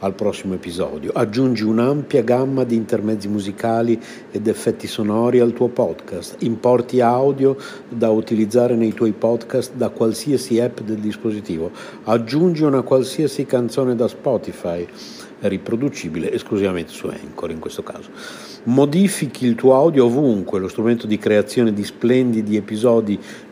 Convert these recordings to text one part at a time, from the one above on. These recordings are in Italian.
al prossimo episodio. Aggiungi un'ampia gamma di intermezzi musicali ed effetti sonori al tuo podcast. Importi audio da utilizzare nei tuoi podcast da qualsiasi app del dispositivo. Aggiungi una qualsiasi canzone da Spotify riproducibile esclusivamente su Anchor in questo caso. Modifichi il tuo audio ovunque, lo strumento di creazione di splendidi episodi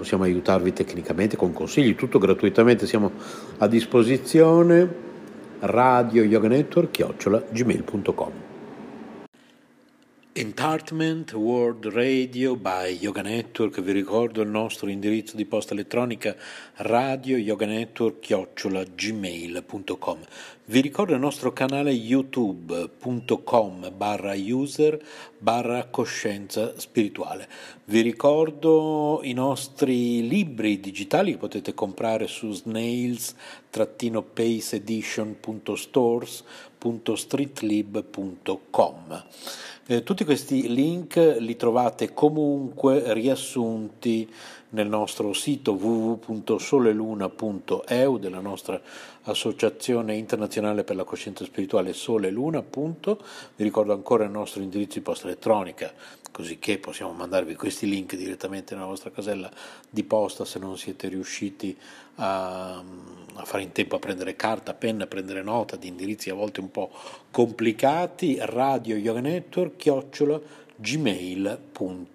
possiamo aiutarvi tecnicamente con consigli, tutto gratuitamente, siamo a disposizione. Radio yoga network chiocciola gmail.com Entertainment World Radio by Yoga Network, vi ricordo il nostro indirizzo di posta elettronica radio yoga network chiocciola gmail.com vi ricordo il nostro canale youtube.com barra user barra coscienza spirituale. Vi ricordo i nostri libri digitali che potete comprare su snails-paceedition.stores.streetlib.com eh, tutti questi link li trovate comunque riassunti nel nostro sito www.soleluna.eu della nostra associazione internazionale per la coscienza spirituale Sole Luna, appunto. Vi ricordo ancora il nostro indirizzo di posta elettronica, così che possiamo mandarvi questi link direttamente nella vostra casella di posta se non siete riusciti a, a fare in tempo a prendere carta, penna, a prendere nota di indirizzi a volte un po' complicati. Radio Yoga Network, chiocciola gmail.com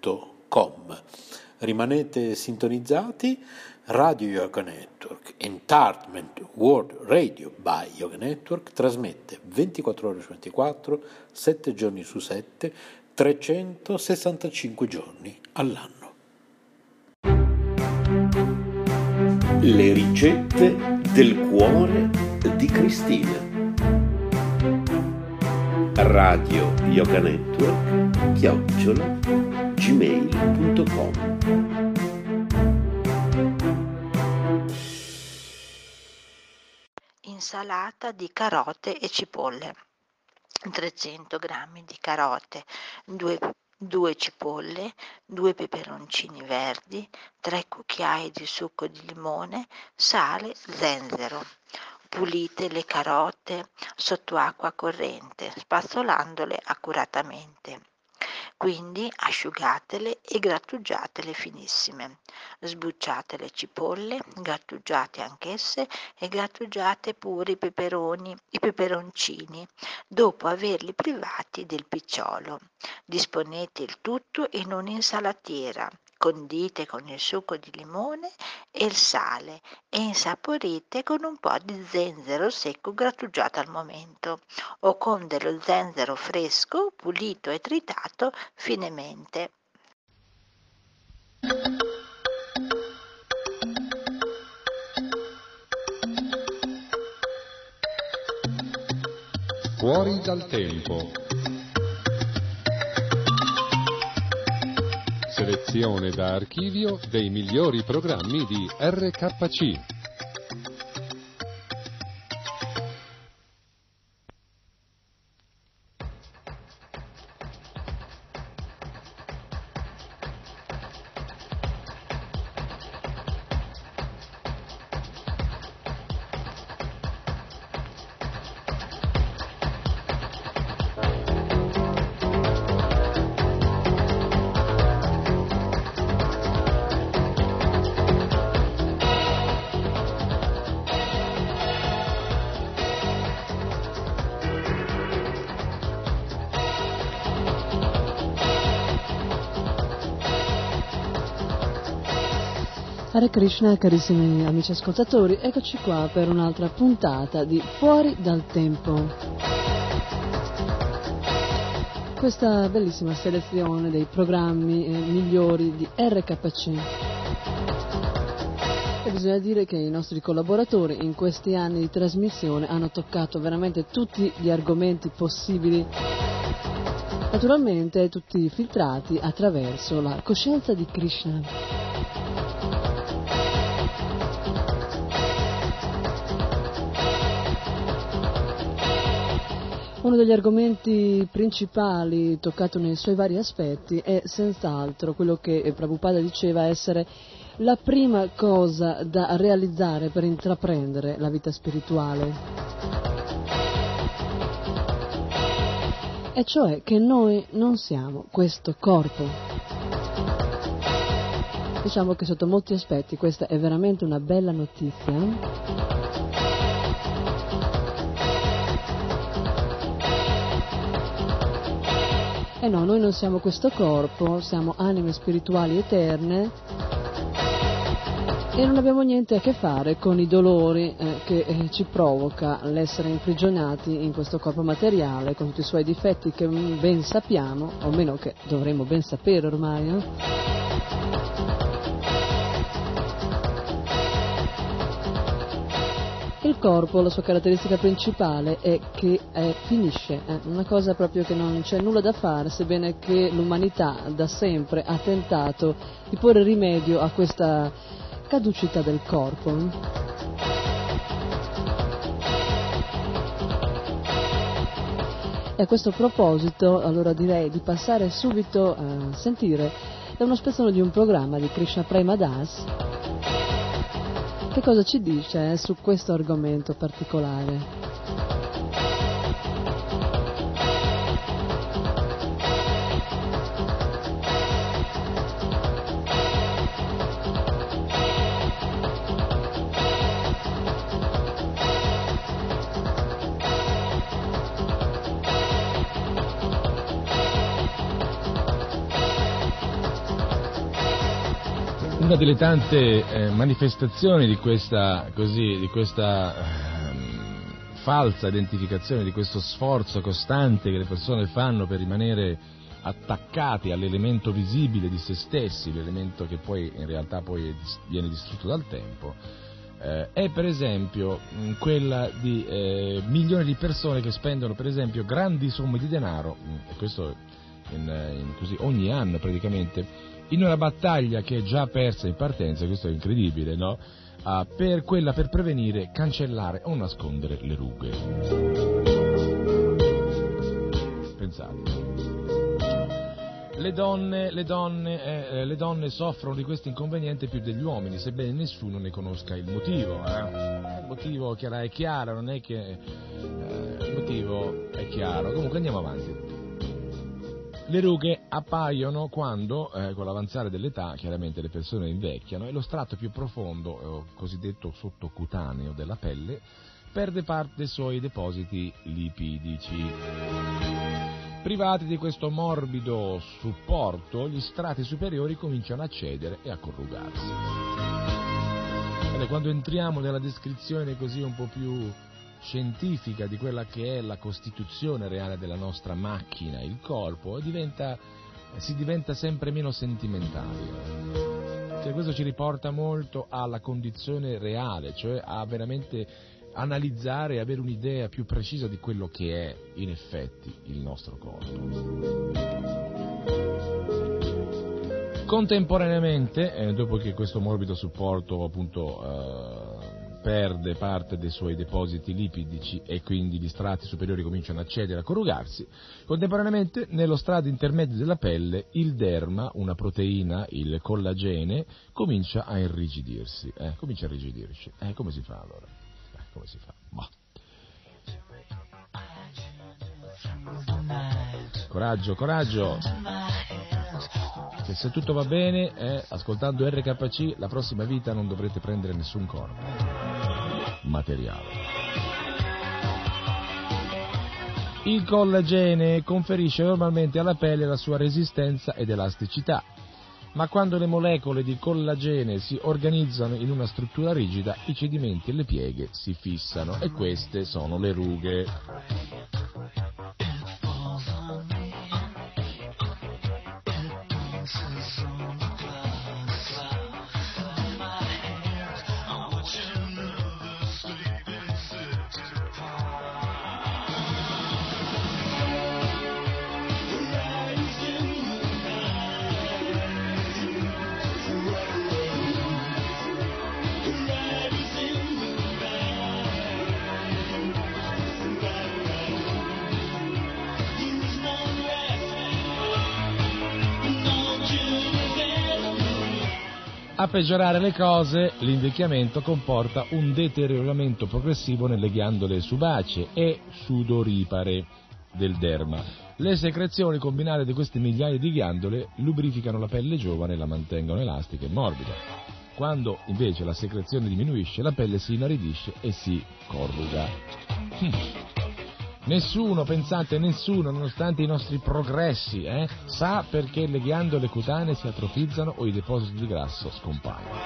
rimanete sintonizzati, Radio Yoga Network, Entertainment World Radio by Yoga Network, trasmette 24 ore su 24, 7 giorni su 7, 365 giorni all'anno. Le ricette del cuore di Cristina. Radio Yoga Network, chiocciola, gmail.com. insalata di carote e cipolle 300 g di carote 2 2 cipolle, 2 peperoncini verdi, 3 cucchiai di succo di limone, sale, zenzero. Pulite le carote sotto acqua corrente, spazzolandole accuratamente. Quindi asciugatele e grattugiatele finissime. Sbucciate le cipolle, grattugiate anch'esse e grattugiate pure i peperoni, i peperoncini, dopo averli privati del picciolo. Disponete il tutto in un'insalatiera condite con il succo di limone e il sale e insaporite con un po' di zenzero secco grattugiato al momento o con dello zenzero fresco pulito e tritato finemente. Fuori dal tempo. Selezione da archivio dei migliori programmi di RKC. Krishna, carissimi amici ascoltatori, eccoci qua per un'altra puntata di Fuori dal Tempo. Questa bellissima selezione dei programmi eh, migliori di RKC. E bisogna dire che i nostri collaboratori in questi anni di trasmissione hanno toccato veramente tutti gli argomenti possibili naturalmente tutti filtrati attraverso la coscienza di Krishna. Uno degli argomenti principali toccato nei suoi vari aspetti è senz'altro quello che Prabhupada diceva essere la prima cosa da realizzare per intraprendere la vita spirituale. E cioè che noi non siamo questo corpo. Diciamo che sotto molti aspetti questa è veramente una bella notizia Eh no, noi non siamo questo corpo, siamo anime spirituali eterne e non abbiamo niente a che fare con i dolori eh, che eh, ci provoca l'essere imprigionati in questo corpo materiale con tutti i suoi difetti che ben sappiamo, o meno che dovremmo ben sapere ormai, no? Il corpo, la sua caratteristica principale è che eh, finisce, è una cosa proprio che non c'è nulla da fare, sebbene che l'umanità da sempre ha tentato di porre rimedio a questa caducità del corpo. E a questo proposito, allora direi di passare subito a sentire da uno spezzone di un programma di Krishna Prema Das che cosa ci dice eh, su questo argomento particolare? Una delle tante eh, manifestazioni di questa, così, di questa eh, falsa identificazione, di questo sforzo costante che le persone fanno per rimanere attaccati all'elemento visibile di se stessi, l'elemento che poi in realtà poi viene distrutto dal tempo, eh, è per esempio mh, quella di eh, milioni di persone che spendono per esempio grandi somme di denaro, mh, e questo in, in così, ogni anno praticamente, in una battaglia che è già persa in partenza, questo è incredibile, no? Ah, per quella per prevenire, cancellare o nascondere le rughe. Pensate. Le donne, le, donne, eh, le donne, soffrono di questo inconveniente più degli uomini, sebbene nessuno ne conosca il motivo. Eh. Il motivo è chiaro, non è che... Eh, il motivo è chiaro. Comunque andiamo avanti. Le rughe appaiono quando, eh, con l'avanzare dell'età, chiaramente le persone invecchiano e lo strato più profondo, eh, cosiddetto sottocutaneo della pelle, perde parte dei suoi depositi lipidici. Privati di questo morbido supporto, gli strati superiori cominciano a cedere e a corrugarsi. quando entriamo nella descrizione così un po' più scientifica di quella che è la costituzione reale della nostra macchina, il corpo, diventa, si diventa sempre meno sentimentali. Cioè, questo ci riporta molto alla condizione reale, cioè a veramente analizzare e avere un'idea più precisa di quello che è in effetti il nostro corpo. Contemporaneamente, eh, dopo che questo morbido supporto appunto eh, perde parte dei suoi depositi lipidici e quindi gli strati superiori cominciano a cedere, a corrugarsi. Contemporaneamente, nello strato intermedio della pelle, il derma, una proteina, il collagene, comincia a irrigidirsi. Eh, comincia a irrigidirsi. Eh, come si fa allora? Eh, come si fa? Bah. Coraggio, coraggio! Che se tutto va bene, eh, ascoltando RKC, la prossima vita non dovrete prendere nessun corpo materiale. Il collagene conferisce normalmente alla pelle la sua resistenza ed elasticità, ma quando le molecole di collagene si organizzano in una struttura rigida, i cedimenti e le pieghe si fissano e queste sono le rughe. A peggiorare le cose, l'invecchiamento comporta un deterioramento progressivo nelle ghiandole subacee e sudoripare del derma. Le secrezioni combinate di queste migliaia di ghiandole lubrificano la pelle giovane e la mantengono elastica e morbida. Quando invece la secrezione diminuisce, la pelle si inaridisce e si corruga. Nessuno, pensate, nessuno, nonostante i nostri progressi, eh, sa perché le ghiandole cutanee si atrofizzano o i depositi di grasso scompaiono.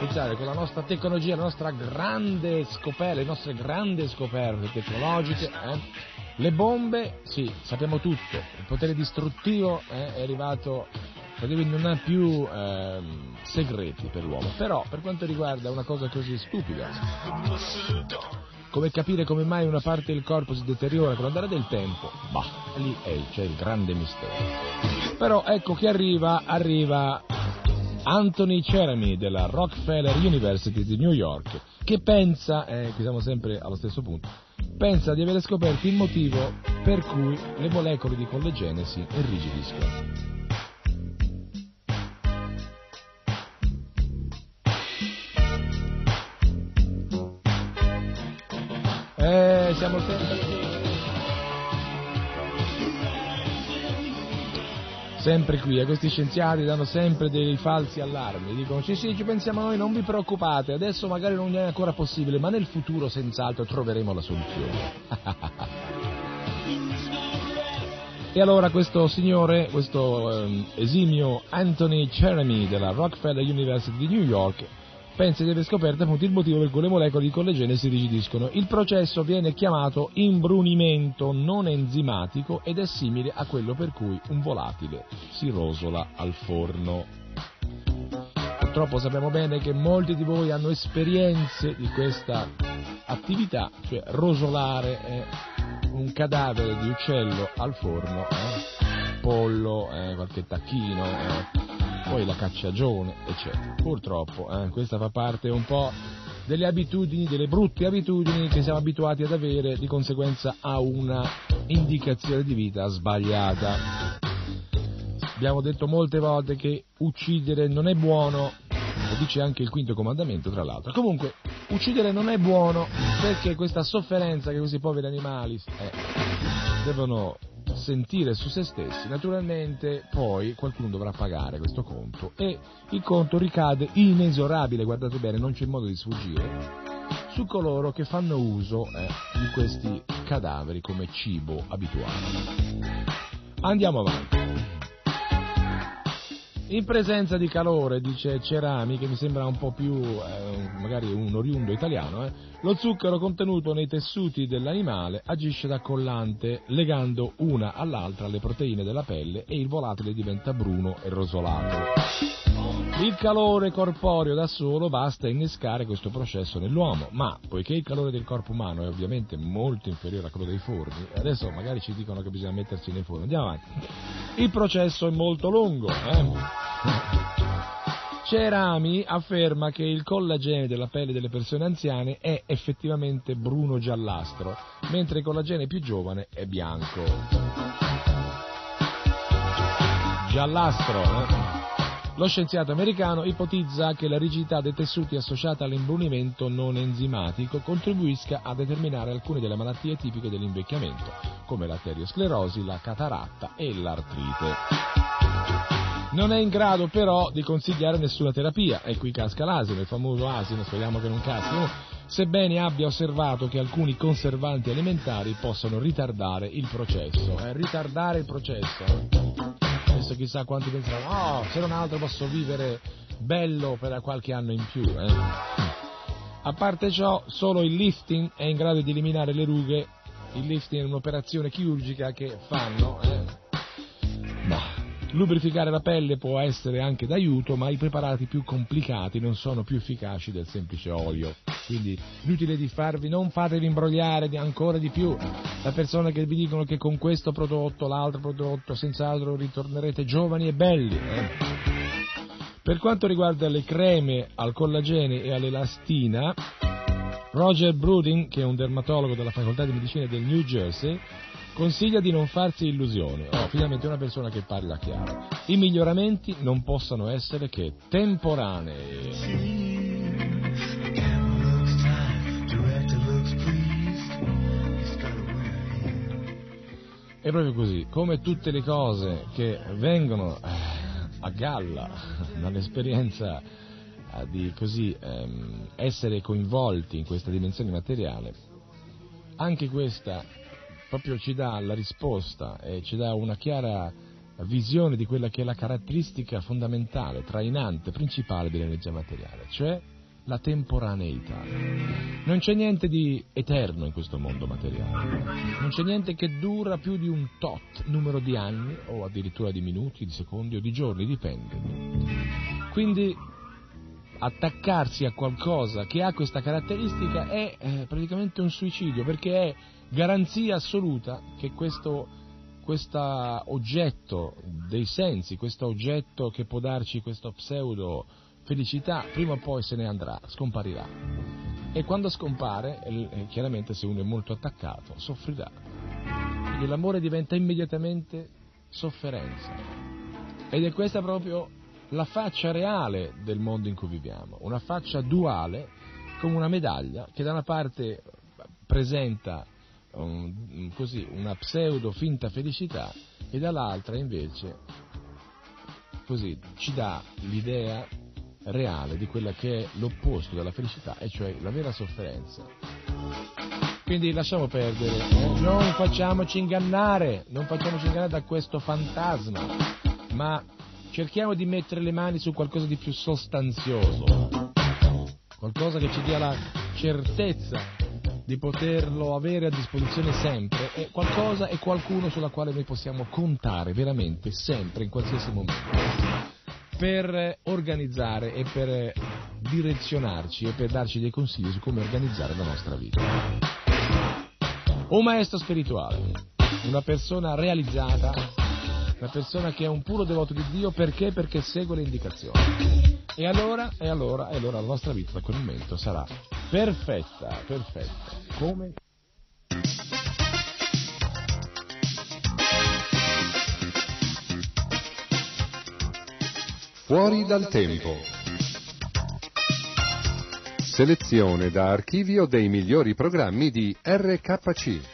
Pensate, con la nostra tecnologia, la nostra grande scoperta, le nostre grandi scoperte tecnologiche, eh, le bombe, sì, sappiamo tutto, il potere distruttivo eh, è arrivato non ha più eh, segreti per l'uomo, però per quanto riguarda una cosa così stupida, come capire come mai una parte del corpo si deteriora con l'andare del tempo? Bah, lì è, c'è il grande mistero. Però ecco che arriva, arriva Anthony Cerami della Rockefeller University di New York, che pensa, eh, qui siamo sempre allo stesso punto, pensa di aver scoperto il motivo per cui le molecole di collagene si irrigidiscono. Siamo sempre qui. Sempre qui, e questi scienziati danno sempre dei falsi allarmi, dicono sì sì ci pensiamo noi, non vi preoccupate, adesso magari non è ancora possibile, ma nel futuro senz'altro troveremo la soluzione. E allora questo signore, questo ehm, esimio Anthony Cheremy della Rockefeller University di New York, pensa di aver scoperto appunto il motivo per cui le molecole di collagene si rigidiscono. Il processo viene chiamato imbrunimento non enzimatico ed è simile a quello per cui un volatile si rosola al forno. Purtroppo sappiamo bene che molti di voi hanno esperienze di questa attività, cioè rosolare eh, un cadavere di uccello al forno, eh, pollo, eh, qualche tacchino, eh, poi la cacciagione, eccetera. Purtroppo eh, questa fa parte un po' delle abitudini, delle brutte abitudini che siamo abituati ad avere di conseguenza a una indicazione di vita sbagliata. Abbiamo detto molte volte che uccidere non è buono, lo dice anche il quinto comandamento tra l'altro. Comunque, uccidere non è buono perché questa sofferenza che questi poveri animali eh, devono sentire su se stessi, naturalmente poi qualcuno dovrà pagare questo conto e il conto ricade inesorabile, guardate bene, non c'è modo di sfuggire, su coloro che fanno uso eh, di questi cadaveri come cibo abituale. Andiamo avanti. In presenza di calore, dice Cerami, che mi sembra un po' più, eh, magari un oriundo italiano, eh, lo zucchero contenuto nei tessuti dell'animale agisce da collante, legando una all'altra le proteine della pelle e il volatile diventa bruno e rosolato. Il calore corporeo da solo basta innescare questo processo nell'uomo, ma poiché il calore del corpo umano è ovviamente molto inferiore a quello dei forni, adesso magari ci dicono che bisogna mettersi nei forni, andiamo avanti. Il processo è molto lungo, eh? Cerami afferma che il collagene della pelle delle persone anziane è effettivamente bruno-giallastro, mentre il collagene più giovane è bianco. Giallastro, eh? Lo scienziato americano ipotizza che la rigidità dei tessuti associata all'imbrunimento non enzimatico contribuisca a determinare alcune delle malattie tipiche dell'invecchiamento, come l'arteriosclerosi, la cataratta e l'artrite non è in grado però di consigliare nessuna terapia, e qui casca l'asino, il famoso asino, speriamo che non caschi, sebbene abbia osservato che alcuni conservanti alimentari possono ritardare il processo. Eh, ritardare il processo. Adesso chissà quanti pensano, oh, se non altro posso vivere bello per qualche anno in più. Eh. A parte ciò, solo il lifting è in grado di eliminare le rughe. Il lifting è un'operazione chirurgica che fanno. Eh. No Lubrificare la pelle può essere anche d'aiuto, ma i preparati più complicati non sono più efficaci del semplice olio. Quindi inutile di farvi, non fatevi imbrogliare ancora di più da persone che vi dicono che con questo prodotto, l'altro prodotto, senz'altro ritornerete giovani e belli. Eh? Per quanto riguarda le creme al collagene e all'elastina, Roger Brudin, che è un dermatologo della facoltà di medicina del New Jersey, Consiglia di non farsi illusioni. Oh, finalmente una persona che parla chiaro. I miglioramenti non possono essere che temporanei. È proprio così, come tutte le cose che vengono eh, a galla dall'esperienza eh, di così ehm, essere coinvolti in questa dimensione materiale, anche questa proprio ci dà la risposta e ci dà una chiara visione di quella che è la caratteristica fondamentale, trainante, principale dell'energia materiale, cioè la temporaneità. Non c'è niente di eterno in questo mondo materiale, non c'è niente che dura più di un tot numero di anni o addirittura di minuti, di secondi o di giorni, dipende. Quindi attaccarsi a qualcosa che ha questa caratteristica è eh, praticamente un suicidio perché è garanzia assoluta che questo oggetto dei sensi, questo oggetto che può darci questo pseudo felicità, prima o poi se ne andrà, scomparirà. E quando scompare, eh, chiaramente se uno è molto attaccato, soffrirà. Quindi l'amore diventa immediatamente sofferenza. Ed è questa proprio la faccia reale del mondo in cui viviamo, una faccia duale come una medaglia che da una parte presenta un, così, una pseudo finta felicità e dall'altra invece così ci dà l'idea reale di quella che è l'opposto della felicità, e cioè la vera sofferenza. Quindi lasciamo perdere, eh? non facciamoci ingannare, non facciamoci ingannare da questo fantasma, ma cerchiamo di mettere le mani su qualcosa di più sostanzioso, qualcosa che ci dia la certezza di poterlo avere a disposizione sempre, è qualcosa e qualcuno sulla quale noi possiamo contare veramente, sempre, in qualsiasi momento per organizzare e per direzionarci e per darci dei consigli su come organizzare la nostra vita. Un maestro spirituale, una persona realizzata, una persona che è un puro devoto di Dio perché? Perché segue le indicazioni. E allora, e allora, e allora la nostra vita da quel momento sarà perfetta, perfetta, come Fuori dal tempo. Selezione da archivio dei migliori programmi di RKC.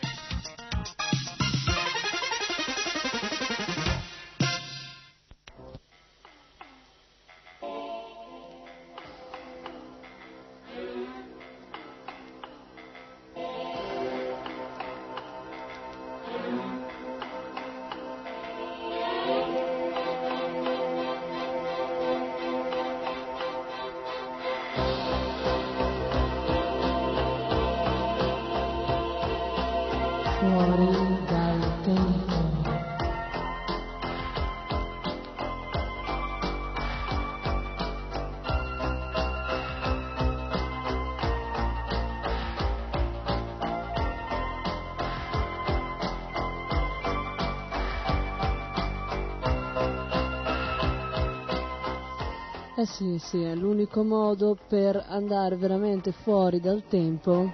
Sì, sì, è l'unico modo per andare veramente fuori dal tempo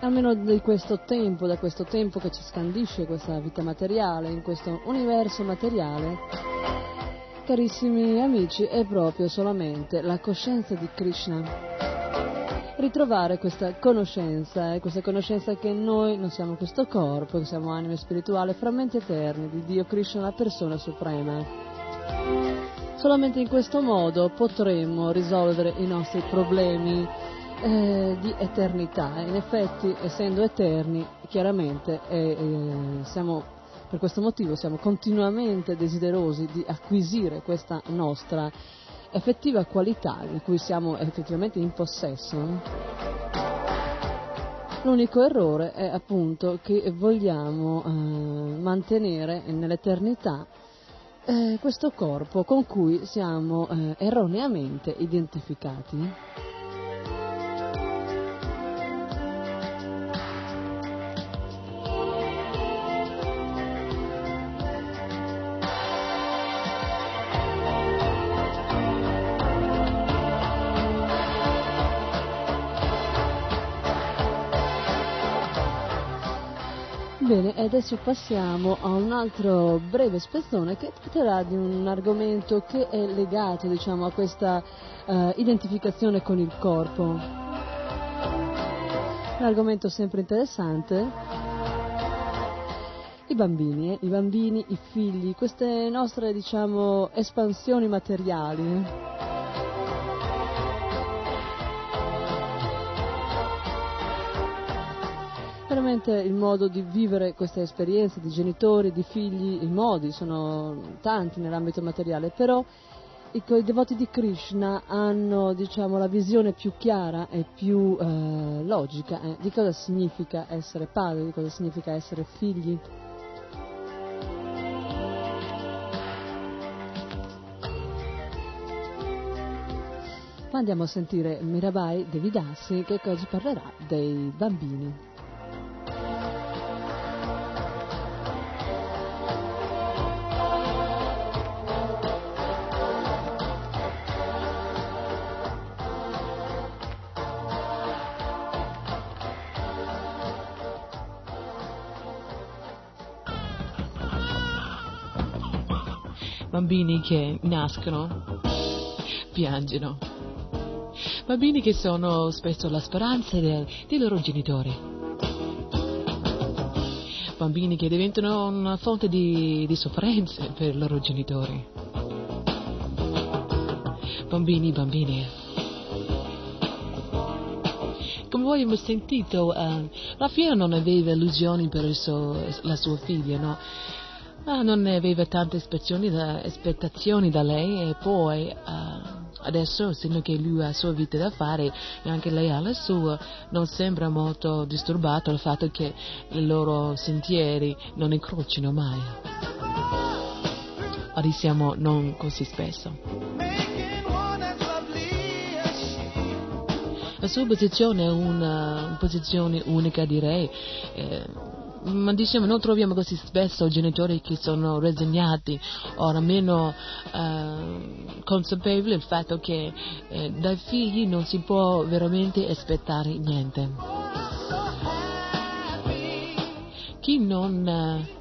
almeno di questo tempo, da questo tempo che ci scandisce questa vita materiale, in questo universo materiale, carissimi amici, è proprio solamente la coscienza di Krishna. Ritrovare questa conoscenza, eh, questa conoscenza che noi non siamo questo corpo, che siamo anime spirituali, frammenti eterni di Dio Krishna, la persona suprema. Solamente in questo modo potremo risolvere i nostri problemi eh, di eternità. In effetti, essendo eterni, chiaramente eh, siamo, per questo motivo siamo continuamente desiderosi di acquisire questa nostra effettiva qualità di cui siamo effettivamente in possesso. L'unico errore è appunto che vogliamo eh, mantenere nell'eternità eh, questo corpo con cui siamo eh, erroneamente identificati. Adesso passiamo a un altro breve spezzone che tratterà di un argomento che è legato, diciamo, a questa uh, identificazione con il corpo. Un argomento sempre interessante. I bambini, eh? i bambini, i figli, queste nostre, diciamo, espansioni materiali. Veramente il modo di vivere queste esperienze di genitori, di figli, i modi sono tanti nell'ambito materiale, però i, i devoti di Krishna hanno diciamo, la visione più chiara e più eh, logica eh, di cosa significa essere padre, di cosa significa essere figli. Ma andiamo a sentire Mirabai Devidasi che oggi parlerà dei bambini. Bambini che nascono, piangono, bambini che sono spesso la speranza del, dei loro genitori, bambini che diventano una fonte di, di sofferenze per i loro genitori, bambini, bambini. come voi abbiamo sentito, uh, Raffaele non aveva illusioni per suo, la sua figlia, no? Ah, non aveva tante da, aspettazioni da lei e poi uh, adesso, essendo che lui ha la sua vita da fare e anche lei ha la sua, non sembra molto disturbato il fatto che i loro sentieri non incrocino mai. O diciamo non così spesso. La sua posizione è una, una posizione unica direi. Eh, ma diciamo non troviamo così spesso genitori che sono resignati o almeno eh, consapevoli del fatto che eh, dai figli non si può veramente aspettare niente. Chi non eh,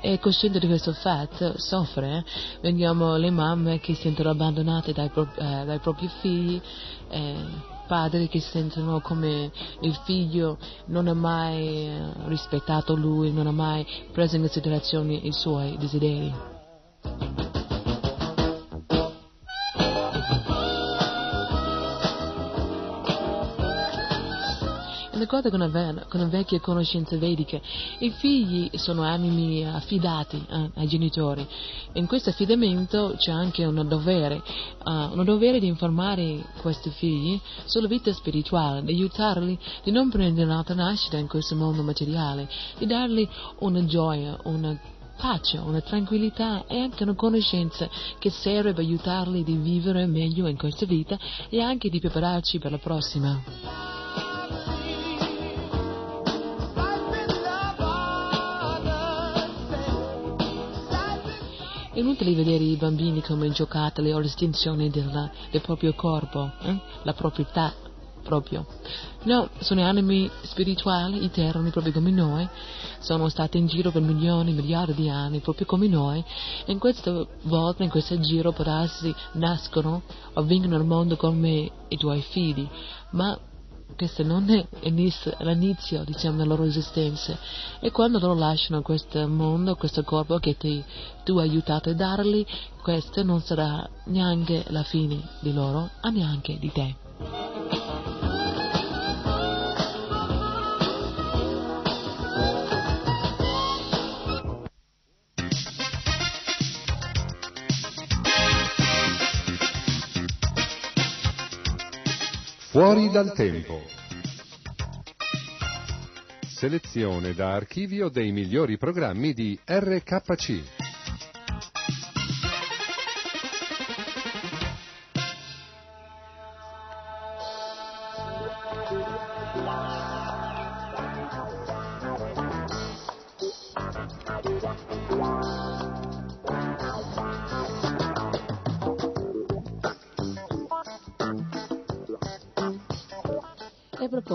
è cosciente di questo fatto soffre, vediamo le mamme che si sentono abbandonate dai, pro- eh, dai propri figli eh, padri che sentono come il figlio non ha mai eh, rispettato lui, non ha mai preso in considerazione i suoi desideri. Ricorda con una, con una vecchia conoscenza vedica, i figli sono animi affidati eh, ai genitori. In questo affidamento c'è anche un dovere, uh, un dovere di informare questi figli sulla vita spirituale, di aiutarli di non prendere un'altra nascita in questo mondo materiale, di dargli una gioia, una pace, una tranquillità e anche una conoscenza che serve per aiutarli di vivere meglio in questa vita e anche di prepararci per la prossima. Inutile vedere i bambini come giocattoli o l'estinzione della, del proprio corpo, eh? la proprietà proprio. No, sono animi spirituali, eterni, proprio come noi, sono stati in giro per milioni, miliardi di anni, proprio come noi, e in questa volta, in questo giro, per darsi, nascono o vengono al mondo come i tuoi figli, ma questo non è l'inizio diciamo, della loro esistenza e quando loro lasciano questo mondo, questo corpo che ti, tu hai aiutato a dargli, questo non sarà neanche la fine di loro, ma neanche di te. Fuori dal tempo. Selezione da archivio dei migliori programmi di RKC.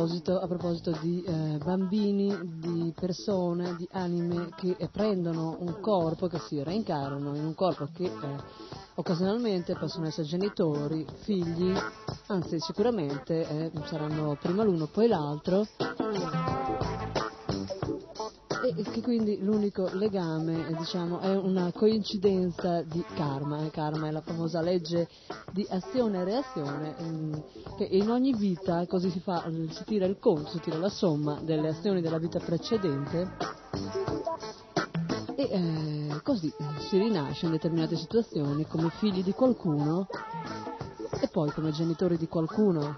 Proposito, a proposito di eh, bambini, di persone, di anime che eh, prendono un corpo, che si reincarnano in un corpo che eh, occasionalmente possono essere genitori, figli, anzi sicuramente eh, saranno prima l'uno poi l'altro e che quindi l'unico legame diciamo, è una coincidenza di karma. Il karma è la famosa legge di azione e reazione mm, che in ogni vita così si, fa, si tira il conto, si tira la somma delle azioni della vita precedente e eh, così si rinasce in determinate situazioni come figli di qualcuno e poi come genitori di qualcuno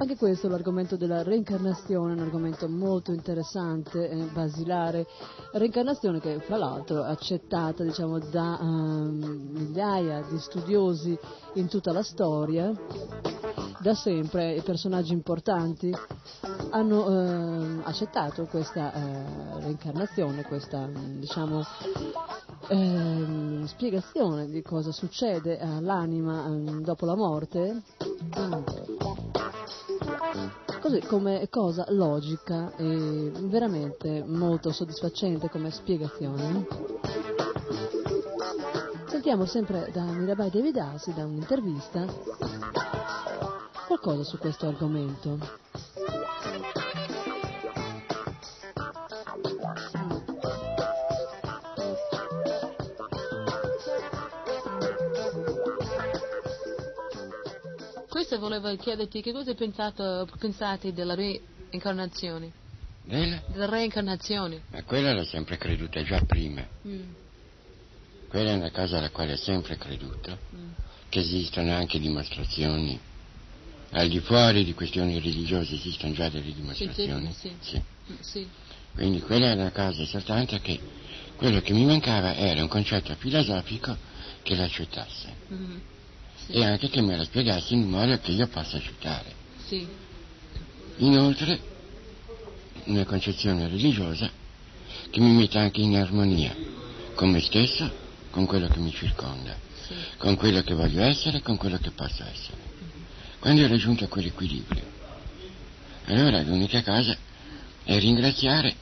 Anche questo, l'argomento della reincarnazione, è un argomento molto interessante, eh, basilare. Reincarnazione che fra l'altro è accettata diciamo, da um, migliaia di studiosi in tutta la storia. Da sempre i personaggi importanti hanno eh, accettato questa eh, reincarnazione, questa diciamo, eh, spiegazione di cosa succede all'anima ehm, dopo la morte. Così come cosa logica e veramente molto soddisfacente come spiegazione. Sentiamo sempre da Mirabai Devidasi, da un'intervista, qualcosa su questo argomento. Questo volevo chiederti che cosa hai pensato, pensate della reincarnazione? Della? Della reincarnazione. Ma quella l'ho sempre creduta già prima. Mm, Quella è una cosa alla quale ho sempre creduto, mm. che esistono anche dimostrazioni. Al di fuori di questioni religiose esistono già delle dimostrazioni. sì. Sì. Mm, Sì. Quindi quella è una cosa, soltanto che quello che mi mancava era un concetto filosofico che l'accettasse Mhm. E anche che me lo spiegasse in modo che io possa accettare. Sì. Inoltre, una concezione religiosa che mi metta anche in armonia con me stesso, con quello che mi circonda, Sì. con quello che voglio essere e con quello che posso essere. Quando ho raggiunto quell'equilibrio, allora l'unica cosa è ringraziare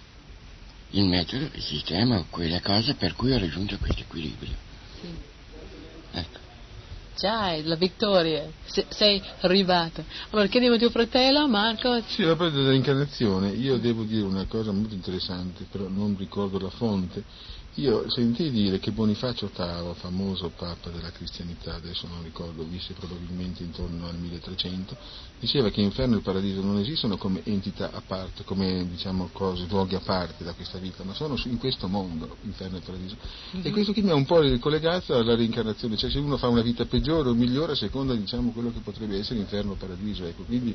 il metodo, il sistema o quella cosa per cui ho raggiunto questo equilibrio. Sì. Ecco. Già, la vittoria. Se- sei arrivato. Allora, chiediamo a tuo fratello, Marco. Sì, a proposito dell'incarnazione, io devo dire una cosa molto interessante, però non ricordo la fonte. Io sentii dire che Bonifacio VIII, famoso papa della cristianità, adesso non ricordo, visse probabilmente intorno al 1300, diceva che inferno e paradiso non esistono come entità a parte, come diciamo cose, luoghi a parte da questa vita, ma sono in questo mondo, inferno e paradiso. E questo qui mi ha un po' collegato alla reincarnazione, cioè se uno fa una vita peggiore o migliore a seconda diciamo quello che potrebbe essere inferno o paradiso, ecco. quindi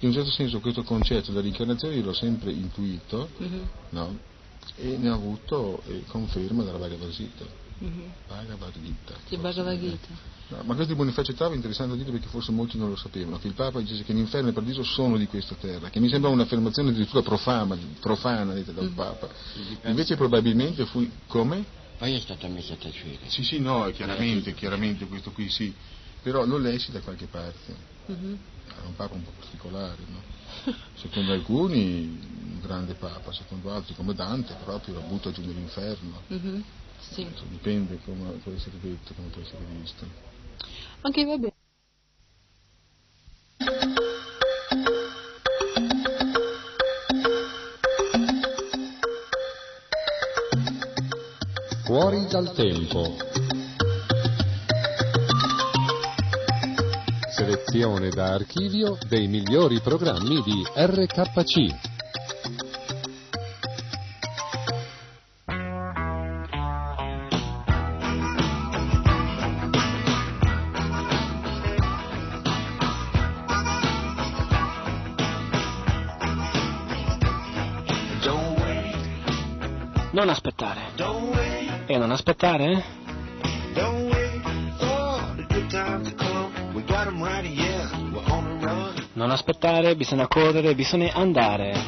in un certo senso questo concetto della reincarnazione io l'ho sempre intuito, Mhm, no? E ne ho avuto eh, conferma dalla Bhagavad Gita. mhm. Bhagavad Gita. Sì, forse. Bhagavad Gita. No, ma questo di Bonifacio VIII è interessante da dire perché forse molti non lo sapevano, che il Papa dice che l'inferno e il paradiso sono di questa terra, che mi sembra un'affermazione addirittura profana, profana detta dal Mm. Papa. Invece probabilmente fu come? Poi è stato messo a tacere. Sì, sì, no, chiaramente, chiaramente questo qui sì, però lo lessi da qualche parte. Era un Papa un po' particolare, no? Secondo alcuni un grande Papa, secondo altri come Dante proprio lo butta giù nell'inferno. Mhm. Sì. Dipende come può essere detto, come può essere visto. Ok, va bene. Fuori dal tempo. Selezione da archivio dei migliori programmi di RKC. Non aspettare. E non aspettare? Non aspettare, bisogna correre, bisogna andare.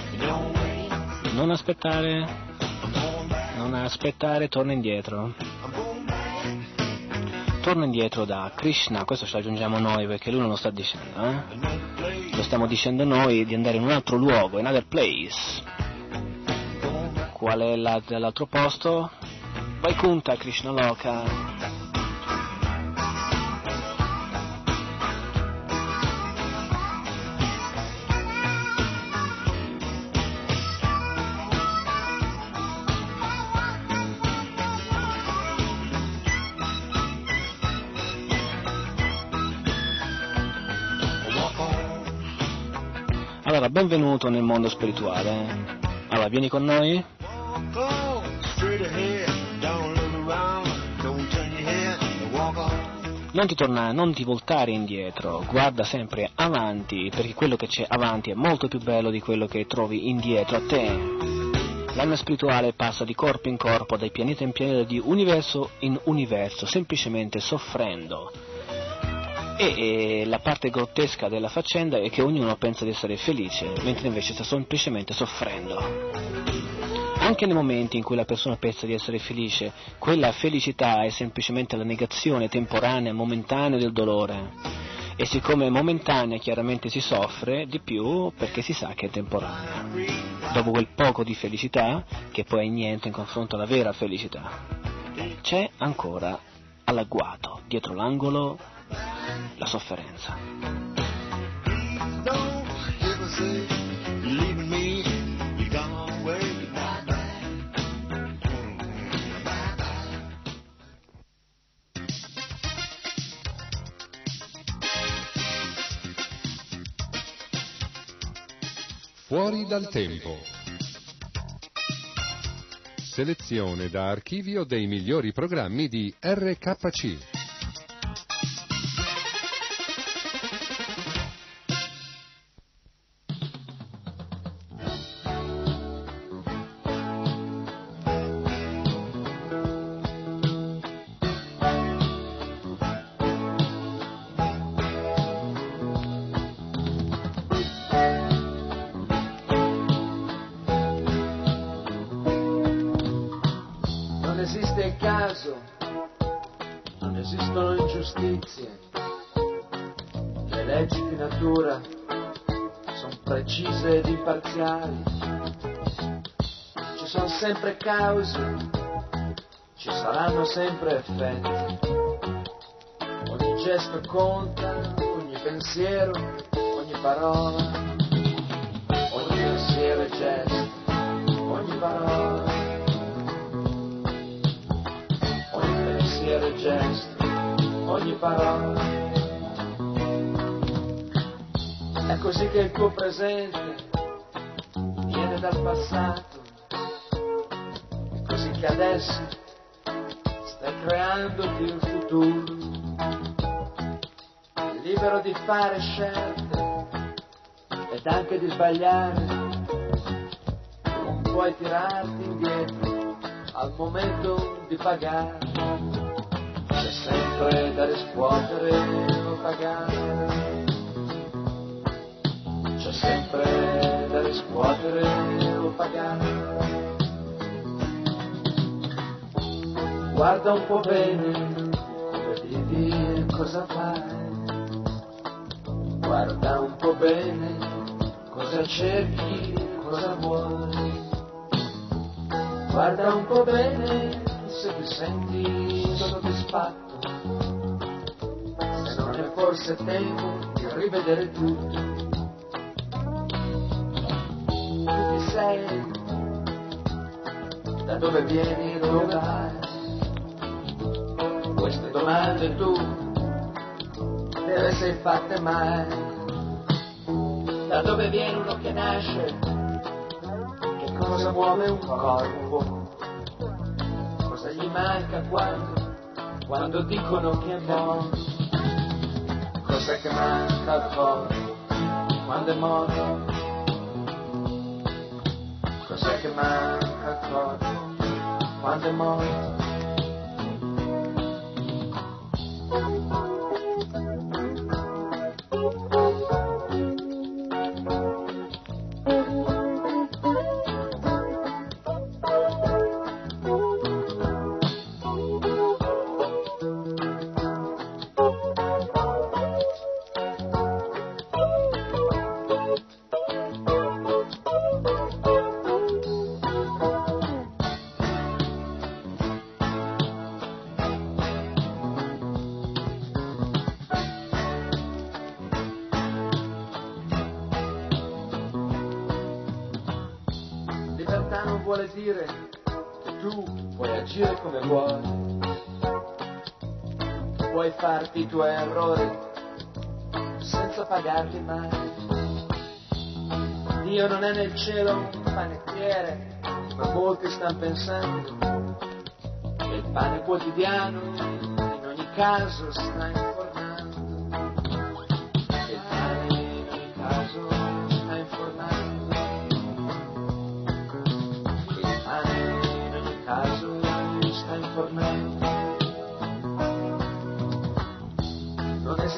Non aspettare. Non aspettare, torna indietro. Torna indietro da Krishna, questo ce l'aggiungiamo noi perché lui non lo sta dicendo, eh? Lo stiamo dicendo noi di andare in un altro luogo, in other place. Qual è la- l'altro posto? Vaikunta Krishna Loka. Allora, benvenuto nel mondo spirituale. Allora, vieni con noi? Non ti tornare, non ti voltare indietro, guarda sempre avanti, perché quello che c'è avanti è molto più bello di quello che trovi indietro a te. L'anima spirituale passa di corpo in corpo, dai pianeta in pianeta, di universo in universo, semplicemente soffrendo. E, e la parte grottesca della faccenda è che ognuno pensa di essere felice, mentre invece sta semplicemente soffrendo. Anche nei momenti in cui la persona pensa di essere felice, quella felicità è semplicemente la negazione temporanea, momentanea del dolore. E siccome è momentanea chiaramente si soffre di più perché si sa che è temporanea. Dopo quel poco di felicità, che poi è niente in confronto alla vera felicità, c'è ancora all'agguato, dietro l'angolo, la sofferenza. Fuori dal tempo. Selezione da archivio dei migliori programmi di RKC. Cause, ci saranno sempre effetti, ogni gesto conta, ogni pensiero, ogni parola, ogni pensiero e gesto, ogni parola. ogni pensiero e gesto, ogni parola. È così che il tuo presente viene dal passato, che adesso stai creandoti il futuro, libero di fare scelte ed anche di sbagliare, non puoi tirarti indietro al momento di pagare, c'è sempre da riscuotere o pagare, c'è sempre da riscuotere o pagare. Guarda un po' bene vivi e cosa fai, guarda un po' bene cosa cerchi, cosa vuoi. Guarda un po' bene se ti senti soddisfatto, se non è forse tempo di rivedere tutto. Tu chi sei? Da dove vieni dove vai? Domande tu te le sei fatte mai? Da dove viene uno che nasce? Che cosa muove un corpo? Cosa gli manca quando, quando dicono che è morto? Cos'è che manca al corpo quando è morto? Cos'è che manca al corpo quando è morto? Vuole dire che tu puoi agire come vuoi, puoi farti i tuoi errori senza pagarli mai. Dio non è nel cielo un panettiere, ma molti stanno pensando che il pane quotidiano in ogni caso sta informando.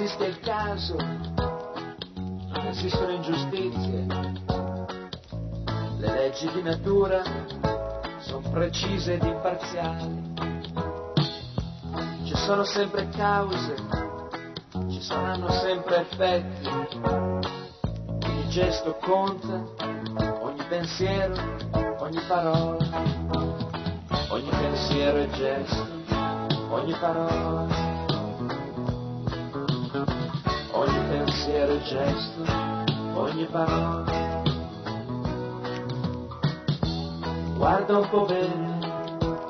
Esiste il caso, non esistono ingiustizie. Le leggi di natura sono precise ed imparziali. Ci sono sempre cause, ci saranno sempre effetti. Ogni gesto conta, ogni pensiero, ogni parola, ogni pensiero e gesto, ogni parola, e gesto, ogni parola. Guarda un po' bene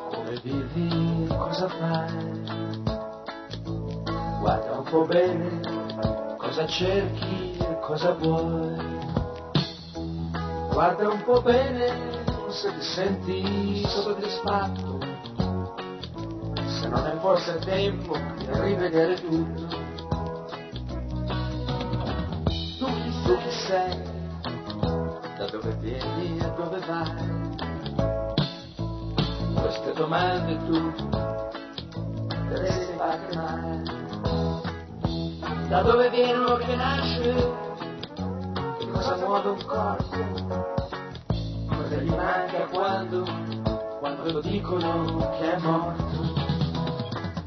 come vivi e cosa fai. Guarda un po' bene cosa cerchi e cosa vuoi. Guarda un po' bene se ti senti soddisfatto, se non è forse tempo di rivedere tutto. Sei, da dove vieni e dove vai? Queste domande tu te le sei fatte mai? Da dove viene uno che nasce? Che cosa muove un corpo? Cosa gli manca quando, quando lo dicono che è morto?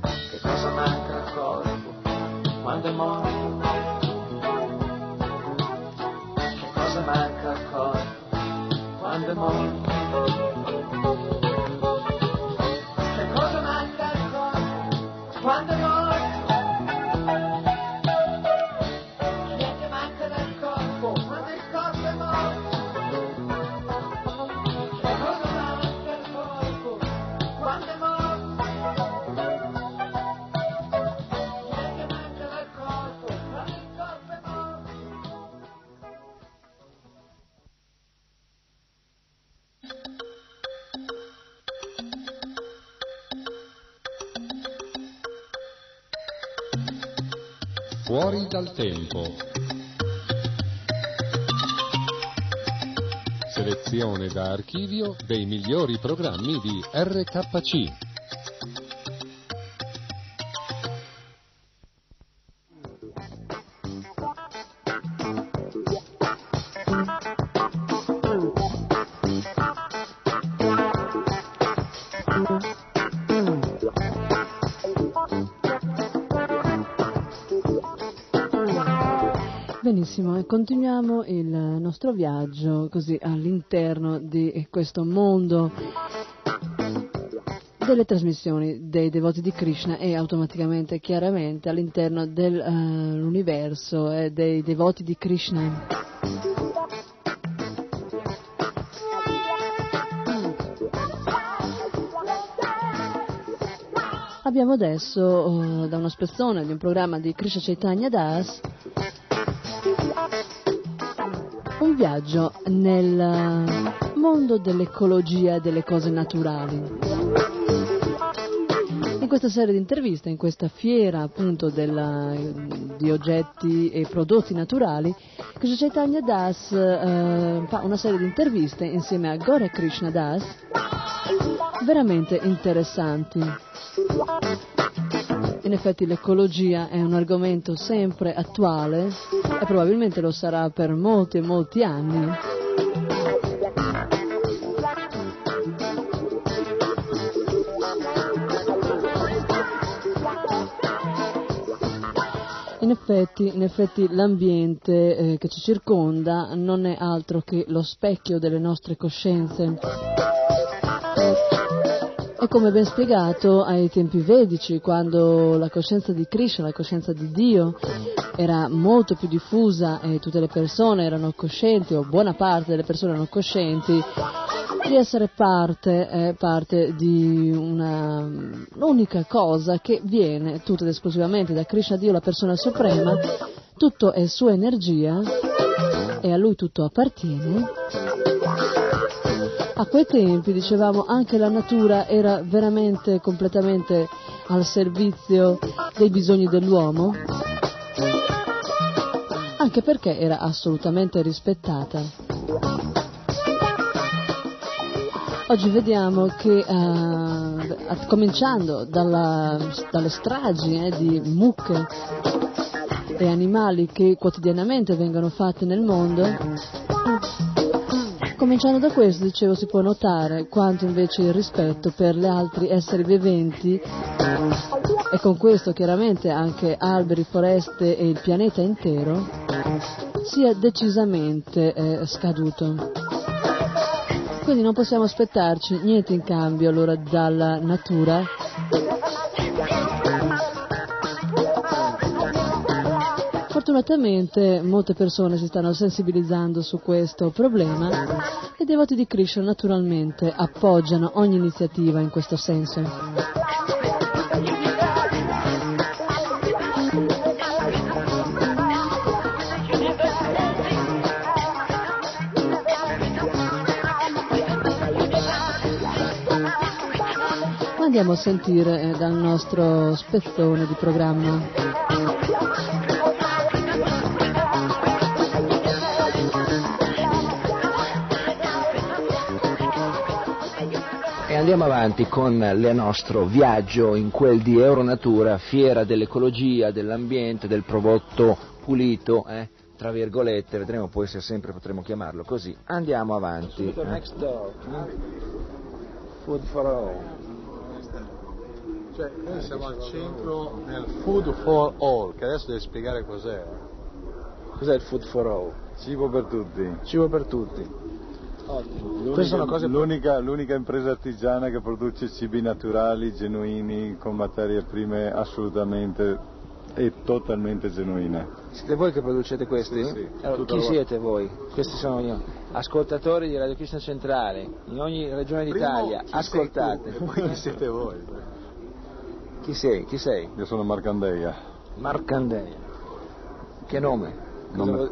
Che cosa manca al corpo quando è morto? Cosa manca al corpo Dal tempo. Selezione da archivio dei migliori programmi di RKC. Benissimo, continuiamo il nostro viaggio così all'interno di questo mondo delle trasmissioni dei devoti di Krishna e automaticamente, chiaramente, all'interno dell'universo e dei devoti di Krishna. Abbiamo adesso, eh, da uno spezzone di un programma di Krishna Chaitanya Das, viaggio nel mondo dell'ecologia e delle cose naturali. In questa serie di interviste, in questa fiera appunto della- di oggetti e prodotti naturali, Krishna Chaitanya Das eh, fa una serie di interviste insieme a Gore Krishna Das veramente interessanti. In effetti l'ecologia è un argomento sempre attuale e probabilmente lo sarà per molti e molti anni. In effetti, in effetti l'ambiente eh, che ci circonda non è altro che lo specchio delle nostre coscienze. Come ben spiegato ai tempi vedici, quando la coscienza di Krishna, la coscienza di Dio, era molto più diffusa e tutte le persone erano coscienti, o buona parte delle persone erano coscienti, di essere parte, eh, parte di una unica cosa che viene tutta ed esclusivamente da Krishna Dio, la persona suprema, tutto è sua energia e a lui tutto appartiene. A quei tempi, dicevamo, anche la natura era veramente completamente al servizio dei bisogni dell'uomo, anche perché era assolutamente rispettata. Oggi vediamo che, eh, cominciando dalla- dalle stragi eh, di mucche e animali che quotidianamente vengono fatte nel mondo, Cominciando da questo, dicevo, si può notare quanto invece il rispetto per gli altri esseri viventi e con questo chiaramente anche alberi, foreste e il pianeta intero sia decisamente eh, scaduto. Quindi non possiamo aspettarci niente in cambio allora dalla natura Fortunatamente molte persone si stanno sensibilizzando su questo problema e i devoti di Krishna naturalmente appoggiano ogni iniziativa in questo senso. Andiamo a sentire eh, dal nostro spezzone di programma. Andiamo avanti con il nostro viaggio in quel di Euronatura, fiera dell'ecologia, dell'ambiente, del prodotto pulito, eh, tra virgolette, vedremo poi se sempre potremo chiamarlo così. Andiamo avanti. Eh. next door. Food for all. Cioè, noi siamo al centro del Food for All, che adesso devi spiegare cos'è. Cos'è il Food for All? Cibo per tutti. Cibo per tutti. Ottimo. L'unica, Queste sono cose l'unica, l'unica impresa artigiana che produce cibi naturali, genuini, con materie prime assolutamente e totalmente genuine. Siete voi che producete questi? Sì, sì. Allora, chi siete voi? Questi sono io. Ascoltatori di Radio Cristian Centrale, in ogni regione d'Italia, Primo, chi ascoltate. tu? Poi chi siete voi? Chi sei? Chi sei? Io sono Marcandeia. Marcandeia. Che nome? Nome-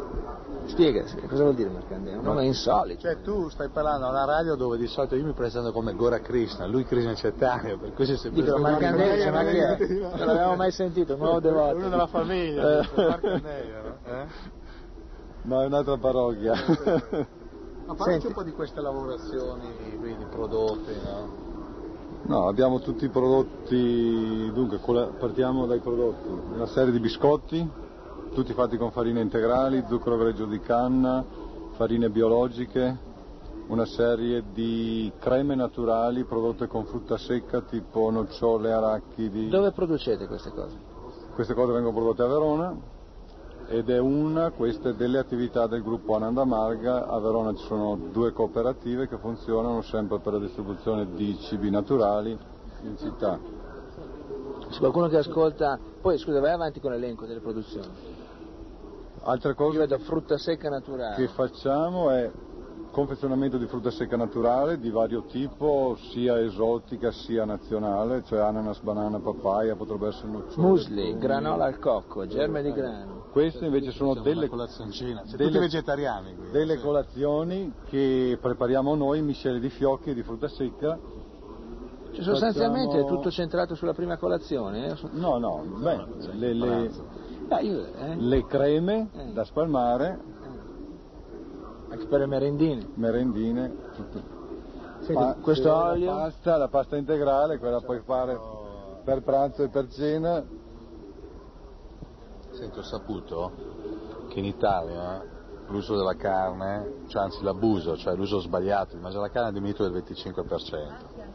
Spiega, cosa vuol dire Marcandeia? Un nome insolito. Cioè, tu stai parlando a una radio dove di solito io mi presento come Gora Krishna, lui Krishna Cettania, per cui si è Dicono Marcandeia, ma chi è? Non l'avevamo mai sentito, un nuovo devoto. Uno della famiglia, Marcandeia, no? Eh? No, è un'altra parrocchia. Ma parlaci un po' di queste lavorazioni, qui, di prodotti, no? No, abbiamo tutti i prodotti, dunque partiamo dai prodotti, una serie di biscotti, tutti fatti con farine integrali, zucchero greggio di canna, farine biologiche, una serie di creme naturali prodotte con frutta secca tipo nocciole, arachidi. Dove producete queste cose? Queste cose vengono prodotte a Verona ed è una queste delle attività del gruppo Ananda Marga. A Verona ci sono due cooperative che funzionano sempre per la distribuzione di cibi naturali in città. C'è qualcuno che ascolta, poi scusa vai avanti con l'elenco delle produzioni. Altre cose Io vedo frutta secca naturale. che facciamo è confezionamento di frutta secca naturale di vario tipo, sia esotica sia nazionale, cioè ananas, banana, papaya, potrebbe essere nocciole. Musli, granola al cocco, germe di grano. Queste invece sono delle siete delle- tutti vegetariani qui. delle colazioni che prepariamo noi, miscele di fiocchi e di frutta secca. Cioè, sostanzialmente Facciamo- è tutto centrato sulla prima colazione? eh? No, no, beh, le, le- Ah, io, eh? le creme da spalmare, Anche per le merendine. merendine, tutto. Senti, Pa- questo la olio? pasta, la pasta integrale, quella puoi fare per pranzo e per cena. Senti, ho saputo che in Italia l'uso della carne, cioè anzi l'abuso, cioè l'uso sbagliato di mangiare la carne è diminuito del 25%.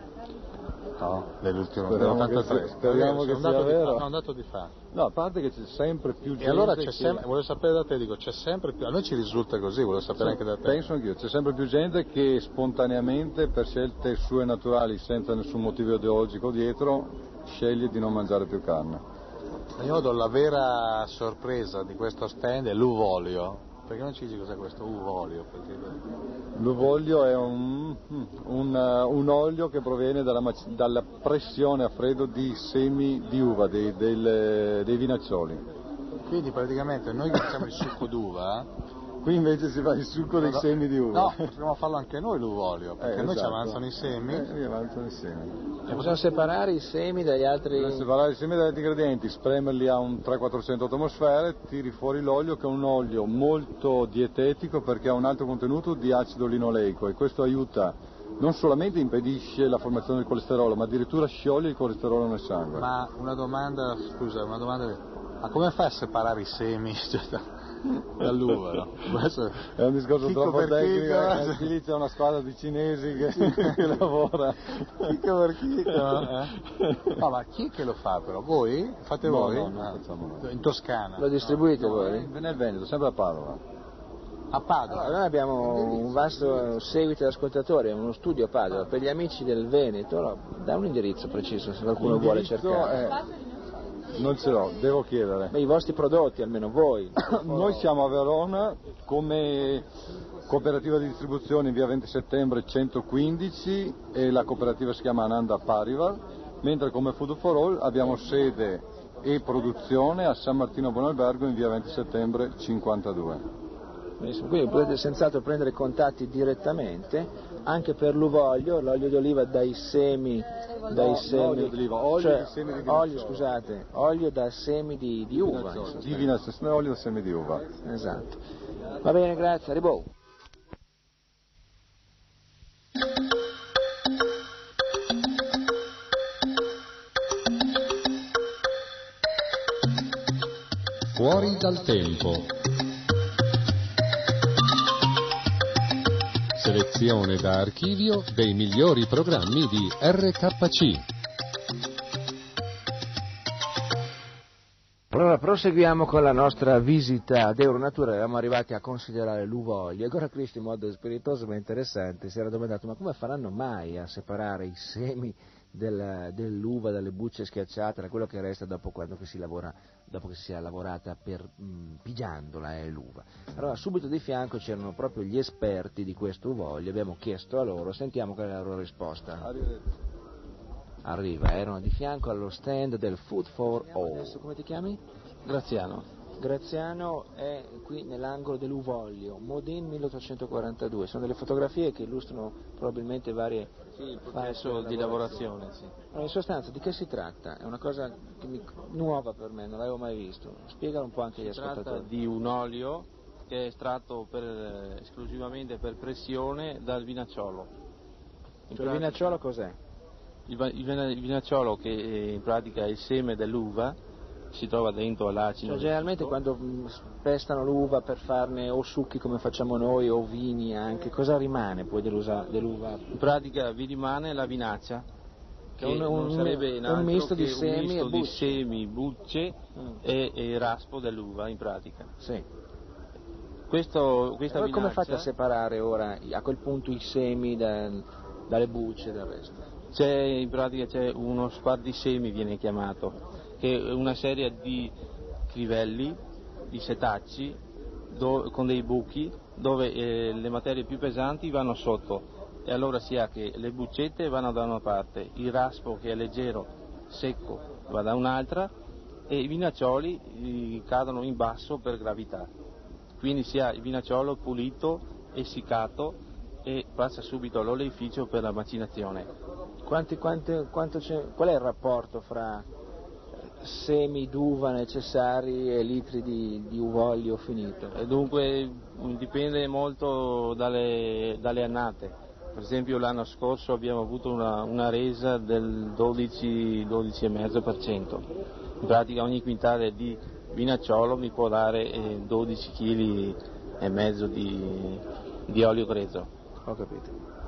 No? Nell'ultimo Speriamo nell'83. che sia- speriamo È che sia vero. no, è un dato di fatto. No, a parte che c'è sempre più gente E allora c'è che- sempre, volevo sapere da te, dico, c'è sempre più, a noi ci risulta così, volevo sapere Sì, anche da te. Penso anch'io, c'è sempre più gente che spontaneamente, per scelte sue naturali, senza nessun motivo ideologico dietro, sceglie di non mangiare più carne. Io do la vera sorpresa di questo stand è l'uvolio. Perché non ci dici cos'è questo uvolio? Perché... L'uvolio è un, un, uh, un olio che proviene dalla, dalla pressione a freddo di semi di uva, dei, del- dei vinaccioli. Quindi praticamente noi che facciamo il succo d'uva, Qui invece si fa il succo dei semi di uva. no, potremmo farlo anche noi l'uvolio, perché Eh, noi ci esatto. avanzano i semi. Eh, mi avanzano i semi. E possiamo separare i semi dagli altri... Per separare i semi dagli altri ingredienti, spremerli a un 300-400 atmosfere, tiri fuori l'olio che è un olio molto dietetico perché ha un alto contenuto di acido linoleico e questo aiuta, non solamente impedisce la formazione del colesterolo, ma addirittura scioglie il colesterolo nel sangue. Ma una domanda, scusa, una domanda, ma come fai a separare i semi no? Questo- È un discorso troppo tecnico, chicco, eh, eh. lì c'è una squadra di cinesi che, che lavora. Chicco per chicco, no? Eh? No, ma chi è che lo fa però? Voi? Fate No, voi? no, non Ah. facciamo noi. In Toscana? Lo distribuite voi? Nel Veneto, sempre a Padova. A Padova? Allora, noi abbiamo un vasto seguito di ascoltatori, uno studio a Padova. Per gli amici del Veneto, no, da un indirizzo preciso se qualcuno vuole cercare. è- Non ce l'ho, devo chiedere. Beh, I vostri prodotti, almeno voi. Noi siamo a Verona come cooperativa di distribuzione in via 20 settembre 115 e la cooperativa si chiama Ananda Parival, mentre come Food for All abbiamo sede e produzione a San Martino Buonalbergo in via 20 settembre 52. Benissimo, Quindi potete senz'altro prendere contatti direttamente anche per l'uvoglio, l'olio d'oliva dai semi, dai No, semi, d'oliva, olio cioè, di semi di olio, scusate, olio da semi di, di uva. Di vinacciolo, olio da semi di uva. Esatto. Va bene, grazie, arrivo. Fuori dal tempo. Selezione da archivio dei migliori programmi di RKC. Allora proseguiamo con la nostra visita ad Euronatura, eravamo arrivati a considerare l'uvoglio e Gora Cristi in modo spiritoso ma interessante si era domandato ma come faranno mai a separare i semi del- dell'uva dalle bucce schiacciate da quello che resta dopo, quando si lavora, dopo che si sia lavorata per, mh, pigiandola eh, l'uva. Allora subito di fianco c'erano proprio gli esperti di questo uvoglio, abbiamo chiesto a loro, sentiamo qual è la loro risposta. Arriva, erano di fianco allo stand del Food for All. Adesso come ti chiami? Graziano. Graziano è qui nell'angolo dell'Uvoglio, Modin 1842. Sono delle fotografie che illustrano probabilmente varie Sì, il processo di lavorazione, sì. Allora, in sostanza, di che si tratta? È una cosa che mi- nuova per me, non l'avevo mai visto. Spiegalo un po' anche agli Si tratta ascoltatori. di un olio che è estratto per- esclusivamente per pressione dal vinacciolo. In Cioè, il pratica- vinacciolo cos'è? Il, il il vinacciolo che eh, in pratica è il seme dell'uva, si trova dentro l'acido. Cioè, generalmente quando mh, pestano l'uva per farne o succhi come facciamo noi o vini anche, cosa rimane poi dell'uva? In pratica vi rimane la vinaccia, che Un- un- un misto di semi un misto e di bucce. semi, bucce Mm. e, e raspo dell'uva in pratica. Sì. Questo, E questa voi come vinaccia- fate a separare ora a quel punto i semi da- dalle bucce e dal resto? C'è in pratica c'è uno spartisemi viene chiamato, che è una serie di crivelli, di setacci do- con dei buchi dove eh, le materie più pesanti vanno sotto e allora si ha che le buccette vanno da una parte, il raspo che è leggero, secco va da un'altra e i vinaccioli cadono in basso per gravità. Quindi si ha il vinacciolo pulito, essiccato e passa subito all'oleificio per la macinazione. Quanti- c'è- qual è il rapporto fra semi d'uva necessari e litri di, di uvoglio finito? E dunque mh, dipende molto dalle, dalle annate. Per esempio l'anno scorso abbiamo avuto una, una resa del 12, 12,5%. In pratica ogni quintale di vinacciolo mi può dare eh, 12 kg e mezzo di, di olio grezzo. Ho capito.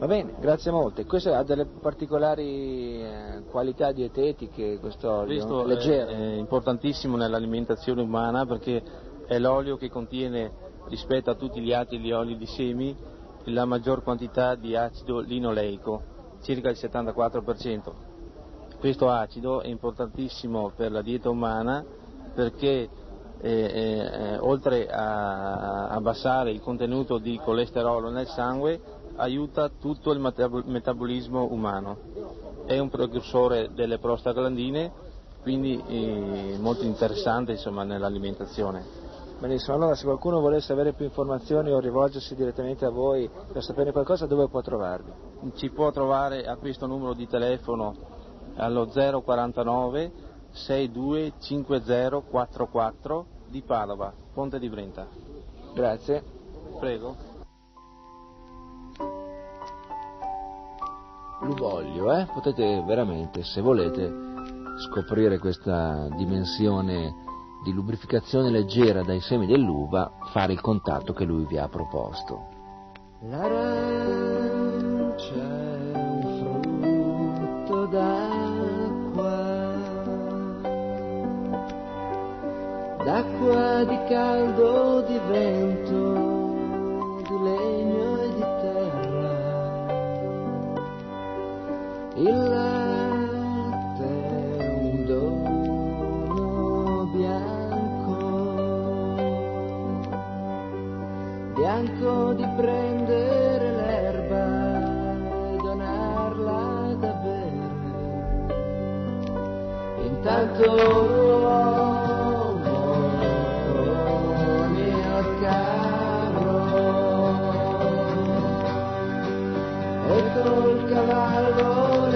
Va bene, grazie molte. Questo ha delle particolari eh, qualità dietetiche, questo olio? Questo leggero. è, è importantissimo nell'alimentazione umana perché è l'olio che contiene rispetto a tutti gli altri oli di semi la maggior quantità di acido linoleico, circa il 74%. Questo acido è importantissimo per la dieta umana perché eh, eh, oltre a a abbassare il contenuto di colesterolo nel sangue aiuta tutto il metab- metabolismo umano. È un precursore delle prostaglandine, quindi eh, molto interessante insomma, nell'alimentazione. Benissimo, allora se qualcuno volesse avere più informazioni o rivolgersi direttamente a voi per sapere qualcosa, dove può trovarvi? Ci può trovare a questo numero di telefono allo 049 62 5044 di Padova, Ponte di Brenta. Grazie. Prego. L'uvoglio, eh? Potete veramente, se volete, scoprire questa dimensione di lubrificazione leggera dai semi dell'uva, fare il contatto che lui vi ha proposto. L'arancia è un frutto d'acqua, d'acqua di caldo, di Il latte un dono bianco bianco di prendere l'erba e donarla da bere. Intanto l'uomo con il carro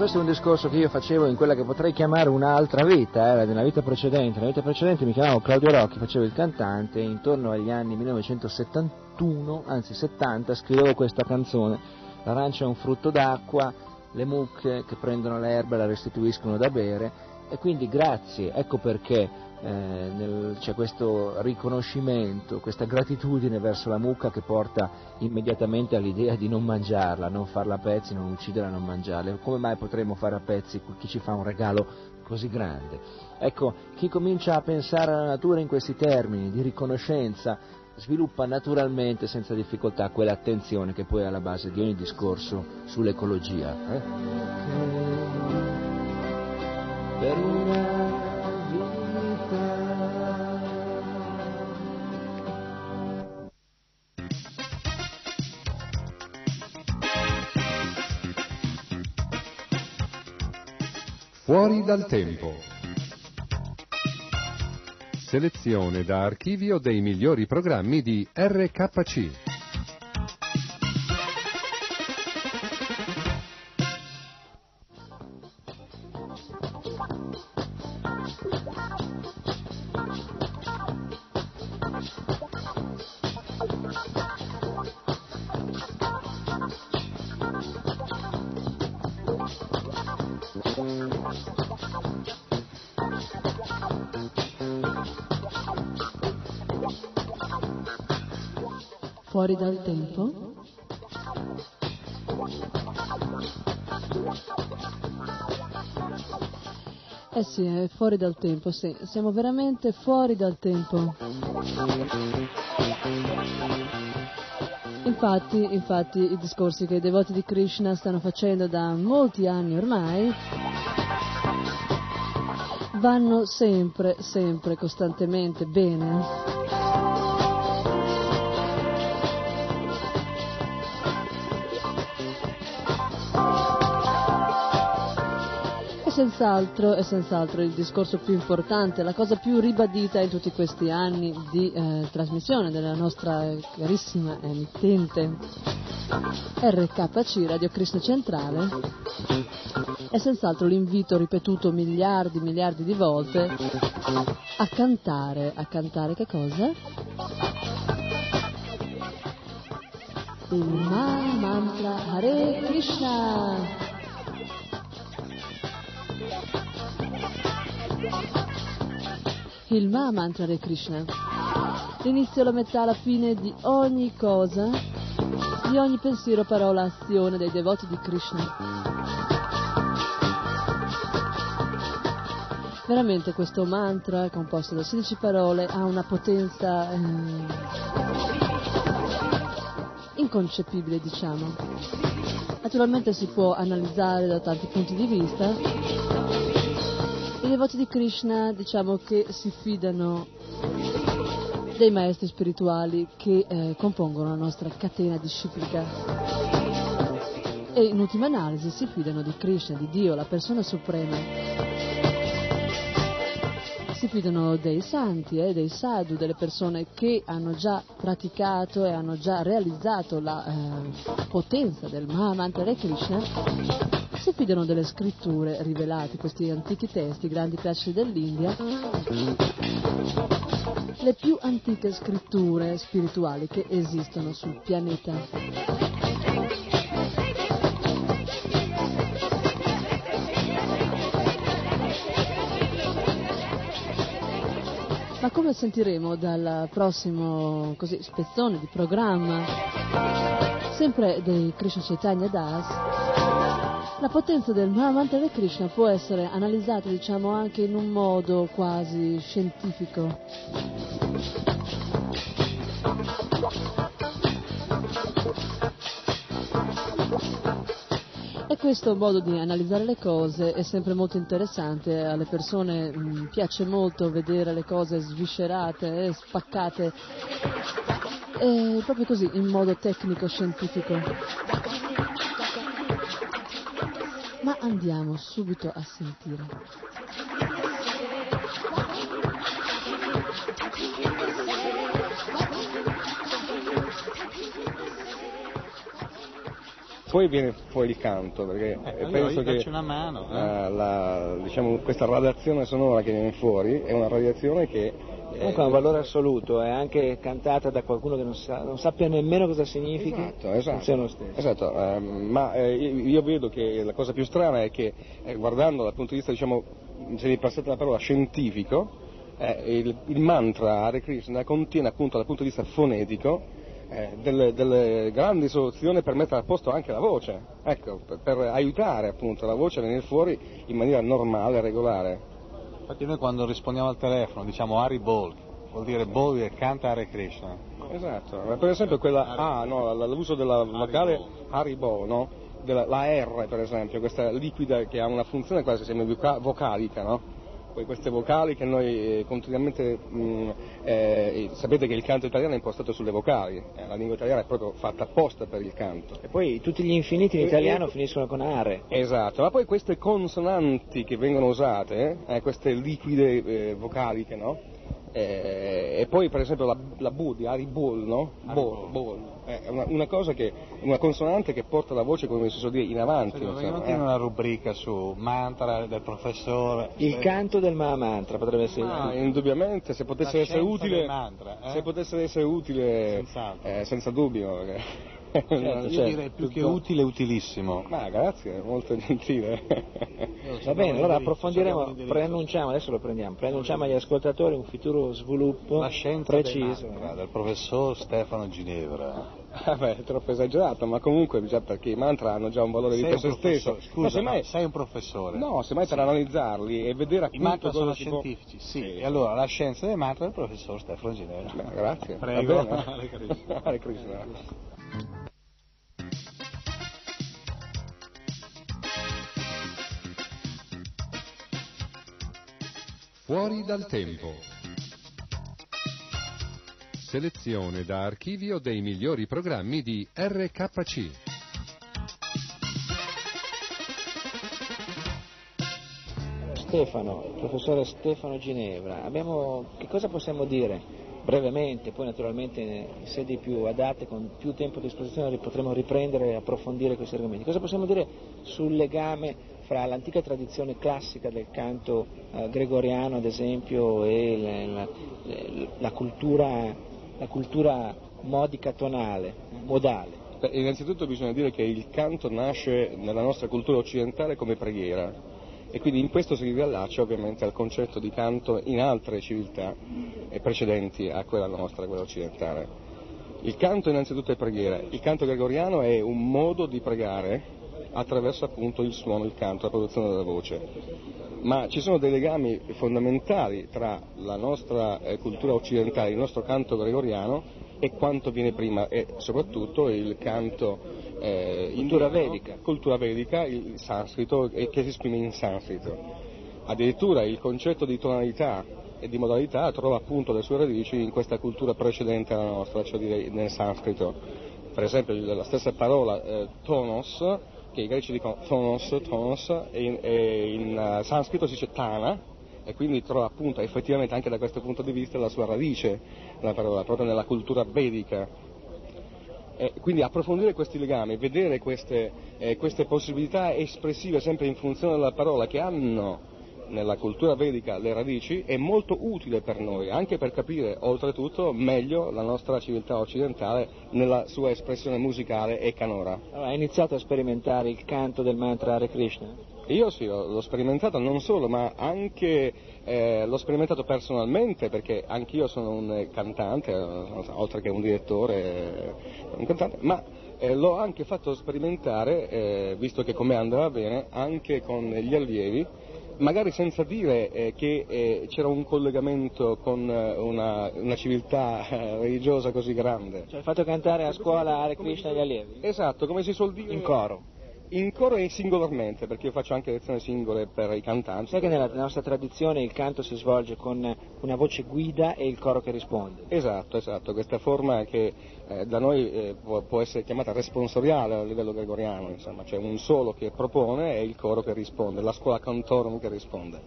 questo è un discorso che io facevo in quella che potrei chiamare un'altra vita, eh, nella vita precedente. Nella vita precedente mi chiamavo Claudio Rocchi, facevo il cantante e intorno agli anni 1971, anzi 70, scrivevo questa canzone. L'arancia è un frutto d'acqua, le mucche che prendono l'erba la restituiscono da bere e quindi grazie, ecco perché eh, c'è questo riconoscimento, questa gratitudine verso la mucca che porta immediatamente all'idea di non mangiarla, non farla a pezzi, non ucciderla, non mangiarla. Come mai potremmo fare a pezzi chi ci fa un regalo così grande? Ecco, chi comincia a pensare alla natura in questi termini di riconoscenza sviluppa naturalmente, senza difficoltà, quell'attenzione che poi è alla base di ogni discorso sull'ecologia. eh? Fuori dal tempo. Selezione da archivio dei migliori programmi di RKC. Fuori dal tempo? Eh sì, è fuori dal tempo, sì. Siamo veramente fuori dal tempo. Infatti, infatti, i discorsi che i devoti di Krishna stanno facendo da molti anni ormai vanno sempre, sempre, costantemente bene. Senz'altro, è senz'altro il discorso più importante, la cosa più ribadita in tutti questi anni di eh, trasmissione della nostra carissima emittente RKC Radio Cristo Centrale. È senz'altro l'invito ripetuto miliardi, miliardi di volte a cantare, a cantare che cosa? Il Ma Mantra Hare Krishna. Il Ma Mantra Hare Krishna. L'inizio, la metà, la fine di ogni cosa, di ogni pensiero, parola, azione dei devoti di Krishna. Veramente questo mantra, composto da 16 parole, ha una potenza eh, inconcepibile, diciamo. Naturalmente si può analizzare da tanti punti di vista, i devoti di Krishna diciamo che si fidano dei maestri spirituali che eh, compongono la nostra catena disciplica e in ultima analisi si fidano di Krishna, di Dio, la persona suprema. Si fidano dei santi, eh, dei sadhu, delle persone che hanno già praticato e hanno già realizzato la eh, potenza del Mahamantra Krishna si fidano delle scritture rivelate, questi antichi testi, grandi classici dell'India, le più antiche scritture spirituali che esistono sul pianeta. Ma come sentiremo dal prossimo così, spezzone di programma, sempre dei Krishna Chaitanya Das, la potenza del Mahamantra di Krishna può essere analizzata, diciamo, anche in un modo quasi scientifico. E questo modo di analizzare le cose è sempre molto interessante, alle persone mh, piace molto vedere le cose sviscerate e spaccate, e proprio così, in modo tecnico-scientifico. Ma andiamo subito a sentire. Poi viene fuori il canto, perché eh, allora penso io che faccio una mano, eh. la- la- diciamo, questa radiazione sonora che viene fuori è una radiazione che Comunque ha un valore assoluto, è anche cantata da qualcuno che non, sa- non sappia nemmeno cosa significhi, Esatto, esatto. funziona lo stesso. Esatto, ehm, ma eh, io io vedo che la cosa più strana è che eh, guardando dal punto di vista, diciamo, se mi passate la parola, scientifico, eh, il, il mantra Hare Krishna contiene appunto dal punto di vista fonetico eh, delle, delle grandi soluzioni per mettere a posto anche la voce, ecco, per, per aiutare appunto la voce a venire fuori in maniera normale regolare. Infatti noi quando rispondiamo al telefono diciamo Hari Bol, vuol dire Bol che canta Hare Krishna. Esatto, ma per esempio quella A, no, l- l'uso della vocale Haribo, no? Della- la R per esempio, questa liquida che ha una funzione quasi voca- vocalica, no? Poi queste vocali che noi eh, continuamente, mh, eh, sapete che il canto italiano è impostato sulle vocali, eh, la lingua italiana è proprio fatta apposta per il canto. E poi tutti gli infiniti in italiano e- finiscono con are. Esatto, ma poi queste consonanti che vengono usate, eh, queste liquide eh, vocaliche, no? Eh, e poi per esempio la, la B di Haribol, no? Bol, bol. Eh, È una, una cosa che, una consonante che porta la voce, come si suol dire, in avanti. Insomma, Vogliamo eh. una rubrica su mantra del professore. Il eh, canto del Mahamantra potrebbe essere. Ah, indubbiamente, se potesse La essere utile, mantra, eh? se potesse essere utile, eh, senza dubbio. Certo, certo, direi più che utile, utilissimo. Ma grazie, molto gentile. Va bene, allora approfondiremo, preannunciamo, adesso lo prendiamo, preannunciamo agli ascoltatori un futuro sviluppo La scienza dei preciso. mantra del professor Stefano Ginevra. Vabbè, è troppo esagerato, ma comunque già perché i mantra hanno già un valore di Sei per un se stesso. scusa, No, semmai- no, sei un professore. No, semmai per analizzarli e vedere I appunto mantra sono si può- scientifici, sì. E allora la scienza dei mantra del professor Stefano Ginevra. Beh, grazie. Prego. Va bene. Hare Krishna. Hare Krishna. Fuori dal tempo. Selezione da archivio dei migliori programmi di RKC. Stefano, professore Stefano Ginevra, abbiamo, che cosa possiamo dire? Brevemente, poi naturalmente in sedi più adatte, con più tempo a disposizione potremo riprendere e approfondire questi argomenti. Cosa possiamo dire sul legame fra l'antica tradizione classica del canto eh, gregoriano, ad esempio, e la, la- la cultura, la cultura modica tonale, modale? Beh, innanzitutto bisogna dire che il canto nasce nella nostra cultura occidentale come preghiera e quindi in questo si riallaccia ovviamente al concetto di canto in altre civiltà precedenti a quella nostra, quella occidentale. Il canto innanzitutto è preghiera, il canto gregoriano è un modo di pregare attraverso appunto il suono, il canto, la produzione della voce. Ma ci sono dei legami fondamentali tra la nostra eh, cultura occidentale, il nostro canto gregoriano e quanto viene prima e soprattutto il canto eh, Cultura vedica. cultura vedica, il sanscrito e che si esprime in sanscrito. Addirittura il concetto di tonalità e di modalità trova appunto le sue radici in questa cultura precedente alla nostra, cioè dire nel sanscrito. Per esempio la stessa parola eh, tonos, che i greci dicono tonos, tonos, e in, e in, eh, sanscrito si dice tana, e quindi trova appunto effettivamente anche da questo punto di vista la sua radice, la parola, proprio nella cultura vedica. E quindi approfondire questi legami, vedere queste, eh, queste possibilità espressive sempre in funzione della parola che hanno nella cultura vedica le radici è molto utile per noi, anche per capire oltretutto meglio la nostra civiltà occidentale nella sua espressione musicale e canora. Allora, hai iniziato a sperimentare il canto del mantra Hare Krishna? Io sì, l'ho sperimentato non solo, ma anche eh, l'ho sperimentato personalmente perché anch'io sono un cantante, oltre che un direttore, eh, un cantante, ma eh, l'ho anche fatto sperimentare, eh, visto che con me andava bene, anche con gli allievi, magari senza dire eh, che eh, c'era un collegamento con una, una civiltà religiosa così grande. Cioè hai fatto cantare a scuola Hare Krishna agli allievi? Esatto, come si suol dire... In coro? In coro e singolarmente, perché io faccio anche lezioni singole per i cantanti. Sai che nella nostra tradizione il canto si svolge con una voce guida e il coro che risponde. Esatto, esatto, questa forma che eh, da noi eh, può, può, essere chiamata responsoriale a livello gregoriano, insomma, cioè un solo che propone e il coro che risponde, la scuola cantorum che risponde.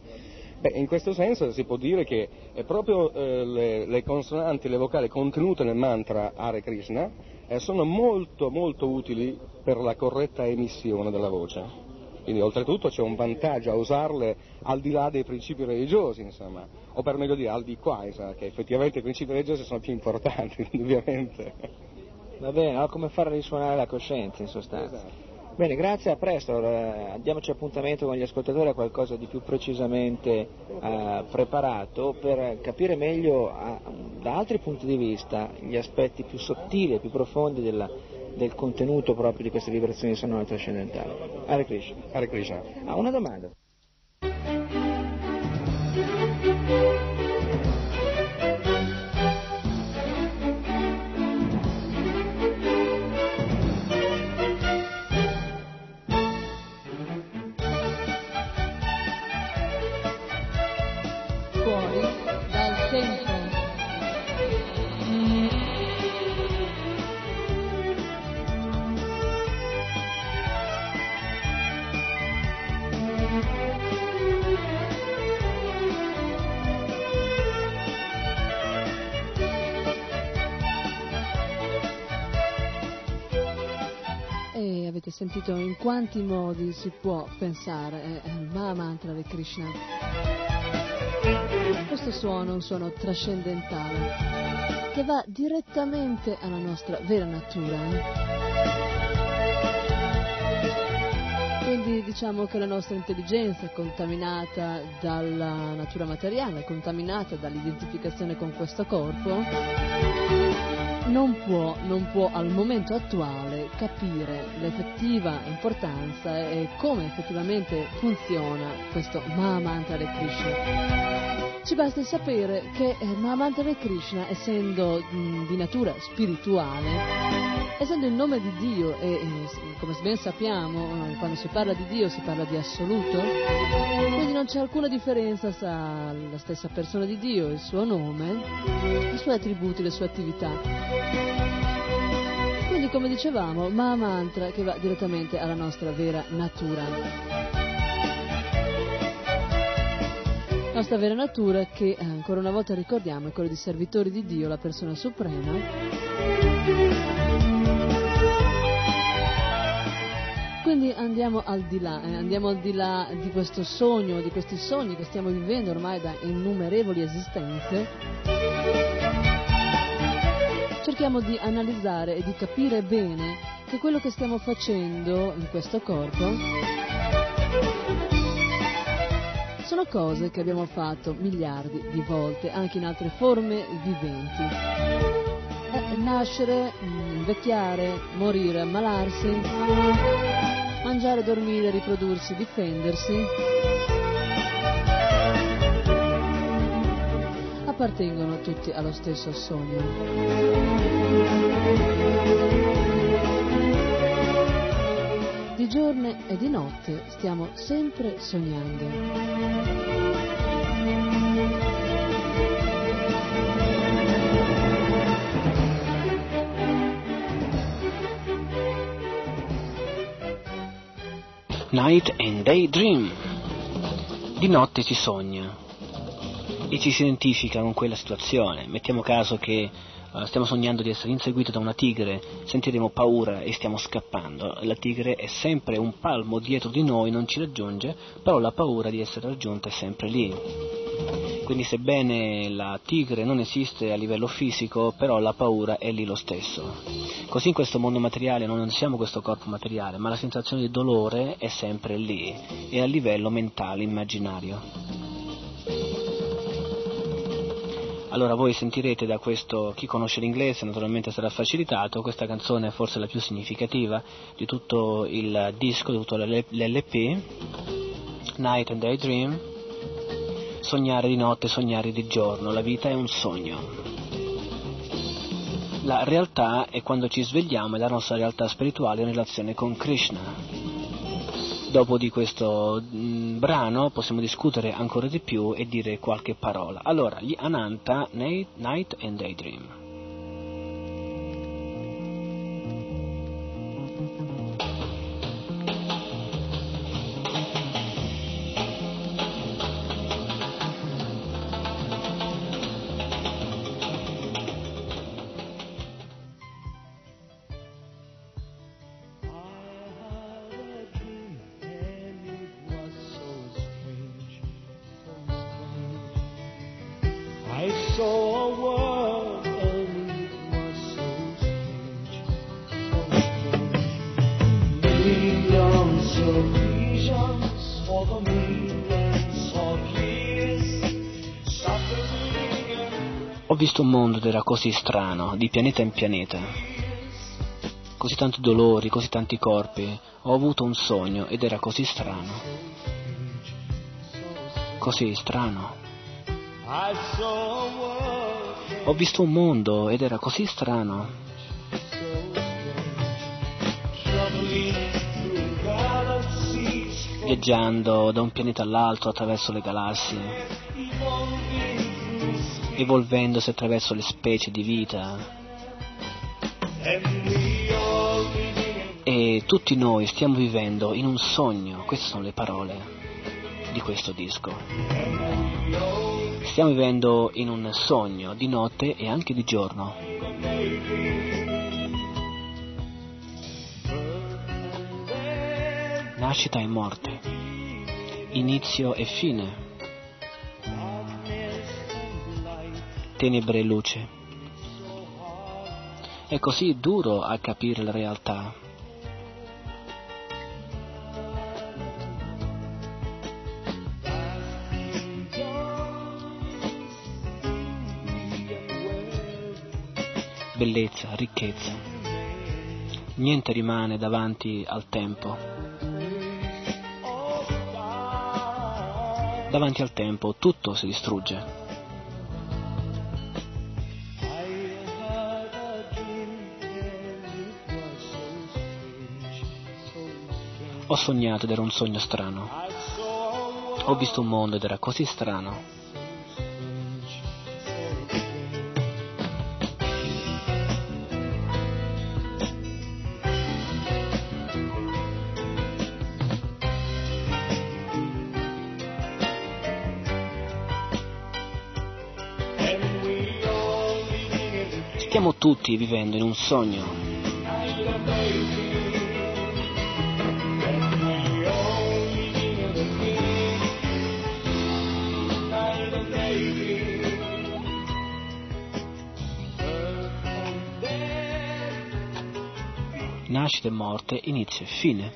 Beh, in questo senso si può dire che proprio eh, le, le, consonanti, le vocali contenute nel mantra Hare Krishna eh, sono molto molto utili per la corretta emissione della voce. Quindi oltretutto c'è un vantaggio a usarle al di là dei principi religiosi, insomma, o per meglio dire al di qua, insomma, che effettivamente i principi religiosi sono più importanti, indubbiamente. Va bene, no? come far risuonare la coscienza in sostanza. Esatto. Bene, grazie, a presto. Diamoci appuntamento con gli ascoltatori a qualcosa di più precisamente eh, preparato per capire meglio a, da altri punti di vista gli aspetti più sottili e più profondi della, del contenuto proprio di queste vibrazioni sonore trascendentali. Hare Krishna. Hare Krishna. Ah, una domanda. Sentito in quanti modi si può pensare al eh, Mahamantra di Krishna. Questo suono è un suono trascendentale che va direttamente alla nostra vera natura. Quindi diciamo che la nostra intelligenza è contaminata dalla natura materiale, è contaminata dall'identificazione con questo corpo non può, non può al momento attuale capire l'effettiva importanza e come effettivamente funziona questo Mahamantra di Krishna. Ci basta sapere che eh, Mahamantra di Krishna, essendo mh, di natura spirituale, essendo il nome di Dio e, come ben sappiamo eh, quando si parla di Dio si parla di assoluto, quindi non c'è alcuna differenza tra la stessa persona di Dio, il suo nome, i suoi attributi, le sue attività. Quindi come dicevamo, Maha Mantra che va direttamente alla nostra vera natura. La nostra vera natura che eh, ancora una volta ricordiamo è quella di servitori di Dio, la persona suprema. Quindi andiamo al di là, eh, andiamo al di là di questo sogno, di questi sogni che stiamo vivendo ormai da innumerevoli esistenze cerchiamo di analizzare e di capire bene che quello che stiamo facendo in questo corpo sono cose che abbiamo fatto miliardi di volte, anche in altre forme viventi. Eh, nascere, invecchiare, morire, ammalarsi, mangiare, dormire, riprodursi, difendersi appartengono tutti allo stesso sogno. Di giorno e di notte stiamo sempre sognando. Night and Day Dream. Di notte si sogna, e ci si identifica con quella situazione. Mettiamo caso che uh, stiamo sognando di essere inseguito da una tigre, sentiremo paura e stiamo scappando. La tigre è sempre un palmo dietro di noi, non ci raggiunge, però la paura di essere raggiunta è sempre lì. Quindi sebbene la tigre non esiste a livello fisico, però la paura è lì lo stesso. Così in questo mondo materiale non siamo questo corpo materiale, ma la sensazione di dolore è sempre lì, è a livello mentale, immaginario. Allora voi sentirete da questo, chi conosce l'inglese naturalmente sarà facilitato, questa canzone è forse la più significativa di tutto il disco, di tutto l'LP, Night and Day Dream, sognare di notte, sognare di giorno, la vita è un sogno. La realtà è quando ci svegliamo, è la nostra realtà spirituale in relazione con Krishna. Dopo di questo mh, brano possiamo discutere ancora di più e dire qualche parola. Allora, gli Ananta, Night and Daydream. Visto un mondo ed era così strano, di pianeta in pianeta. Così tanti dolori, così tanti corpi. Ho avuto un sogno ed era così strano. Così strano. Ho visto un mondo ed era così strano. Viaggiando da un pianeta all'altro attraverso le galassie, evolvendosi attraverso le specie di vita. E tutti noi stiamo vivendo in un sogno, queste sono le parole di questo disco. Stiamo vivendo in un sogno di notte e anche di giorno. Nascita e morte, inizio e fine, tenebre e luce. È così duro a capire la realtà. Bellezza, ricchezza. Niente rimane davanti al tempo. Davanti al tempo tutto si distrugge. Ho sognato ed era un sogno strano. Ho visto un mondo ed era così strano. Stiamo tutti vivendo in un sogno. Nascita e morte, inizio e fine.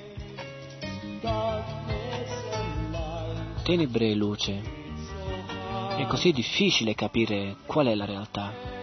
Tenebre e luce. È così difficile capire qual è la realtà.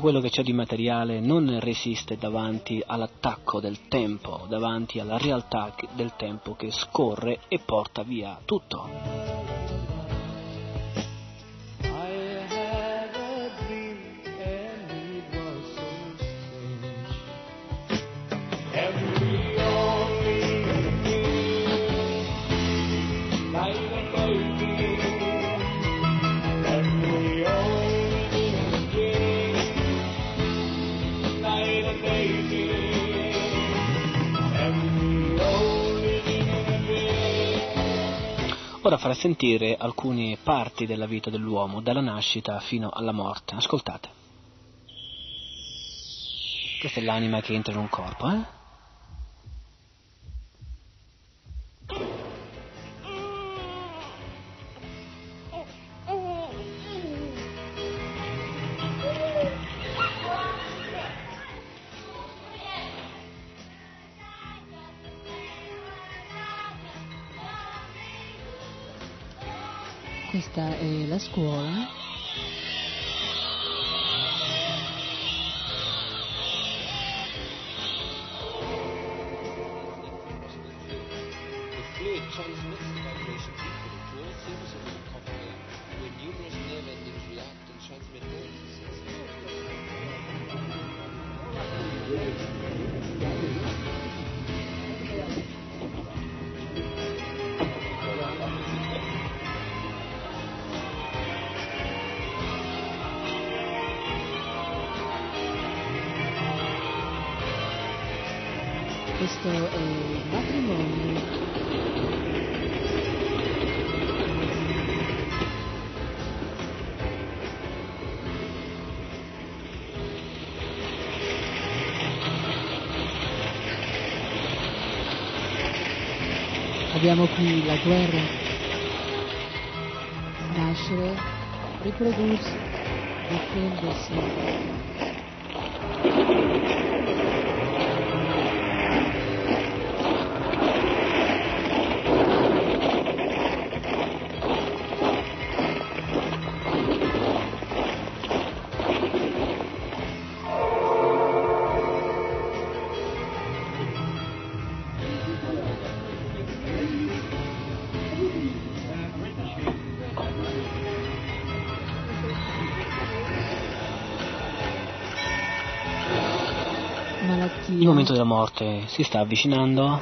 Quello che c'è di materiale non resiste davanti all'attacco del tempo, davanti alla realtà del tempo che scorre e porta via tutto. Farà sentire alcune parti della vita dell'uomo, dalla nascita fino alla morte. Ascoltate. Questa è l'anima che entra in un corpo, eh? È qui la guerra, momento della morte si sta avvicinando.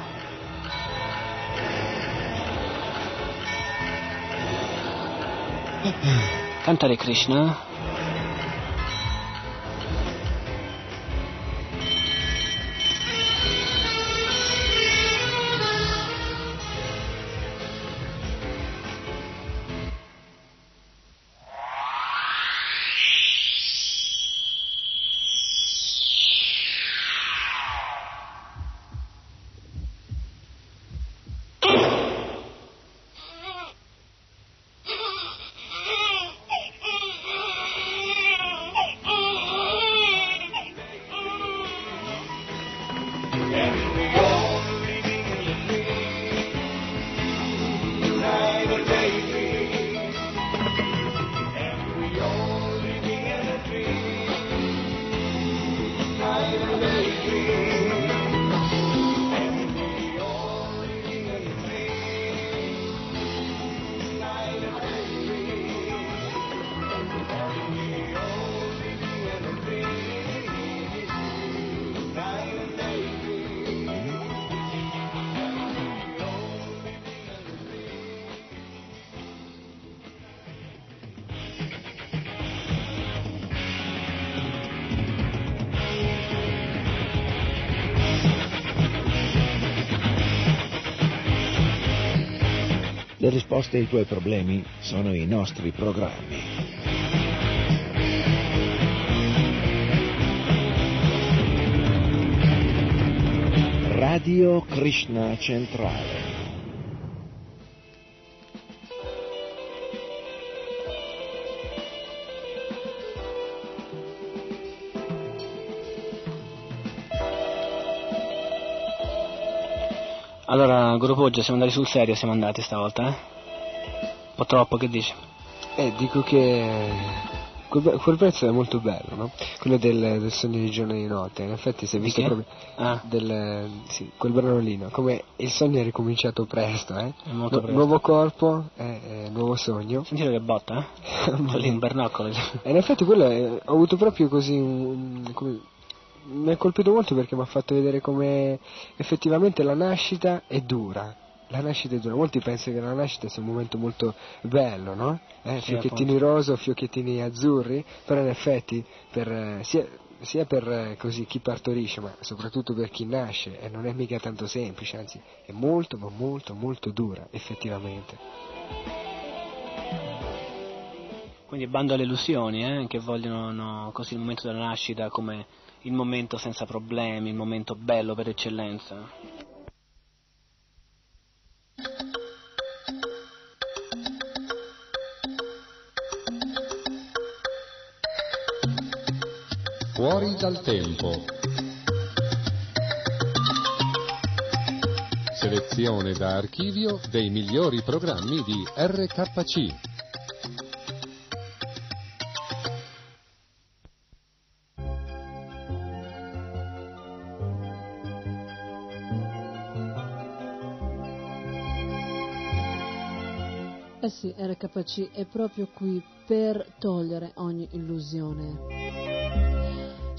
Cantare Krishna. Le risposte ai tuoi problemi sono i nostri programmi. Radio Krishna Centrale. Allora, Guru Poggia, siamo andati sul serio, siamo andati stavolta, eh? Po' troppo, che dici? Eh, dico che quel, quel pezzo è molto bello, no? Quello del, del sogno di giorno e di notte. In effetti si è visto proprio Ah. del, sì, quel brano lì, no? Come il sogno è ricominciato presto, eh? È molto Nu- presto. Nuovo corpo, eh, eh, nuovo sogno. Sentite che botta, eh? Lì in bernoccolo. E in effetti quello è- ho avuto proprio così un... come- mi ha colpito molto perché mi ha fatto vedere come effettivamente la nascita è dura. La nascita è dura. Molti pensano che la nascita sia un momento molto bello, no? Eh, Sì, fiocchettini rosa o fiocchettini azzurri, però in effetti per, eh, sia, sia per eh, così chi partorisce, ma soprattutto per chi nasce, e non è mica tanto semplice, anzi è molto ma molto molto dura, effettivamente. Quindi bando alle illusioni, eh? Che vogliono no, così il momento della nascita come il momento senza problemi, il momento bello per eccellenza. Fuori dal tempo. Selezione da archivio dei migliori programmi di RKC. Eh sì, RKC è proprio qui per togliere ogni illusione.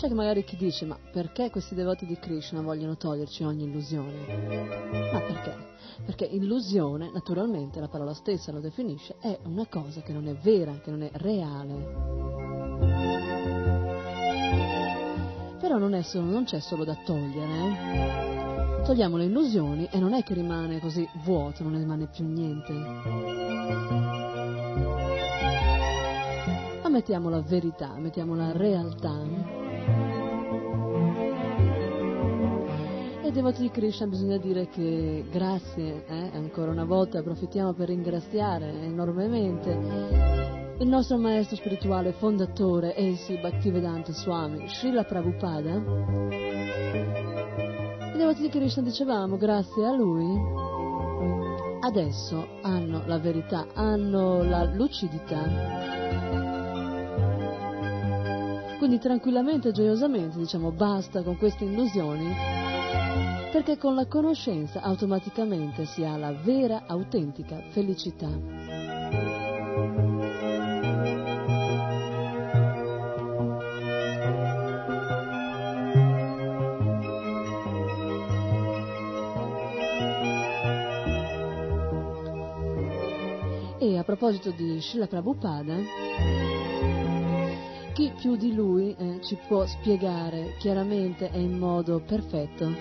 C'è che magari chi dice, ma perché questi devoti di Krishna vogliono toglierci ogni illusione? Ma perché? Perché illusione, naturalmente, la parola stessa lo definisce, è una cosa che non è vera, che non è reale. Però non, è solo, non c'è solo da togliere, eh? togliamo le illusioni e non è che rimane così vuoto, non ne rimane più niente. Mettiamo la verità, mettiamo la realtà. E devoti di Krishna bisogna dire che grazie, eh, ancora una volta approfittiamo per ringraziare enormemente il nostro maestro spirituale fondatore, essi Bhaktivedanta Swami, Srila Prabhupada. I devoti di Krishna dicevamo, grazie a lui, adesso hanno la verità, hanno la lucidità. Quindi tranquillamente e gioiosamente diciamo basta con queste illusioni, perché con la conoscenza automaticamente si ha la vera, autentica felicità. E a proposito di Srila Prabhupada, chi più di lui eh, ci può spiegare chiaramente e in modo perfetto.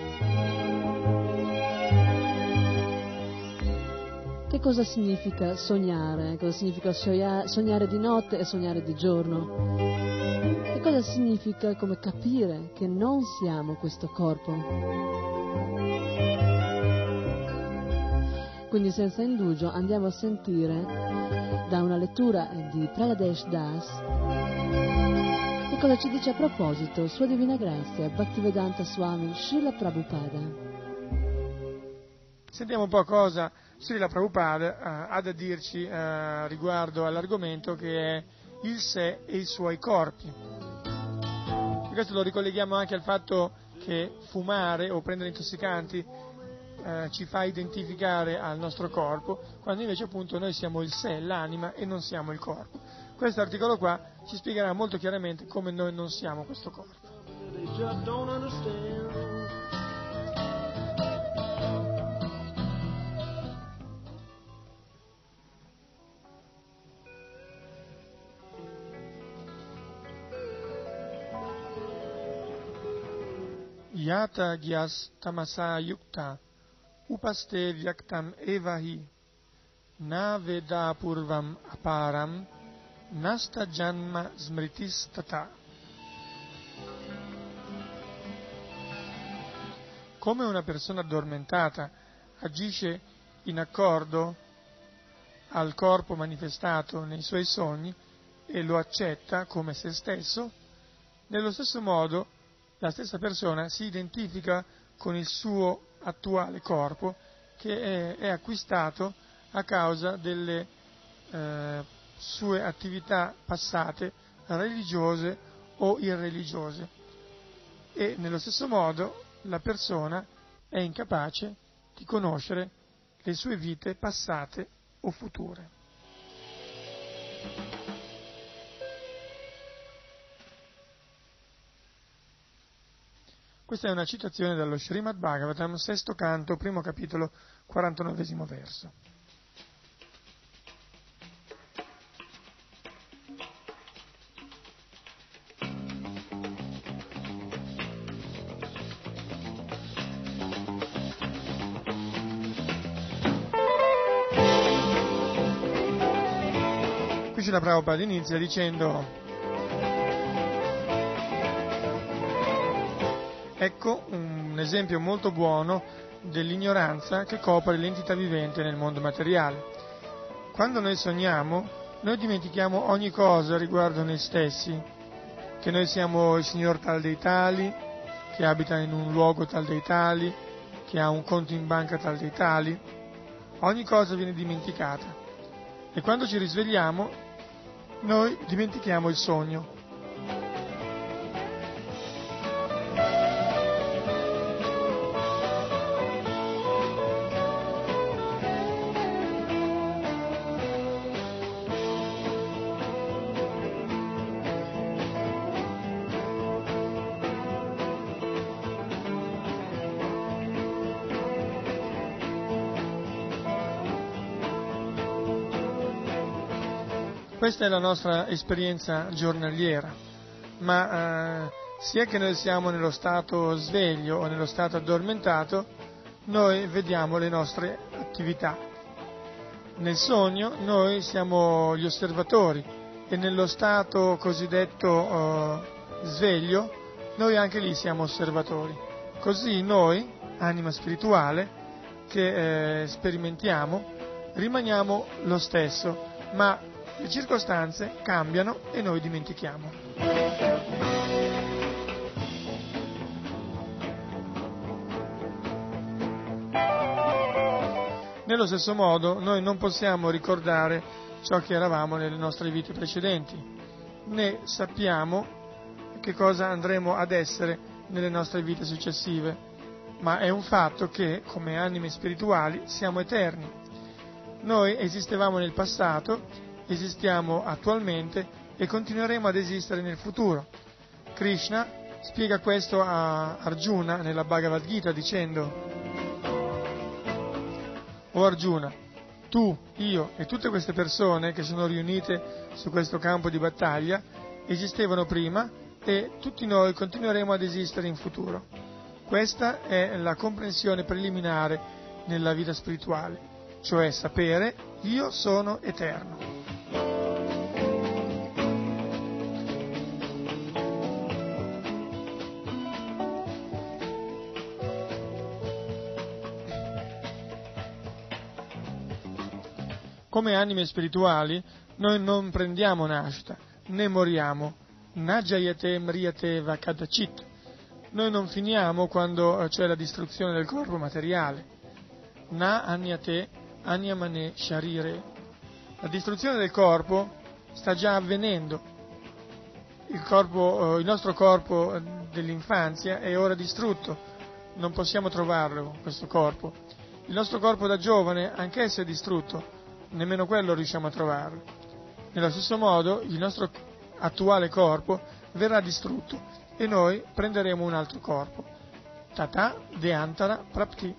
Che cosa significa sognare, cosa significa sognare di notte e sognare di giorno, che cosa significa come capire che non siamo questo corpo. Quindi senza indugio andiamo a sentire da una lettura di Praladesh Das che cosa ci dice a proposito Sua Divina Grazia Bhaktivedanta Swami Srila Prabhupada. Sentiamo un po' cosa Srila Prabhupada uh, ha da dirci uh, riguardo all'argomento che è il sé e i suoi corpi. E questo lo ricolleghiamo anche al fatto che fumare o prendere intossicanti eh, ci fa identificare al nostro corpo, quando invece appunto noi siamo il sé, l'anima e non siamo il corpo. Questo articolo qua ci spiegherà molto chiaramente come noi non siamo questo corpo. Yata gyas tamasa yukta upaste vyaktam evahi na veda purvam aparam nasta janma smritistata. Come una persona addormentata agisce in accordo al corpo manifestato nei suoi sogni e lo accetta come se stesso, nello stesso modo la stessa persona si identifica con il suo attuale corpo che è, è acquistato a causa delle eh, sue attività passate religiose o irreligiose e nello stesso modo la persona è incapace di conoscere le sue vite passate o future. Questa è una citazione dallo Srimad Bhagavatam, sesto canto, primo capitolo, 49 verso. Qui c'è la Prabhupada inizia dicendo Ecco un esempio molto buono dell'ignoranza che copre l'entità vivente nel mondo materiale. Quando noi sogniamo, noi dimentichiamo ogni cosa riguardo noi stessi, che noi siamo il signor tal dei tali, che abita in un luogo tal dei tali, che ha un conto in banca tal dei tali, ogni cosa viene dimenticata. E quando ci risvegliamo, noi dimentichiamo il sogno, Questa è la nostra esperienza giornaliera, ma eh, sia che noi siamo nello stato sveglio o nello stato addormentato, noi vediamo le nostre attività. Nel sogno noi siamo gli osservatori e nello stato cosiddetto eh, sveglio noi anche lì siamo osservatori. Così noi, anima spirituale, che eh, sperimentiamo, rimaniamo lo stesso, ma le circostanze cambiano e noi dimentichiamo. Nello stesso modo noi non possiamo ricordare ciò che eravamo nelle nostre vite precedenti, né sappiamo che cosa andremo ad essere nelle nostre vite successive, ma è un fatto che, come anime spirituali, siamo eterni. Noi esistevamo nel passato, esistiamo attualmente e continueremo ad esistere nel futuro. Krishna spiega questo a Arjuna nella Bhagavad Gita dicendo o Arjuna, tu, io e tutte queste persone che sono riunite su questo campo di battaglia esistevano prima e tutti noi continueremo ad esistere in futuro. Questa è la comprensione preliminare nella vita spirituale, cioè sapere io sono eterno. Come anime spirituali noi non prendiamo nascita, né moriamo. Najayate mriyate vakadachit. Noi non finiamo quando c'è la distruzione del corpo materiale. Na anyate anyamane sharire. La distruzione del corpo sta già avvenendo. Il, corpo, il nostro corpo dell'infanzia è ora distrutto. Non possiamo trovarlo, questo corpo. Il nostro corpo da giovane, anch'esso è distrutto nemmeno quello riusciamo a trovarlo. Nello stesso modo il nostro attuale corpo verrà distrutto e noi prenderemo un altro corpo. Tata Deantara Prapti.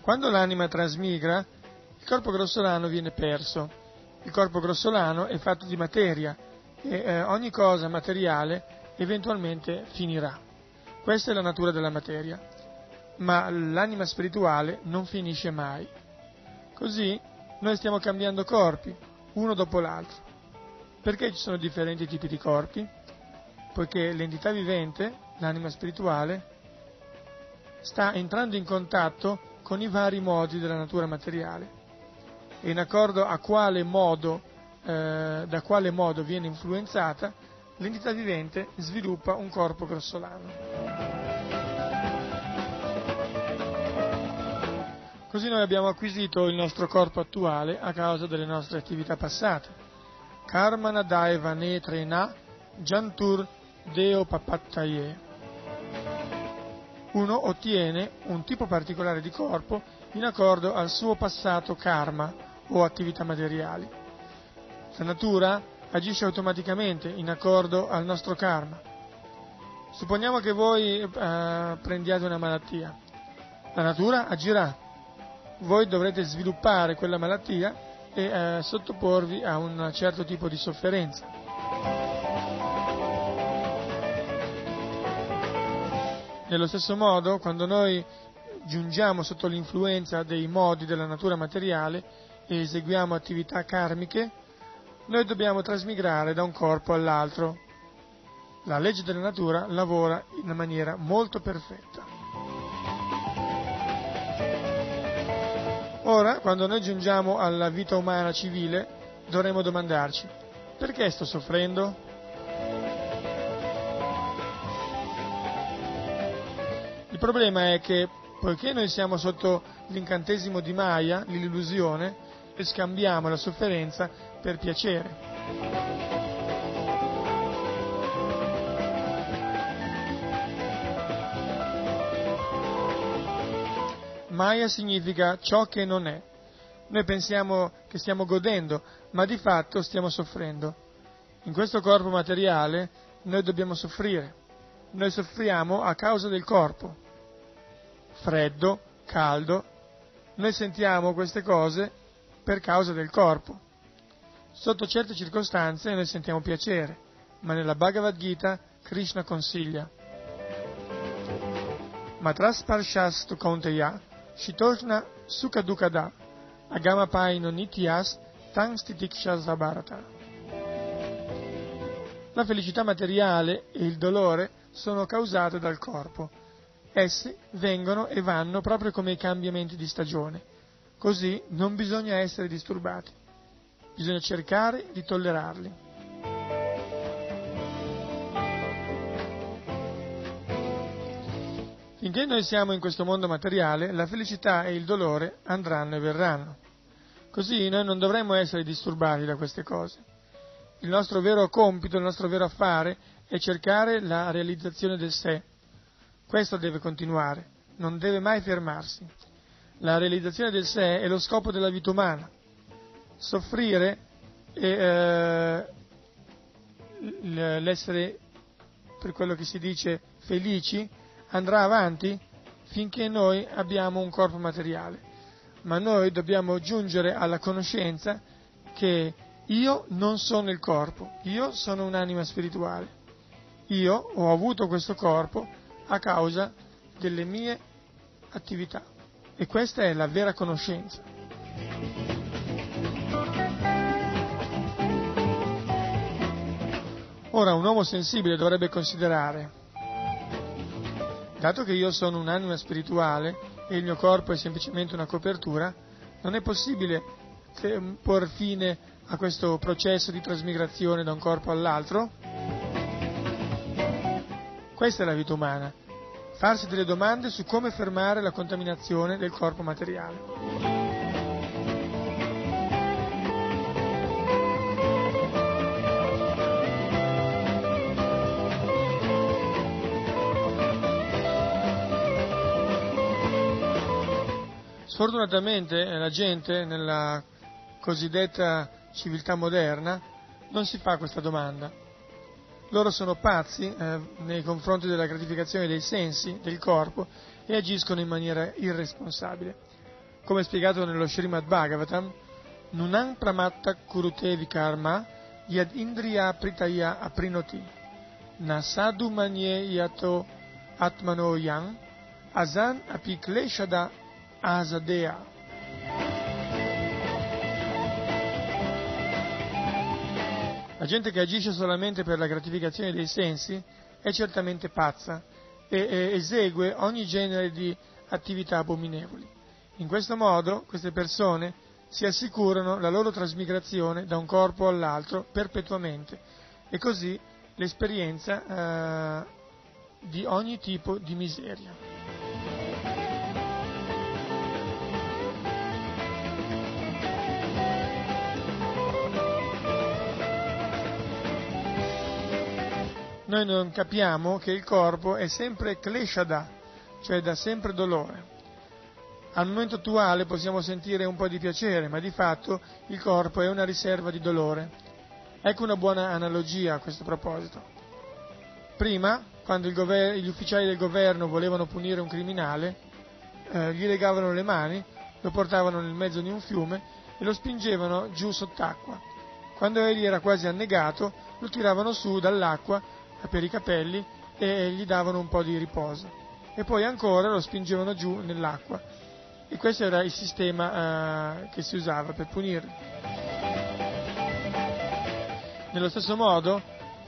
Quando l'anima trasmigra, il corpo grossolano viene perso. Il corpo grossolano è fatto di materia e eh, ogni cosa materiale eventualmente finirà. Questa è la natura della materia, ma l'anima spirituale non finisce mai. Così noi stiamo cambiando corpi, uno dopo l'altro. Perché ci sono differenti tipi di corpi? Poiché l'entità vivente, l'anima spirituale, sta entrando in contatto con i vari modi della natura materiale e in accordo a quale modo, eh, da quale modo viene influenzata, l'entità vivente sviluppa un corpo grossolano. Così noi abbiamo acquisito il nostro corpo attuale a causa delle nostre attività passate. Karmana Daeva Netrena Jantur Deo Papattaye. Uno ottiene un tipo particolare di corpo in accordo al suo passato karma o attività materiali. La natura agisce automaticamente in accordo al nostro karma. Supponiamo che voi eh, prendiate una malattia. La natura agirà. Voi dovrete sviluppare quella malattia e eh, sottoporvi a un certo tipo di sofferenza. Nello stesso modo, quando noi giungiamo sotto l'influenza dei modi della natura materiale e eseguiamo attività karmiche, noi dobbiamo trasmigrare da un corpo all'altro. La legge della natura lavora in maniera molto perfetta. Ora, quando noi giungiamo alla vita umana civile, dovremo domandarci, perché sto soffrendo? Il problema è che, poiché noi siamo sotto l'incantesimo di Maya, l'illusione, e scambiamo la sofferenza per piacere. Maya significa ciò che non è. Noi pensiamo che stiamo godendo, ma di fatto stiamo soffrendo. In questo corpo materiale noi dobbiamo soffrire. Noi soffriamo a causa del corpo. Freddo, caldo. Noi sentiamo queste cose per causa del corpo. Sotto certe circostanze noi sentiamo piacere, ma nella Bhagavad Gita Krishna consiglia Matras Parshastu Kaunteya Shitoshna Sukadukada Agamapaino Nityas Tangstitiksha Bharata. La felicità materiale e il dolore sono causate dal corpo. Essi vengono e vanno proprio come i cambiamenti di stagione. Così non bisogna essere disturbati. Bisogna cercare di tollerarli. Finché noi siamo in questo mondo materiale, la felicità e il dolore andranno e verranno. Così noi non dovremmo essere disturbati da queste cose. Il nostro vero compito, il nostro vero affare è cercare la realizzazione del sé. Questo deve continuare, non deve mai fermarsi. La realizzazione del sé è lo scopo della vita umana. Soffrire e eh, l'essere, per quello che si dice, felici, andrà avanti finché noi abbiamo un corpo materiale, ma noi dobbiamo giungere alla conoscenza che io non sono il corpo, io sono un'anima spirituale. Io ho avuto questo corpo a causa delle mie attività e questa è la vera conoscenza. Ora un uomo sensibile dovrebbe considerare Dato che io sono un'anima spirituale e il mio corpo è semplicemente una copertura, non è possibile porre fine a questo processo di trasmigrazione da un corpo all'altro? Questa è la vita umana, farsi delle domande su come fermare la contaminazione del corpo materiale. Sfortunatamente la gente nella cosiddetta civiltà moderna non si fa questa domanda. Loro sono pazzi eh, nei confronti della gratificazione dei sensi, del corpo e agiscono in maniera irresponsabile. Come spiegato nello Srimad Bhagavatam, Nunang pramatta kurute karma yad indriya pritaya aprinoti nasadu manye yato atmano yang asan api kleshada Asadea. La gente che agisce solamente per la gratificazione dei sensi è certamente pazza e, e esegue ogni genere di attività abominevoli. In questo modo queste persone si assicurano la loro trasmigrazione da un corpo all'altro perpetuamente e così l'esperienza eh, di ogni tipo di miseria. Noi non capiamo che il corpo è sempre kleshada, cioè dà sempre dolore. Al momento attuale possiamo sentire un po' di piacere, ma di fatto il corpo è una riserva di dolore. Ecco una buona analogia a questo proposito. Prima, quando gover- gli ufficiali del governo volevano punire un criminale, eh, gli legavano le mani, lo portavano nel mezzo di un fiume e lo spingevano giù sott'acqua. Quando egli era quasi annegato, lo tiravano su dall'acqua per i capelli e gli davano un po' di riposo. E poi ancora lo spingevano giù nell'acqua. E questo era il sistema eh, che si usava per punirli. Nello stesso modo,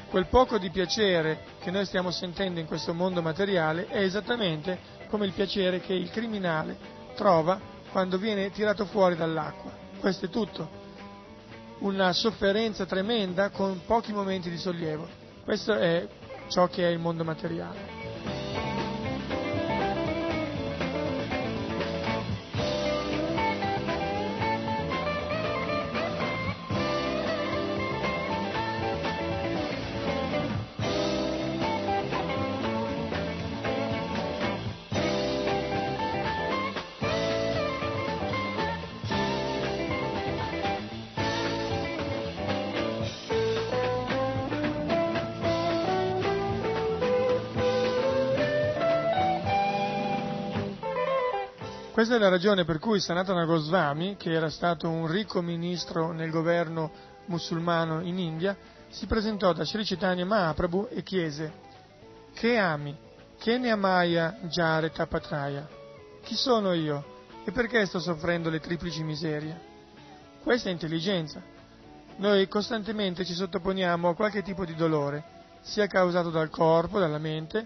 quel poco di piacere che noi stiamo sentendo in questo mondo materiale è esattamente come il piacere che il criminale trova quando viene tirato fuori dall'acqua. Questo è tutto. Una sofferenza tremenda con pochi momenti di sollievo. Questo è ciò che è il mondo materiale. Questa è la ragione per cui Sanatana Goswami, che era stato un ricco ministro nel governo musulmano in India, si presentò da Sri Chaitanya Mahaprabhu e chiese Che ami? Che ne amaya Jare Tapatraya? Chi sono io? E perché sto soffrendo le triplici miserie? Questa è intelligenza. Noi costantemente ci sottoponiamo a qualche tipo di dolore, sia causato dal corpo, dalla mente,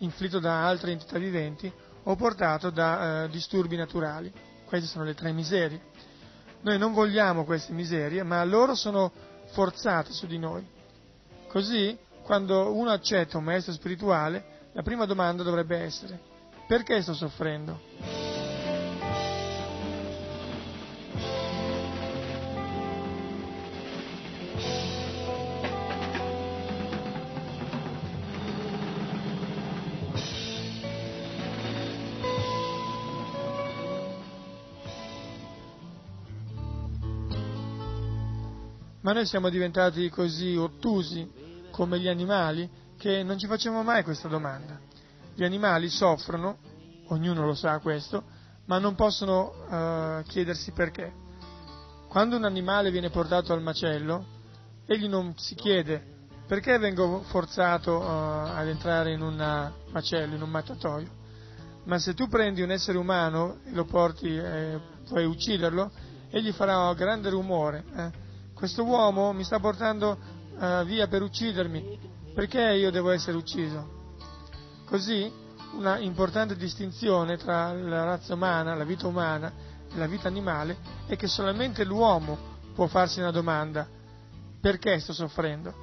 inflitto da altre entità viventi o portato da eh, disturbi naturali. Queste sono le tre miserie. Noi non vogliamo queste miserie, ma loro sono forzate su di noi. Così, quando uno accetta un maestro spirituale, la prima domanda dovrebbe essere, perché sto soffrendo? Ma noi siamo diventati così ottusi come gli animali che non ci facciamo mai questa domanda. Gli animali soffrono, ognuno lo sa questo, ma non possono uh, chiedersi perché. Quando un animale viene portato al macello, egli non si chiede perché vengo forzato uh, ad entrare in un macello, in un mattatoio. Ma se tu prendi un essere umano e lo porti eh, vuoi ucciderlo, egli farà un grande rumore. Eh? Questo uomo mi sta portando uh, via per uccidermi, perché io devo essere ucciso? Così una importante distinzione tra la razza umana, la vita umana e la vita animale è che solamente l'uomo può farsi una domanda, perché sto soffrendo?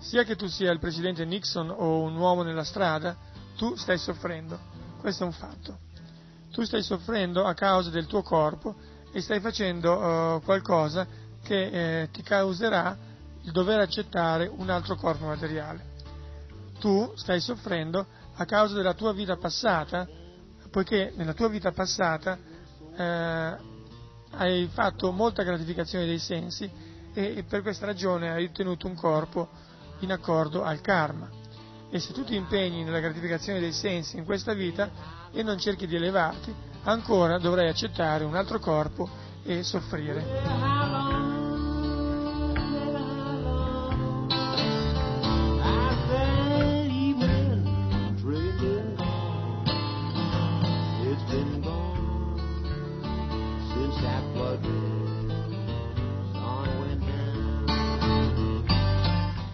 Sia che tu sia il presidente Nixon o un uomo nella strada, tu stai soffrendo, questo è un fatto. Tu stai soffrendo a causa del tuo corpo e stai facendo uh, qualcosa che eh, ti causerà il dover accettare un altro corpo materiale. Tu stai soffrendo a causa della tua vita passata, poiché nella tua vita passata eh, hai fatto molta gratificazione dei sensi e, e per questa ragione hai ottenuto un corpo in accordo al karma. E se tu ti impegni nella gratificazione dei sensi in questa vita e non cerchi di elevarti, ancora dovrei accettare un altro corpo e soffrire.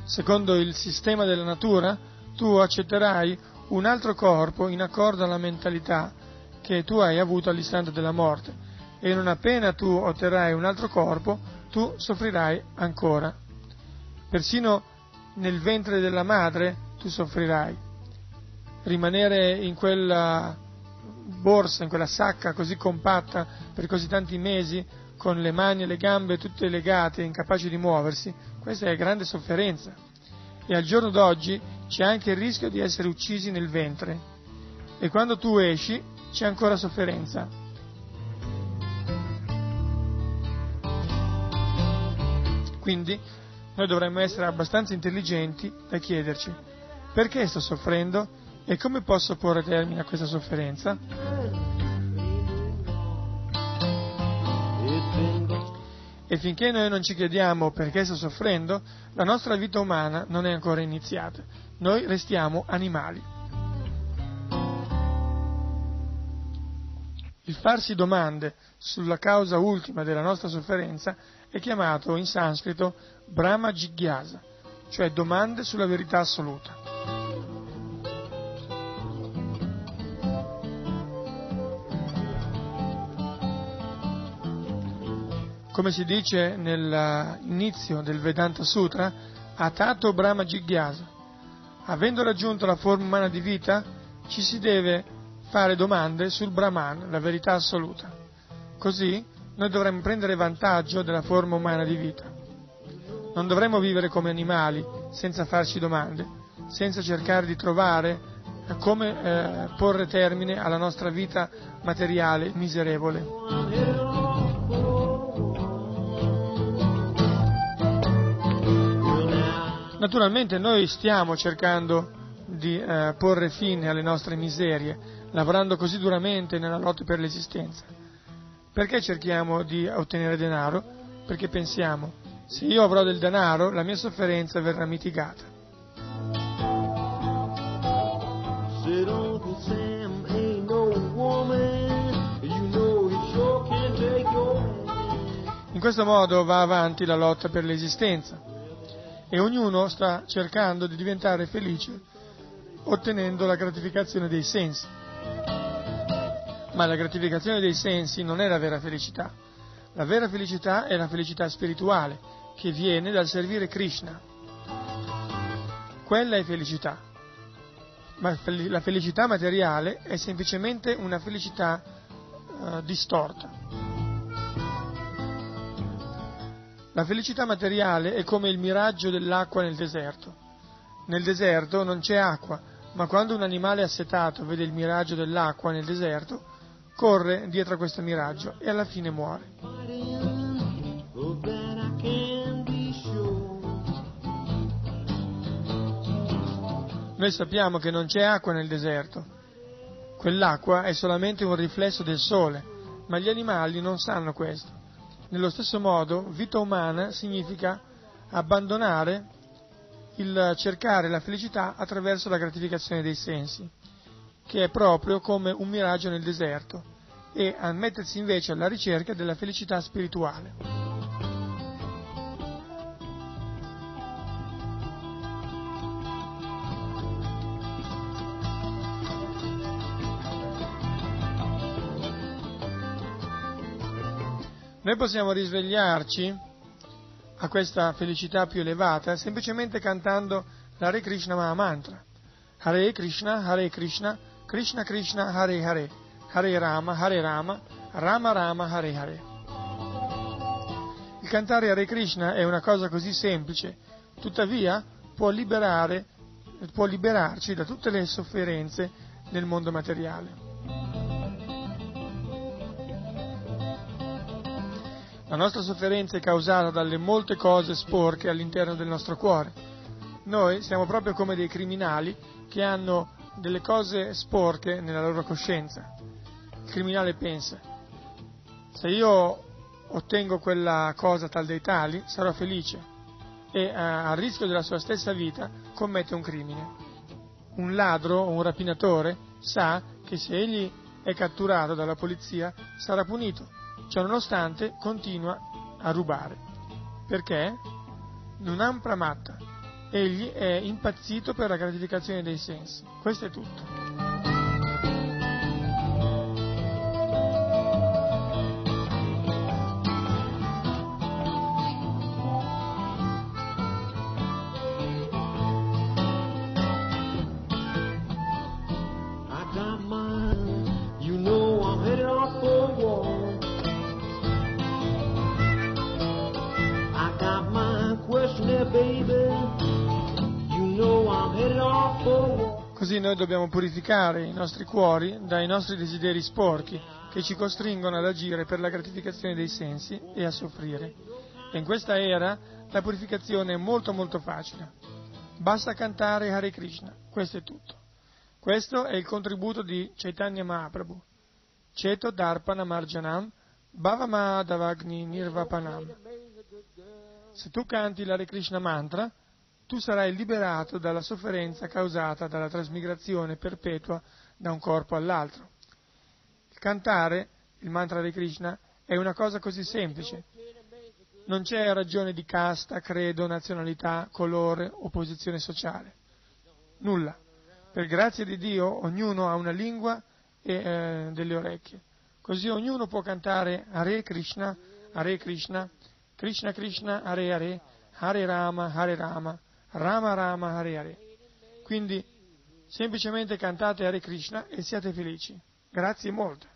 Secondo il sistema della natura, tu accetterai un altro corpo in accordo alla mentalità che tu hai avuto all'istante della morte e non appena tu otterrai un altro corpo, tu soffrirai ancora. Persino nel ventre della madre tu soffrirai. Rimanere in quella borsa, in quella sacca così compatta per così tanti mesi, con le mani e le gambe tutte legate, incapaci di muoversi, questa è grande sofferenza. E al giorno d'oggi c'è anche il rischio di essere uccisi nel ventre. E quando tu esci, c'è ancora sofferenza. Quindi noi dovremmo essere abbastanza intelligenti da chiederci perché sto soffrendo e come posso porre termine a questa sofferenza. E finché noi non ci chiediamo perché sto soffrendo, la nostra vita umana non è ancora iniziata. Noi restiamo animali. Il farsi domande sulla causa ultima della nostra sofferenza è chiamato in sanscrito Brahma Jigyasa, cioè domande sulla verità assoluta. Come si dice nell'inizio del Vedanta Sutra, Atato Brahma Jigyasa. Avendo raggiunto la forma umana di vita, ci si deve fare domande sul Brahman, la verità assoluta. Così noi dovremmo prendere vantaggio della forma umana di vita. Non dovremmo vivere come animali senza farci domande, senza cercare di trovare come eh, porre termine alla nostra vita materiale miserevole. Naturalmente noi stiamo cercando di eh, porre fine alle nostre miserie, lavorando così duramente nella lotta per l'esistenza? Perché cerchiamo di ottenere denaro? Perché pensiamo, Se io avrò del denaro, la mia sofferenza verrà mitigata. In questo modo va avanti la lotta per l'esistenza e ognuno sta cercando di diventare felice ottenendo la gratificazione dei sensi. Ma la gratificazione dei sensi non è la vera felicità. La vera felicità è la felicità spirituale che viene dal servire Krishna. Quella è felicità. Ma la felicità materiale è semplicemente una felicità eh, distorta. La felicità materiale è come il miraggio dell'acqua nel deserto. Nel deserto non c'è acqua, ma quando un animale assetato vede il miraggio dell'acqua nel deserto, corre dietro a questo miraggio e alla fine muore. Noi sappiamo che non c'è acqua nel deserto. Quell'acqua è solamente un riflesso del sole, ma gli animali non sanno questo. Nello stesso modo, vita umana significa abbandonare il cercare la felicità attraverso la gratificazione dei sensi, che è proprio come un miraggio nel deserto, e a mettersi invece alla ricerca della felicità spirituale. Noi possiamo risvegliarci a questa felicità più elevata semplicemente cantando l'Hare Krishna Maha Mantra. Hare Krishna, Hare Krishna, Krishna Krishna, Hare Hare, Hare Rama, Hare Rama, Rama Rama, Hare Hare. Il cantare Hare Krishna è una cosa così semplice, tuttavia può, liberare, può liberarci da tutte le sofferenze del mondo materiale. La nostra sofferenza è causata dalle molte cose sporche all'interno del nostro cuore. Noi siamo proprio come dei criminali che hanno delle cose sporche nella loro coscienza. Il criminale pensa, se io ottengo quella cosa tal dei tali, sarò felice e eh, a rischio della sua stessa vita commette un crimine. Un ladro o un rapinatore sa che se egli è catturato dalla polizia sarà punito Ciononostante continua a rubare. Perché? Non ha un pramatta. Egli è impazzito per la gratificazione dei sensi. Questo è tutto. Così noi dobbiamo purificare i nostri cuori dai nostri desideri sporchi che ci costringono ad agire per la gratificazione dei sensi e a soffrire. E in questa era la purificazione è molto molto facile. Basta cantare Hare Krishna, questo è tutto. Questo è il contributo di Chaitanya Mahaprabhu. Ceto Darpana Marjanam Bhavamadavagni Nirvapanam. Se tu canti l'Hare Krishna mantra, tu sarai liberato dalla sofferenza causata dalla trasmigrazione perpetua da un corpo all'altro. Il cantare il mantra di Krishna è una cosa così semplice. Non c'è ragione di casta, credo, nazionalità, colore o posizione sociale. Nulla. Per grazia di Dio ognuno ha una lingua e eh, delle orecchie. Così ognuno può cantare Hare Krishna, Hare Krishna, Krishna Krishna, Hare Hare, Hare Rama, Hare Rama, Rama Rama, Hare Hare. Quindi semplicemente cantate Hare Krishna e siate felici. Grazie molte.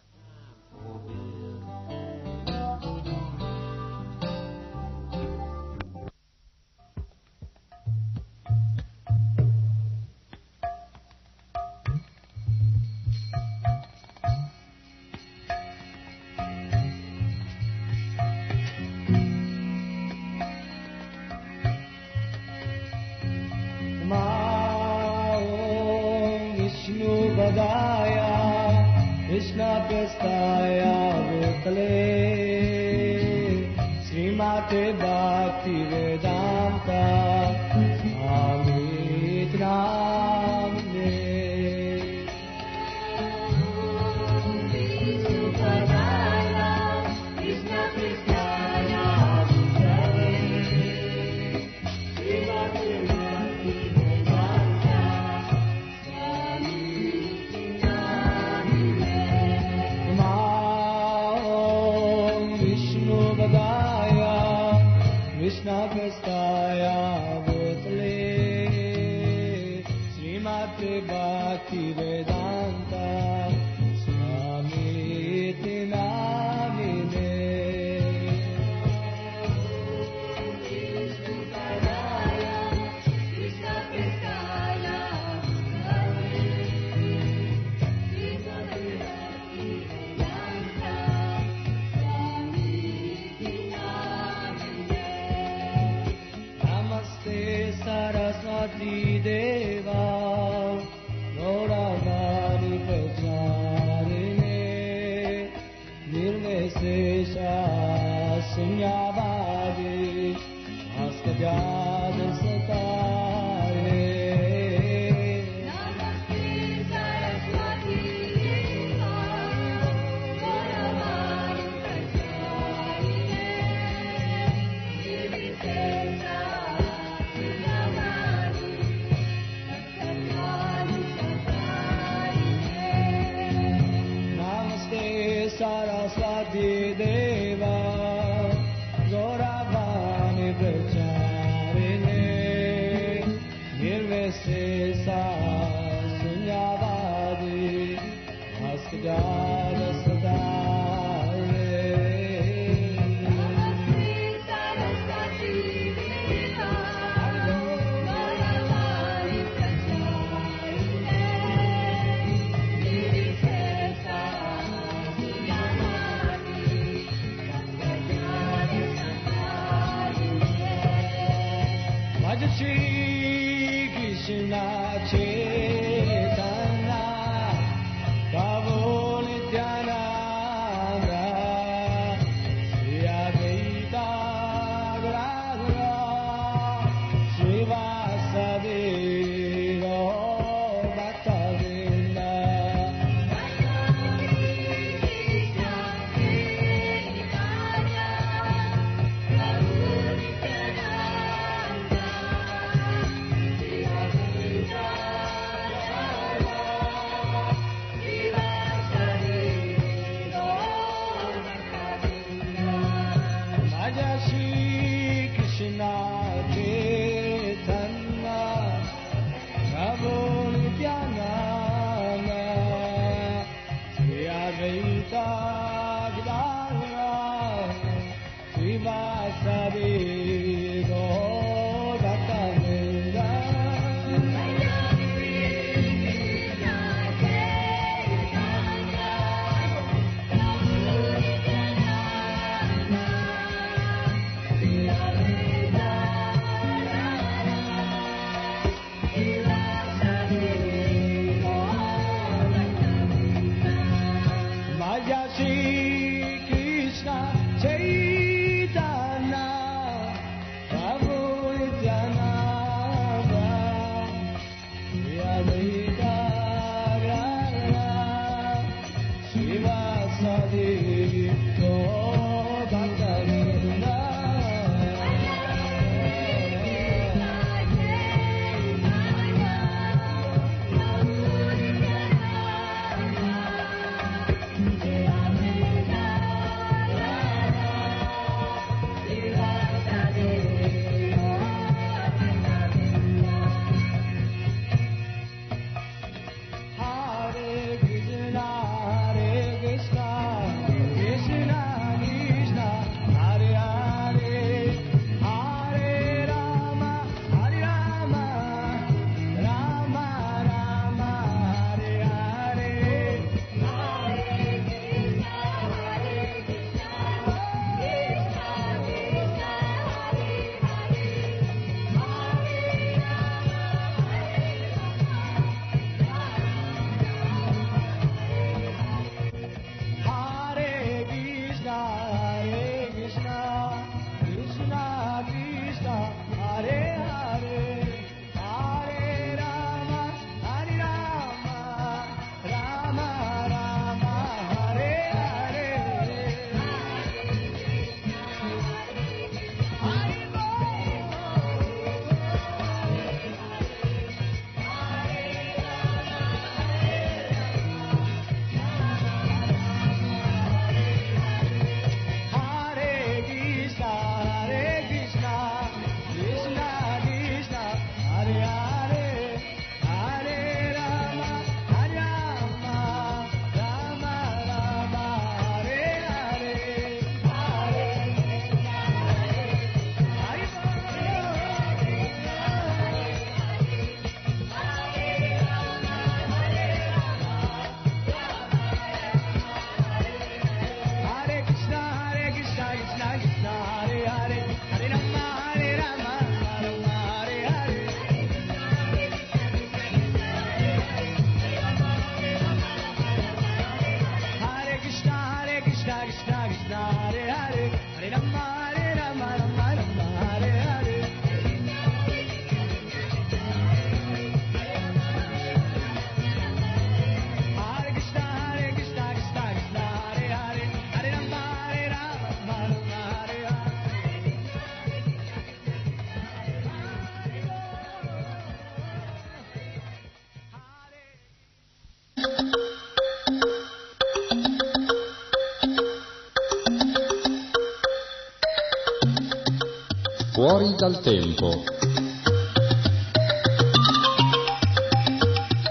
Fuori dal tempo.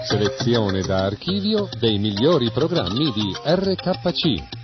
Selezione da archivio dei migliori programmi di RKC.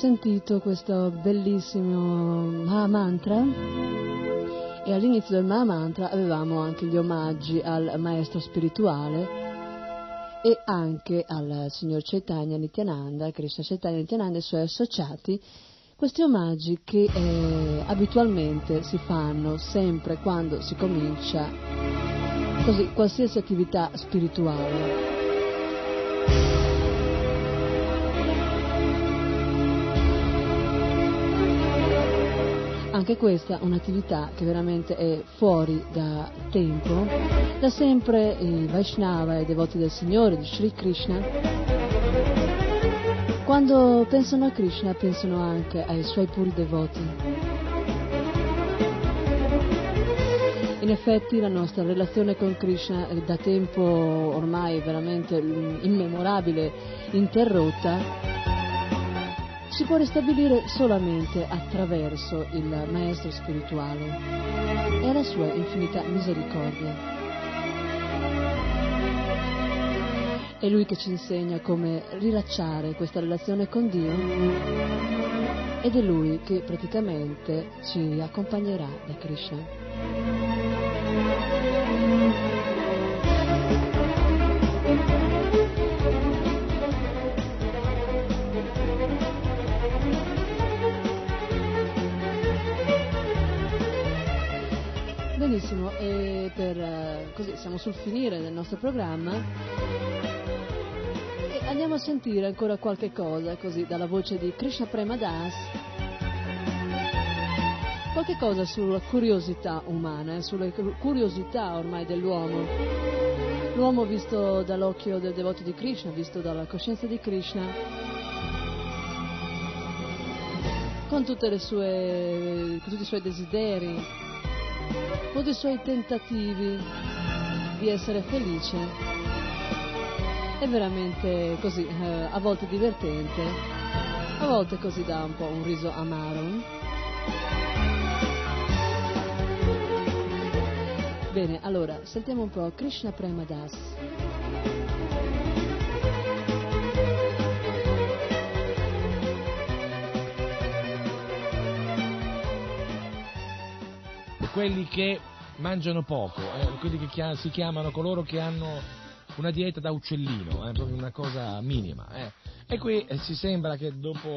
Sentito questo bellissimo Maha Mantra e all'inizio del Maha Mantra avevamo anche gli omaggi al maestro spirituale e anche al signor Chaitanya Nityananda, Krishna Chaitanya Nityananda e i suoi associati, questi omaggi che eh, abitualmente si fanno sempre quando si comincia così, qualsiasi attività spirituale. Anche questa è un'attività che veramente è fuori da tempo. Da sempre i Vaishnava, i devoti del Signore, di Sri Krishna, quando pensano a Krishna pensano anche ai suoi puri devoti. In effetti la nostra relazione con Krishna è da tempo ormai veramente mm, immemorabile, interrotta, si può ristabilire solamente attraverso il maestro spirituale e alla sua infinita misericordia. È lui che ci insegna come rilacciare questa relazione con Dio ed è lui che praticamente ci accompagnerà da Krishna. Benissimo, e per, eh, così siamo sul finire del nostro programma. E andiamo a sentire ancora qualche cosa così dalla voce di Krishna Premadas, qualche cosa sulla curiosità umana, eh, sulle cu- curiosità ormai dell'uomo. L'uomo visto dall'occhio del devoto di Krishna, visto dalla coscienza di Krishna, con, sue, con tutti i suoi desideri, con i suoi tentativi di essere felice. È veramente così, eh, a volte divertente, a volte così dà un po' un riso amaro. Bene, allora, sentiamo un po' Krishna Premadas. Quelli che mangiano poco, eh, quelli che chia- si chiamano coloro che hanno una dieta da uccellino, è proprio una cosa minima. eh. E qui eh, si sembra che dopo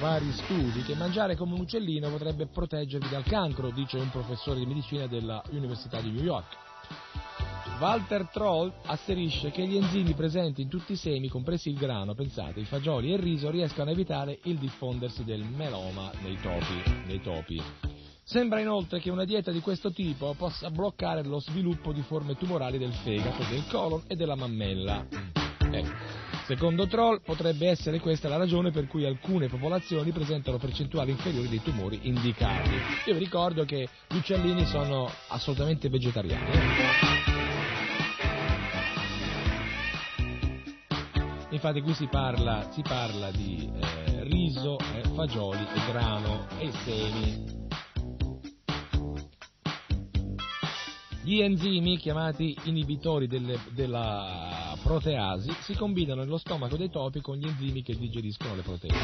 vari studi che mangiare come un uccellino potrebbe proteggervi dal cancro, dice un professore di medicina della Università di New York. Walter Troll asserisce che gli enzimi presenti in tutti i semi, compresi il grano, pensate, i fagioli e il riso, riescano a evitare il diffondersi del meloma nei topi. Nei topi. Sembra inoltre che una dieta di questo tipo possa bloccare lo sviluppo di forme tumorali del fegato, del colon e della mammella. Ecco. Secondo Troll potrebbe essere questa la ragione per cui alcune popolazioni presentano percentuali inferiori dei tumori indicati. Io vi ricordo che gli uccellini sono assolutamente vegetariani. Infatti qui si parla, si parla di eh, riso, eh, fagioli grano e semi. Gli enzimi, chiamati inibitori delle- della proteasi, si combinano nello stomaco dei topi con gli enzimi che digeriscono le proteine.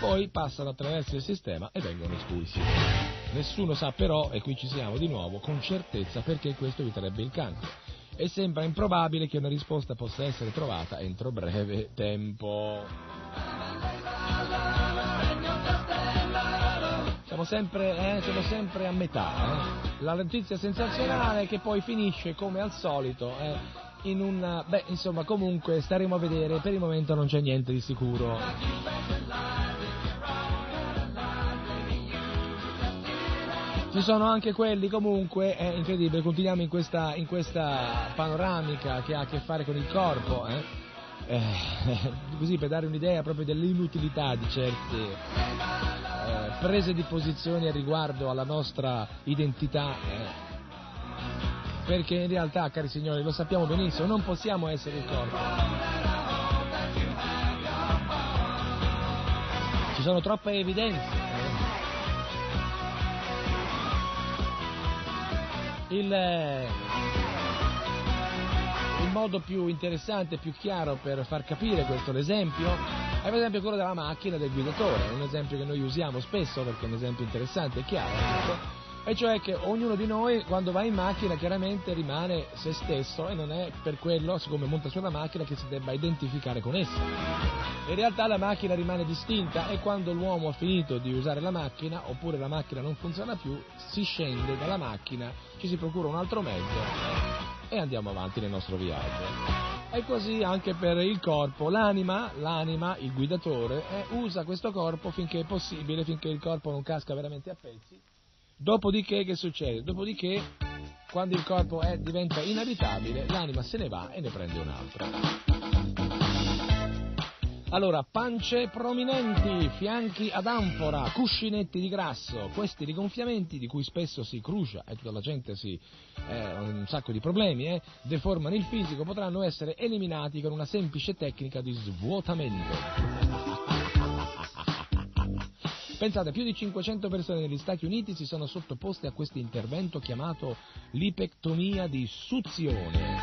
Poi passano attraverso il sistema e vengono espulsi. Nessuno sa però, e qui ci siamo di nuovo, con certezza perché questo eviterebbe il cancro. E sembra improbabile che una risposta possa essere trovata entro breve tempo. Siamo sempre, eh, siamo sempre a metà. eh. La notizia sensazionale che poi finisce come al solito eh, in un... Beh, insomma, comunque staremo a vedere. Per il momento non c'è niente di sicuro. Ci sono anche quelli comunque, è incredibile, continuiamo in questa, in questa panoramica che ha a che fare con il corpo, eh? Eh, così per dare un'idea proprio dell'inutilità di certe eh, prese di posizione riguardo alla nostra identità. eh. Perché in realtà, cari signori, lo sappiamo benissimo, non possiamo essere il corpo. Ci sono troppe evidenze. Il, eh, il modo più interessante, più chiaro per far capire questo l'esempio è per esempio quello della macchina del guidatore, un esempio che noi usiamo spesso perché è un esempio interessante e chiaro, ecco. e cioè che ognuno di noi quando va in macchina chiaramente rimane se stesso e non è per quello, siccome monta sulla macchina, che si debba identificare con essa. In realtà la macchina rimane distinta e quando l'uomo ha finito di usare la macchina oppure la macchina non funziona più, si scende dalla macchina, ci si procura un altro mezzo e andiamo avanti nel nostro viaggio. E così anche per il corpo, l'anima, l'anima, il guidatore, eh, usa questo corpo finché è possibile, finché il corpo non casca veramente a pezzi. Dopodiché che succede? Dopodiché quando il corpo è- diventa inabitabile, l'anima se ne va e ne prende un'altra. Allora, pance prominenti, fianchi ad anfora, cuscinetti di grasso, questi rigonfiamenti di cui spesso si crucia e tutta la gente si eh, ha un sacco di problemi, eh, deformano il fisico, potranno essere eliminati con una semplice tecnica di svuotamento. Pensate, più di 500 persone negli Stati Uniti si sono sottoposte a questo intervento chiamato lipectomia di suzione,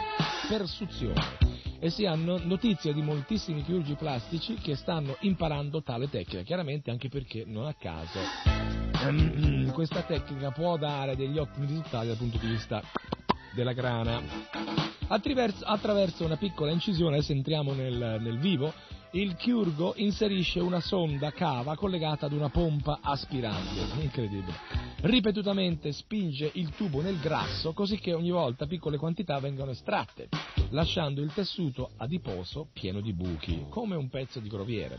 per suzione. E si hanno notizia di moltissimi chirurgi plastici che stanno imparando tale tecnica, chiaramente anche perché non a caso ehm, questa tecnica può dare degli ottimi risultati dal punto di vista della grana. Attraverso, attraverso una piccola incisione, adesso entriamo nel, nel vivo, il chirurgo inserisce una sonda cava collegata ad una pompa aspirante, incredibile. Ripetutamente spinge il tubo nel grasso così che ogni volta piccole quantità vengono estratte, lasciando il tessuto adiposo pieno di buchi, come un pezzo di groviera.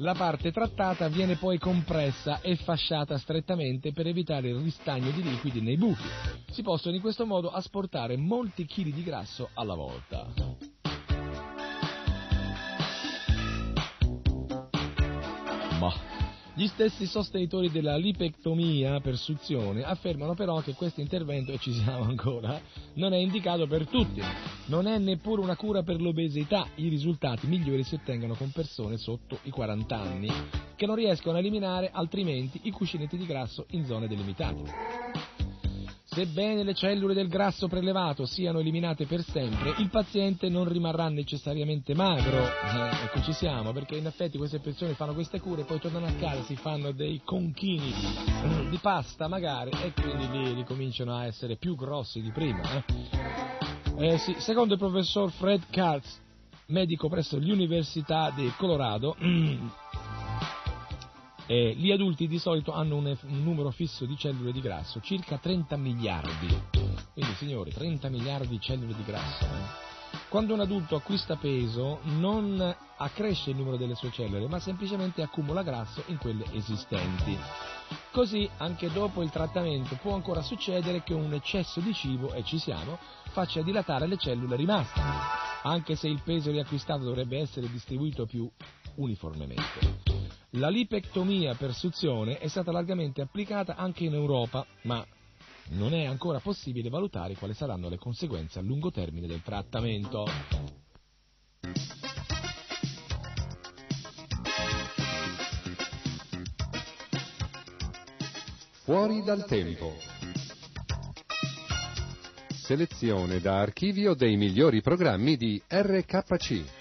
La parte trattata viene poi compressa e fasciata strettamente per evitare il ristagno di liquidi nei buchi. Si possono in questo modo asportare molti chili di grasso alla volta. Gli stessi sostenitori della lipectomia per suzione affermano però che questo intervento, e ci siamo ancora, non è indicato per tutti. Non è neppure una cura per l'obesità. I risultati migliori si ottengono con persone sotto i 40 anni che non riescono a eliminare altrimenti i cuscinetti di grasso in zone delimitate. Sebbene le cellule del grasso prelevato siano eliminate per sempre, il paziente non rimarrà necessariamente magro. Eh, ecco ci siamo, perché in effetti queste persone fanno queste cure, poi tornano a casa, si fanno dei conchini eh, di pasta magari e quindi lì ricominciano a essere più grossi di prima. eh. Eh, sì, secondo il professor Fred Katz, medico presso l'Università del Colorado, Eh, gli adulti di solito hanno un, un numero fisso di cellule di grasso, circa 30 miliardi. Quindi signori, 30 miliardi di cellule di grasso. eh. Quando un adulto acquista peso non accresce il numero delle sue cellule, ma semplicemente accumula grasso in quelle esistenti. Così, anche dopo il trattamento, può ancora succedere che un eccesso di cibo, e ci siamo, faccia dilatare le cellule rimaste, anche se il peso riacquistato dovrebbe essere distribuito più uniformemente. La lipectomia per suzione è stata largamente applicata anche in Europa, ma non è ancora possibile valutare quali saranno le conseguenze a lungo termine del trattamento. Fuori dal tempo. Selezione da archivio dei migliori programmi di RKC.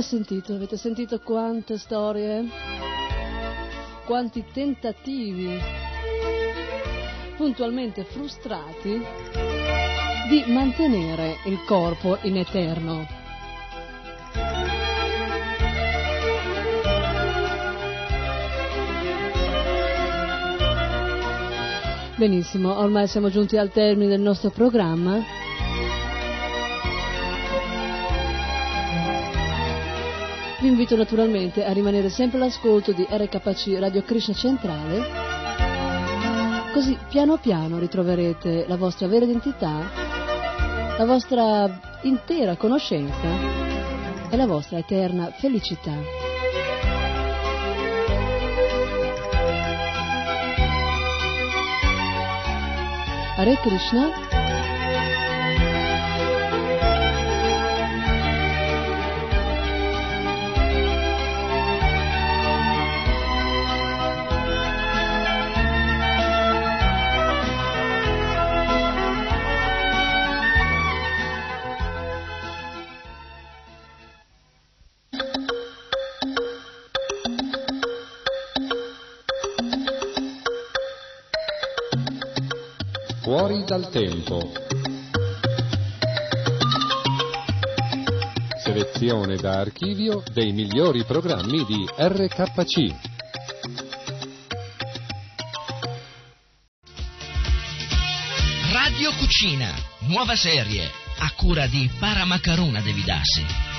Avete sentito, avete sentito quante storie, quanti tentativi puntualmente frustrati di mantenere il corpo in eterno. Benissimo, ormai siamo giunti al termine del nostro programma. Vi invito naturalmente a rimanere sempre all'ascolto di RKC Radio Krishna Centrale, così piano piano ritroverete la vostra vera identità, la vostra intera conoscenza e la vostra eterna felicità. Hare Krishna. Fuori dal tempo. Selezione da archivio dei migliori programmi di RKC. Radio Cucina, nuova serie, a cura di Paramacaruna Devidassi.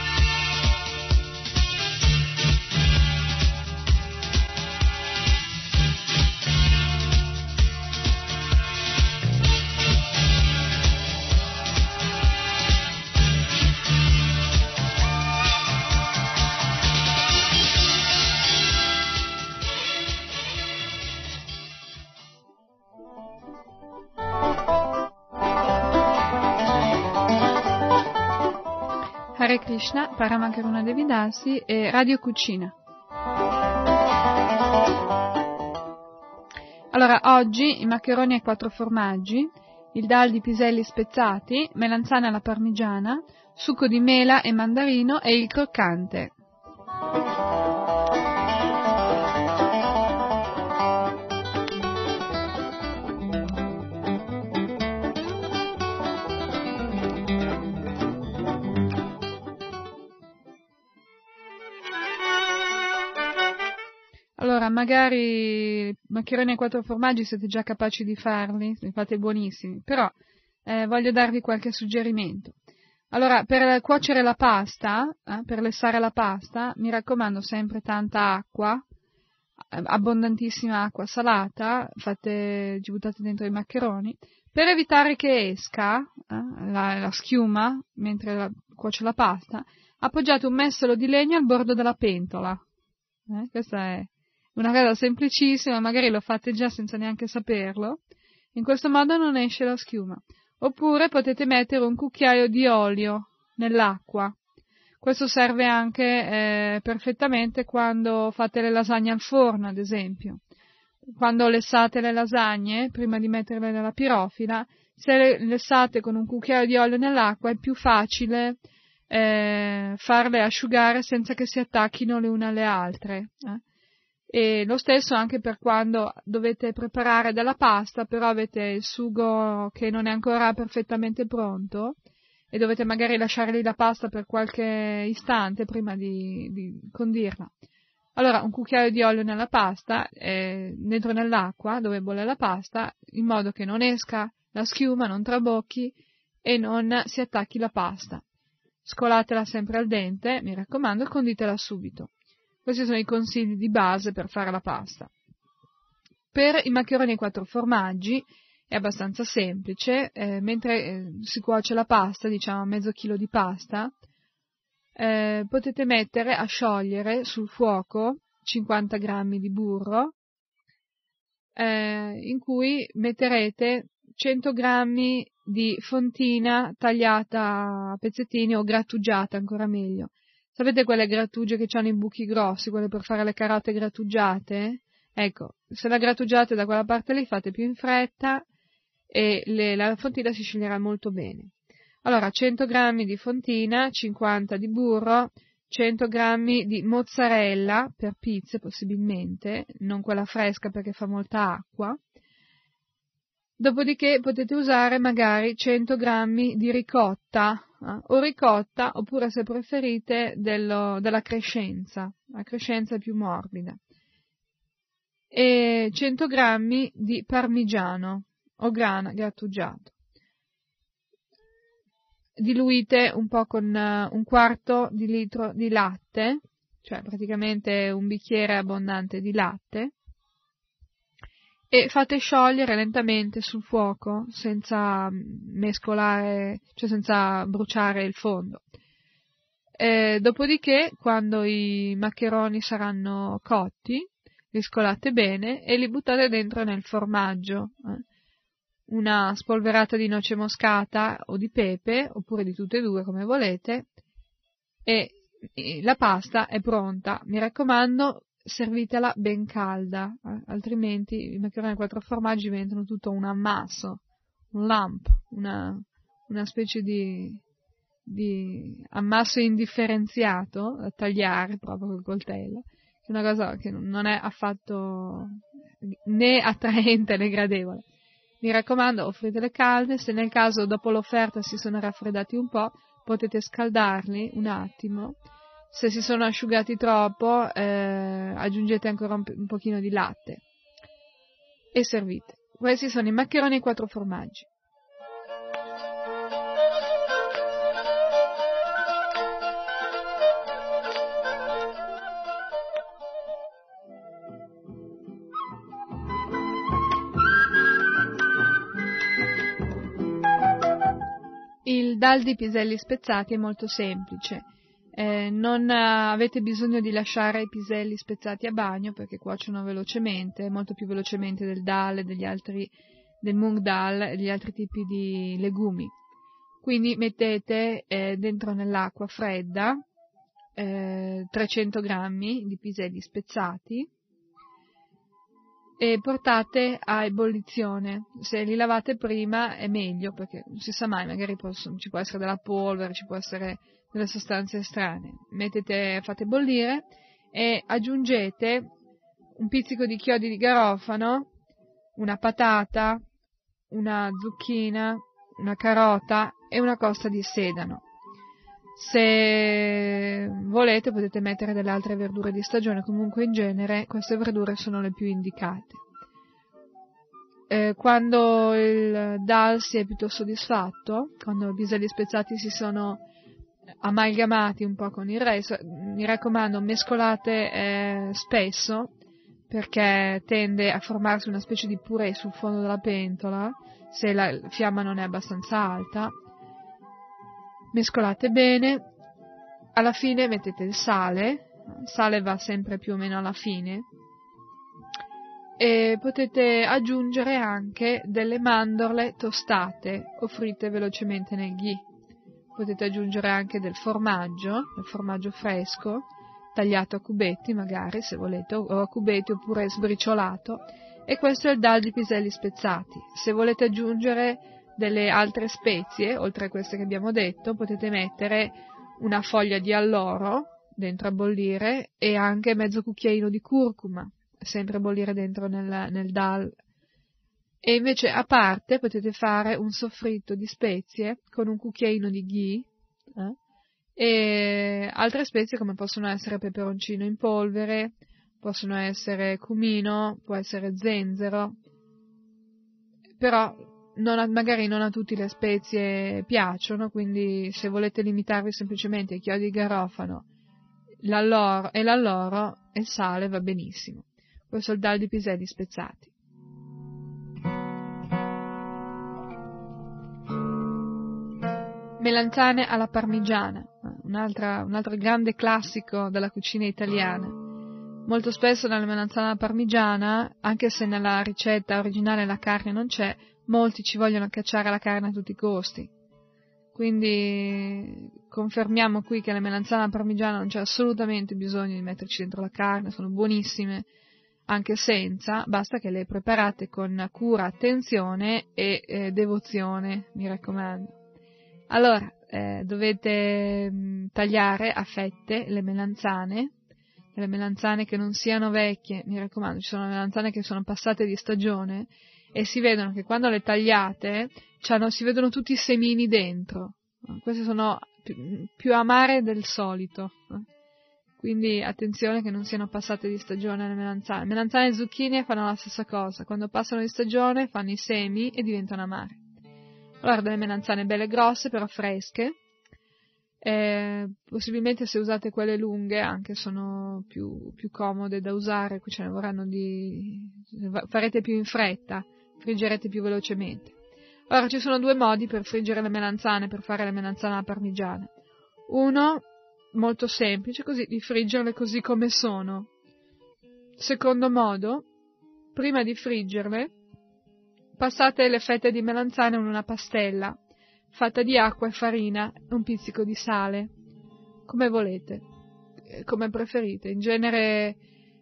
Krishna, Paramakaruna Devidasi e Radio Cucina. Allora, oggi i maccheroni ai quattro formaggi, il dal di piselli spezzati, melanzane alla parmigiana, succo di mela e mandarino e il croccante. Magari maccheroni ai quattro formaggi siete già capaci di farli, li fate buonissimi, però eh, voglio darvi qualche suggerimento. Allora, per cuocere la pasta, eh, per lessare la pasta, mi raccomando sempre tanta acqua, abbondantissima acqua salata, fate, ci buttate dentro i maccheroni, per evitare che esca eh, la, la, schiuma mentre la, cuoce la pasta, appoggiate un mestolo di legno al bordo della pentola. Eh, questa è una cosa semplicissima, magari lo fate già senza neanche saperlo. In questo modo non esce la schiuma. Oppure potete mettere un cucchiaio di olio nell'acqua. Questo serve anche eh, perfettamente quando fate le lasagne al forno, ad esempio. Quando lessate le lasagne, prima di metterle nella pirofila, se le lessate con un cucchiaio di olio nell'acqua è più facile eh, farle asciugare senza che si attacchino le une alle altre. Eh? E lo stesso anche per quando dovete preparare della pasta, però avete il sugo che non è ancora perfettamente pronto e dovete magari lasciare lì la pasta per qualche istante prima di, di condirla. Allora, un cucchiaio di olio nella pasta, eh, dentro nell'acqua dove bolle la pasta, in modo che non esca la schiuma, non trabocchi e non si attacchi la pasta. Scolatela sempre al dente, mi raccomando, e conditela subito. Questi sono i consigli di base per fare la pasta. Per i maccheroni ai quattro formaggi è abbastanza semplice, eh, mentre eh, si cuoce la pasta, diciamo mezzo chilo di pasta, eh, potete mettere a sciogliere sul fuoco 50 grammi di burro, eh, in cui metterete 100 grammi di fontina tagliata a pezzettini o grattugiata ancora meglio. Sapete quelle grattugie che hanno i buchi grossi, quelle per fare le carote grattugiate? Ecco, se la grattugiate da quella parte lì fate più in fretta e le, la fontina si scioglierà molto bene. Allora, 100 grammi di fontina, 50 di burro, 100 g di mozzarella per pizze possibilmente, non quella fresca perché fa molta acqua. Dopodiché potete usare magari 100 g di ricotta eh, o ricotta oppure se preferite dello, della crescenza, la crescenza più morbida. E 100 g di parmigiano o grana grattugiato diluite un po' con uh, un quarto di litro di latte, cioè praticamente un bicchiere abbondante di latte, e fate sciogliere lentamente sul fuoco senza mescolare, cioè senza bruciare il fondo. E dopodiché, quando i maccheroni saranno cotti, li scolate bene e li buttate dentro nel formaggio. Una spolverata di noce moscata o di pepe, oppure di tutte e due come volete, e la pasta è pronta. Mi raccomando, servitela ben calda, eh? altrimenti i maccheroni a quattro formaggi diventano tutto un ammasso, un lump, una, una specie di, di, ammasso indifferenziato da tagliare proprio col coltello, che è una cosa che non è affatto né attraente né gradevole. Mi raccomando, offritele calde, se nel caso dopo l'offerta si sono raffreddati un po', potete scaldarli un attimo. Se si sono asciugati troppo, eh, aggiungete ancora un, un pochino di latte e servite. Questi sono i maccheroni e quattro formaggi. dal di piselli spezzati è molto semplice. Eh, non avete bisogno di lasciare i piselli spezzati a bagno perché cuociono velocemente, molto più velocemente del dal e degli altri, del mung dal e degli altri tipi di legumi. Quindi mettete eh, dentro nell'acqua fredda eh, 300 grammi di piselli spezzati, e portate a ebollizione. Se li lavate prima è meglio perché non si sa mai, magari possono, ci può essere della polvere, ci può essere delle sostanze strane. Mettete, fate bollire e aggiungete un pizzico di chiodi di garofano, una patata, una zucchina, una carota e una costa di sedano. Se volete potete mettere delle altre verdure di stagione, comunque in genere queste verdure sono le più indicate. Eh, quando il DAL si è piuttosto soddisfatto, quando i piselli spezzati si sono amalgamati un po' con il resto, mi raccomando mescolate eh, spesso perché tende a formarsi una specie di purè sul fondo della pentola se la fiamma non è abbastanza alta. Mescolate bene, alla fine mettete il sale, il sale va sempre più o meno alla fine, e potete aggiungere anche delle mandorle tostate o fritte velocemente nel ghee. Potete aggiungere anche del formaggio, del formaggio fresco, tagliato a cubetti magari se volete, o a cubetti oppure sbriciolato, e questo è il dal di piselli spezzati. Se volete aggiungere delle altre spezie, oltre a queste che abbiamo detto, potete mettere una foglia di alloro dentro a bollire e anche mezzo cucchiaino di curcuma, sempre a bollire dentro nel, nel dal. E invece a parte potete fare un soffritto di spezie con un cucchiaino di ghee eh? e altre spezie come possono essere peperoncino in polvere, possono essere cumino, può essere zenzero, però non a, magari non a tutti le spezie piacciono, quindi se volete limitarvi semplicemente ai chiodi di garofano l'alloro, e l'alloro e il sale va benissimo. Questo è il dal di piselli spezzati. Melanzane alla parmigiana, un altro grande classico della cucina italiana. Molto spesso nella melanzana alla parmigiana, anche se nella ricetta originale la carne non c'è, molti ci vogliono cacciare la carne a tutti i costi. Quindi confermiamo qui che le melanzane parmigiana non c'è assolutamente bisogno di metterci dentro la carne, sono buonissime anche senza, basta che le preparate con cura, attenzione e eh, devozione, mi raccomando. Allora, eh, dovete mh, tagliare a fette le melanzane, le melanzane che non siano vecchie, mi raccomando, ci sono melanzane che sono passate di stagione e si vedono che quando le tagliate si vedono tutti i semini dentro. Queste sono più, più amare del solito. Quindi attenzione che non siano passate di stagione le melanzane. Melanzane e zucchine fanno la stessa cosa. Quando passano di stagione fanno i semi e diventano amare. Allora delle melanzane belle grosse però fresche. Eh, possibilmente se usate quelle lunghe anche sono più, più comode da usare, qui ce ne vorranno di... farete più in fretta, friggerete più velocemente. Allora ci sono due modi per friggere le melanzane, per fare le melanzane alla parmigiana. Uno molto semplice, così di friggerle così come sono. Secondo modo, prima di friggerle, passate le fette di melanzane in una pastella, fatta di acqua e farina e un pizzico di sale, come volete, eh, come preferite. In genere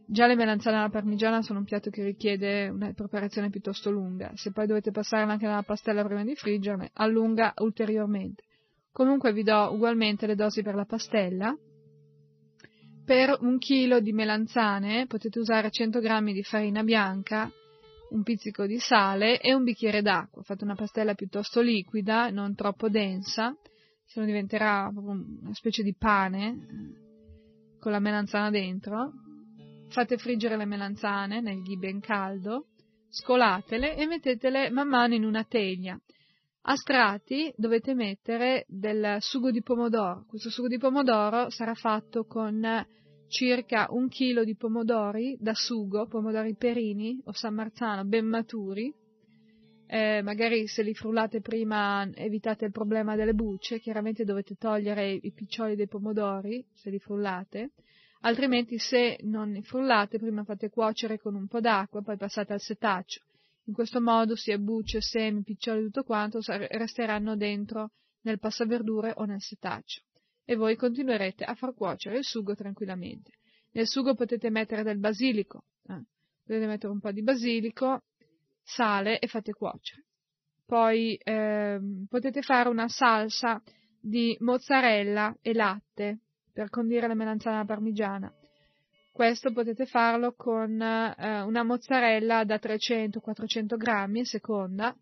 già le melanzane alla parmigiana sono un piatto che richiede una preparazione piuttosto lunga, se poi dovete passarle anche nella pastella prima di friggerle, allunga ulteriormente. Comunque vi do ugualmente le dosi per la pastella. Per un chilo di melanzane potete usare 100 g di farina bianca, un pizzico di sale e un bicchiere d'acqua. Fate una pastella piuttosto liquida, non troppo densa, se no diventerà una specie di pane con la melanzana dentro. Fate friggere le melanzane nel ghi ben caldo, scolatele e mettetele man mano in una teglia. A strati dovete mettere del sugo di pomodoro. Questo sugo di pomodoro sarà fatto con circa un chilo di pomodori da sugo, pomodori perini o San Marzano ben maturi. Eh, magari se li frullate prima evitate il problema delle bucce, chiaramente dovete togliere i piccioli dei pomodori se li frullate, altrimenti se non li frullate prima fate cuocere con un po' d'acqua, poi passate al setaccio. In questo modo sia bucce, semi, piccioli, tutto quanto resteranno dentro nel passaverdure o nel setaccio e voi continuerete a far cuocere il sugo tranquillamente. Nel sugo potete mettere del basilico, eh. potete mettere un po' di basilico, sale e fate cuocere. Poi eh, potete fare una salsa di mozzarella e latte per condire la melanzana parmigiana. Questo potete farlo con eh, una mozzarella da 300-400 grammi, seconda,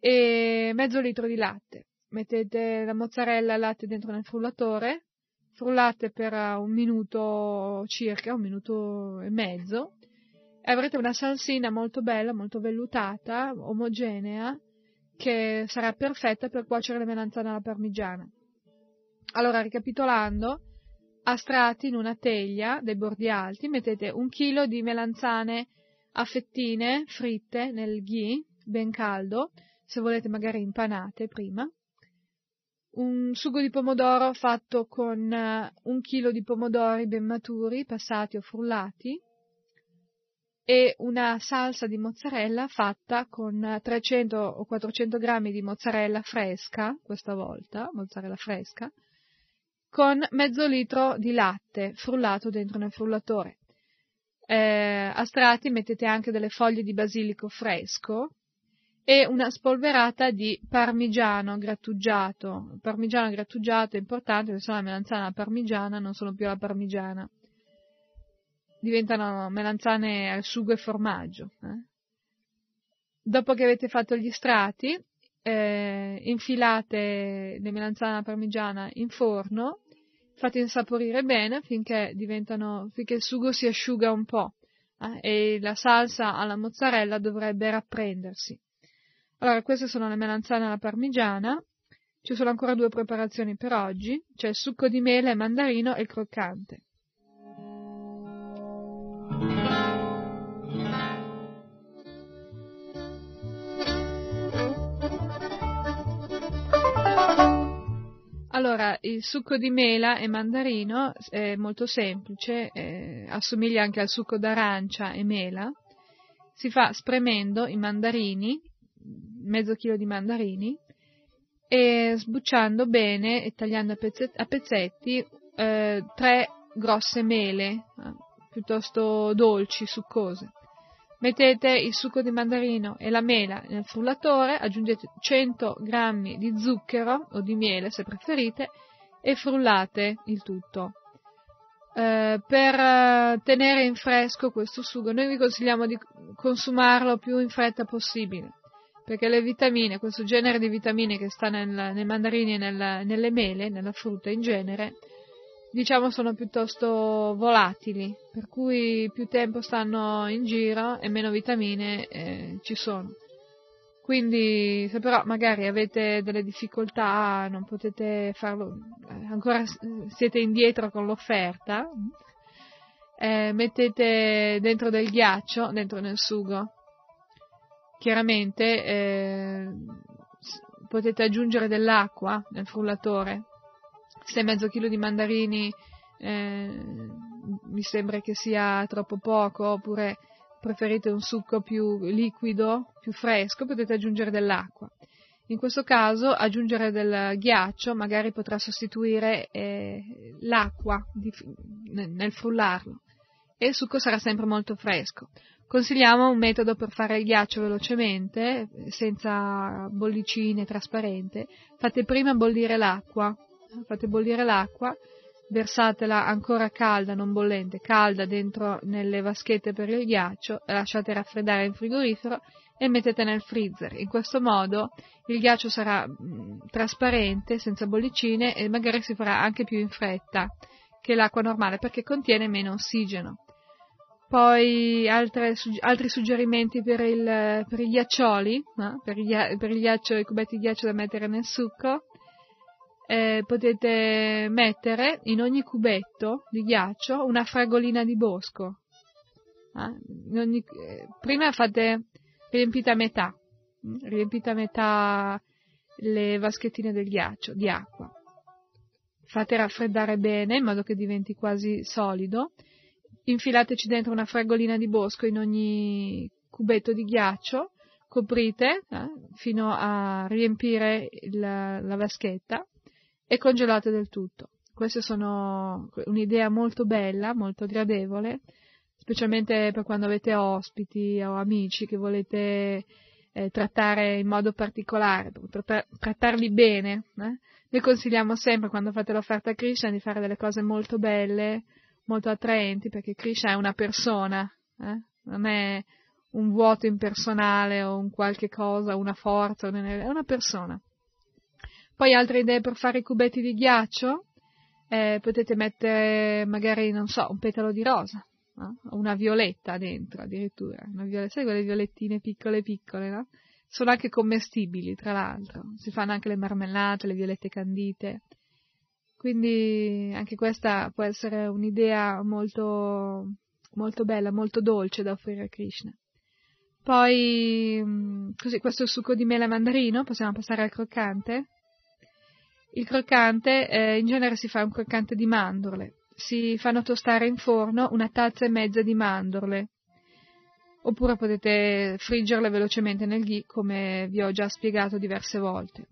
e mezzo litro di latte. Mettete la mozzarella e il latte dentro nel frullatore, frullate per un minuto circa, un minuto e mezzo, e avrete una salsina molto bella, molto vellutata, omogenea, che sarà perfetta per cuocere le melanzane alla parmigiana. Allora, ricapitolando, a strati in una teglia dei bordi alti mettete un chilo di melanzane a fettine fritte nel ghee ben caldo, se volete magari impanate prima, un sugo di pomodoro fatto con uh, un chilo di pomodori ben maturi, passati o frullati, e una salsa di mozzarella fatta con 300 o 400 grammi di mozzarella fresca, questa volta, mozzarella fresca, con mezzo litro di latte frullato dentro nel frullatore. Eh, a strati mettete anche delle foglie di basilico fresco e una spolverata di parmigiano grattugiato. Parmigiano grattugiato è importante perché se no la melanzana parmigiana non sono più la parmigiana. Diventano melanzane al sugo e formaggio. Eh? Dopo che avete fatto gli strati, eh, infilate le melanzane alla parmigiana in forno, fate insaporire bene finché, finché il sugo si asciuga un po' eh, e la salsa alla mozzarella dovrebbe rapprendersi. Allora, queste sono le melanzane alla parmigiana. Ci sono ancora due preparazioni per oggi, il succo di mele, mandarino e il croccante. Allora, il succo di mela e mandarino è molto semplice, eh, assomiglia anche al succo d'arancia e mela. Si fa spremendo i mandarini, mezzo chilo di mandarini, e sbucciando bene e tagliando a, pezzetti, a pezzetti eh, tre grosse mele, eh, piuttosto dolci, succose. Mettete il succo di mandarino e la mela nel frullatore, aggiungete 100 g di zucchero o di miele se preferite e frullate il tutto. Eh, per eh, tenere in fresco questo sugo noi vi consigliamo di consumarlo più in fretta possibile perché le vitamine, questo genere di vitamine che sta nel, nei mandarini e nel, nelle mele, nella frutta in genere, diciamo sono piuttosto volatili, per cui più tempo stanno in giro e meno vitamine eh, ci sono. Quindi se però magari avete delle difficoltà, non potete farlo, eh, ancora siete indietro con l'offerta, eh, mettete dentro del ghiaccio, dentro nel sugo, chiaramente eh, potete aggiungere dell'acqua nel frullatore. Se mezzo chilo di mandarini eh, mi sembra che sia troppo poco, oppure preferite un succo più liquido, più fresco, potete aggiungere dell'acqua. In questo caso aggiungere del ghiaccio magari potrà sostituire eh, l'acqua di, nel frullarlo e il succo sarà sempre molto fresco. Consigliamo un metodo per fare il ghiaccio velocemente, senza bollicine, trasparente. Fate prima bollire l'acqua, fate bollire l'acqua, versatela ancora calda, non bollente, calda dentro nelle vaschette per il ghiaccio, lasciate raffreddare in frigorifero e mettete nel freezer. In questo modo il ghiaccio sarà mh, trasparente, senza bollicine e magari si farà anche più in fretta che l'acqua normale perché contiene meno ossigeno. Poi altre, altri suggerimenti per, il, per i ghiaccioli, no? per, il, per, il, ghiaccio, i cubetti di ghiaccio da mettere nel succo. Eh, potete mettere in ogni cubetto di ghiaccio una fragolina di bosco. Eh? Ogni, eh, prima fate, riempite a metà, hm? riempite a metà le vaschettine del ghiaccio di acqua. Fate raffreddare bene in modo che diventi quasi solido infilateci dentro una fragolina di bosco in ogni cubetto di ghiaccio, coprite eh, fino a riempire la, la vaschetta e congelate del tutto. Questa sono un'idea molto bella, molto gradevole, specialmente per quando avete ospiti o amici che volete eh, trattare in modo particolare, tratt- trattarli bene. Eh? Noi consigliamo sempre quando fate l'offerta a Krishna di fare delle cose molto belle, molto attraenti perché Krishna è una persona, eh? non è un vuoto impersonale o un qualche cosa, una forza, è una persona. Poi altre idee per fare i cubetti di ghiaccio? Eh, potete mettere magari, non so, un petalo di rosa, no? una violetta dentro addirittura, una violetta, sai quelle violettine piccole piccole, no? Sono anche commestibili, tra l'altro, si fanno anche le marmellate, le violette candite. Quindi anche questa può essere un'idea molto, molto bella, molto dolce da offrire a Krishna. Poi, mm, così, questo è il succo di mela mandarino, possiamo passare al croccante. Il croccante, eh, in genere si fa un croccante di mandorle. Si fanno tostare in forno una tazza e mezza di mandorle. Oppure potete friggerle velocemente nel ghee, come vi ho già spiegato diverse volte.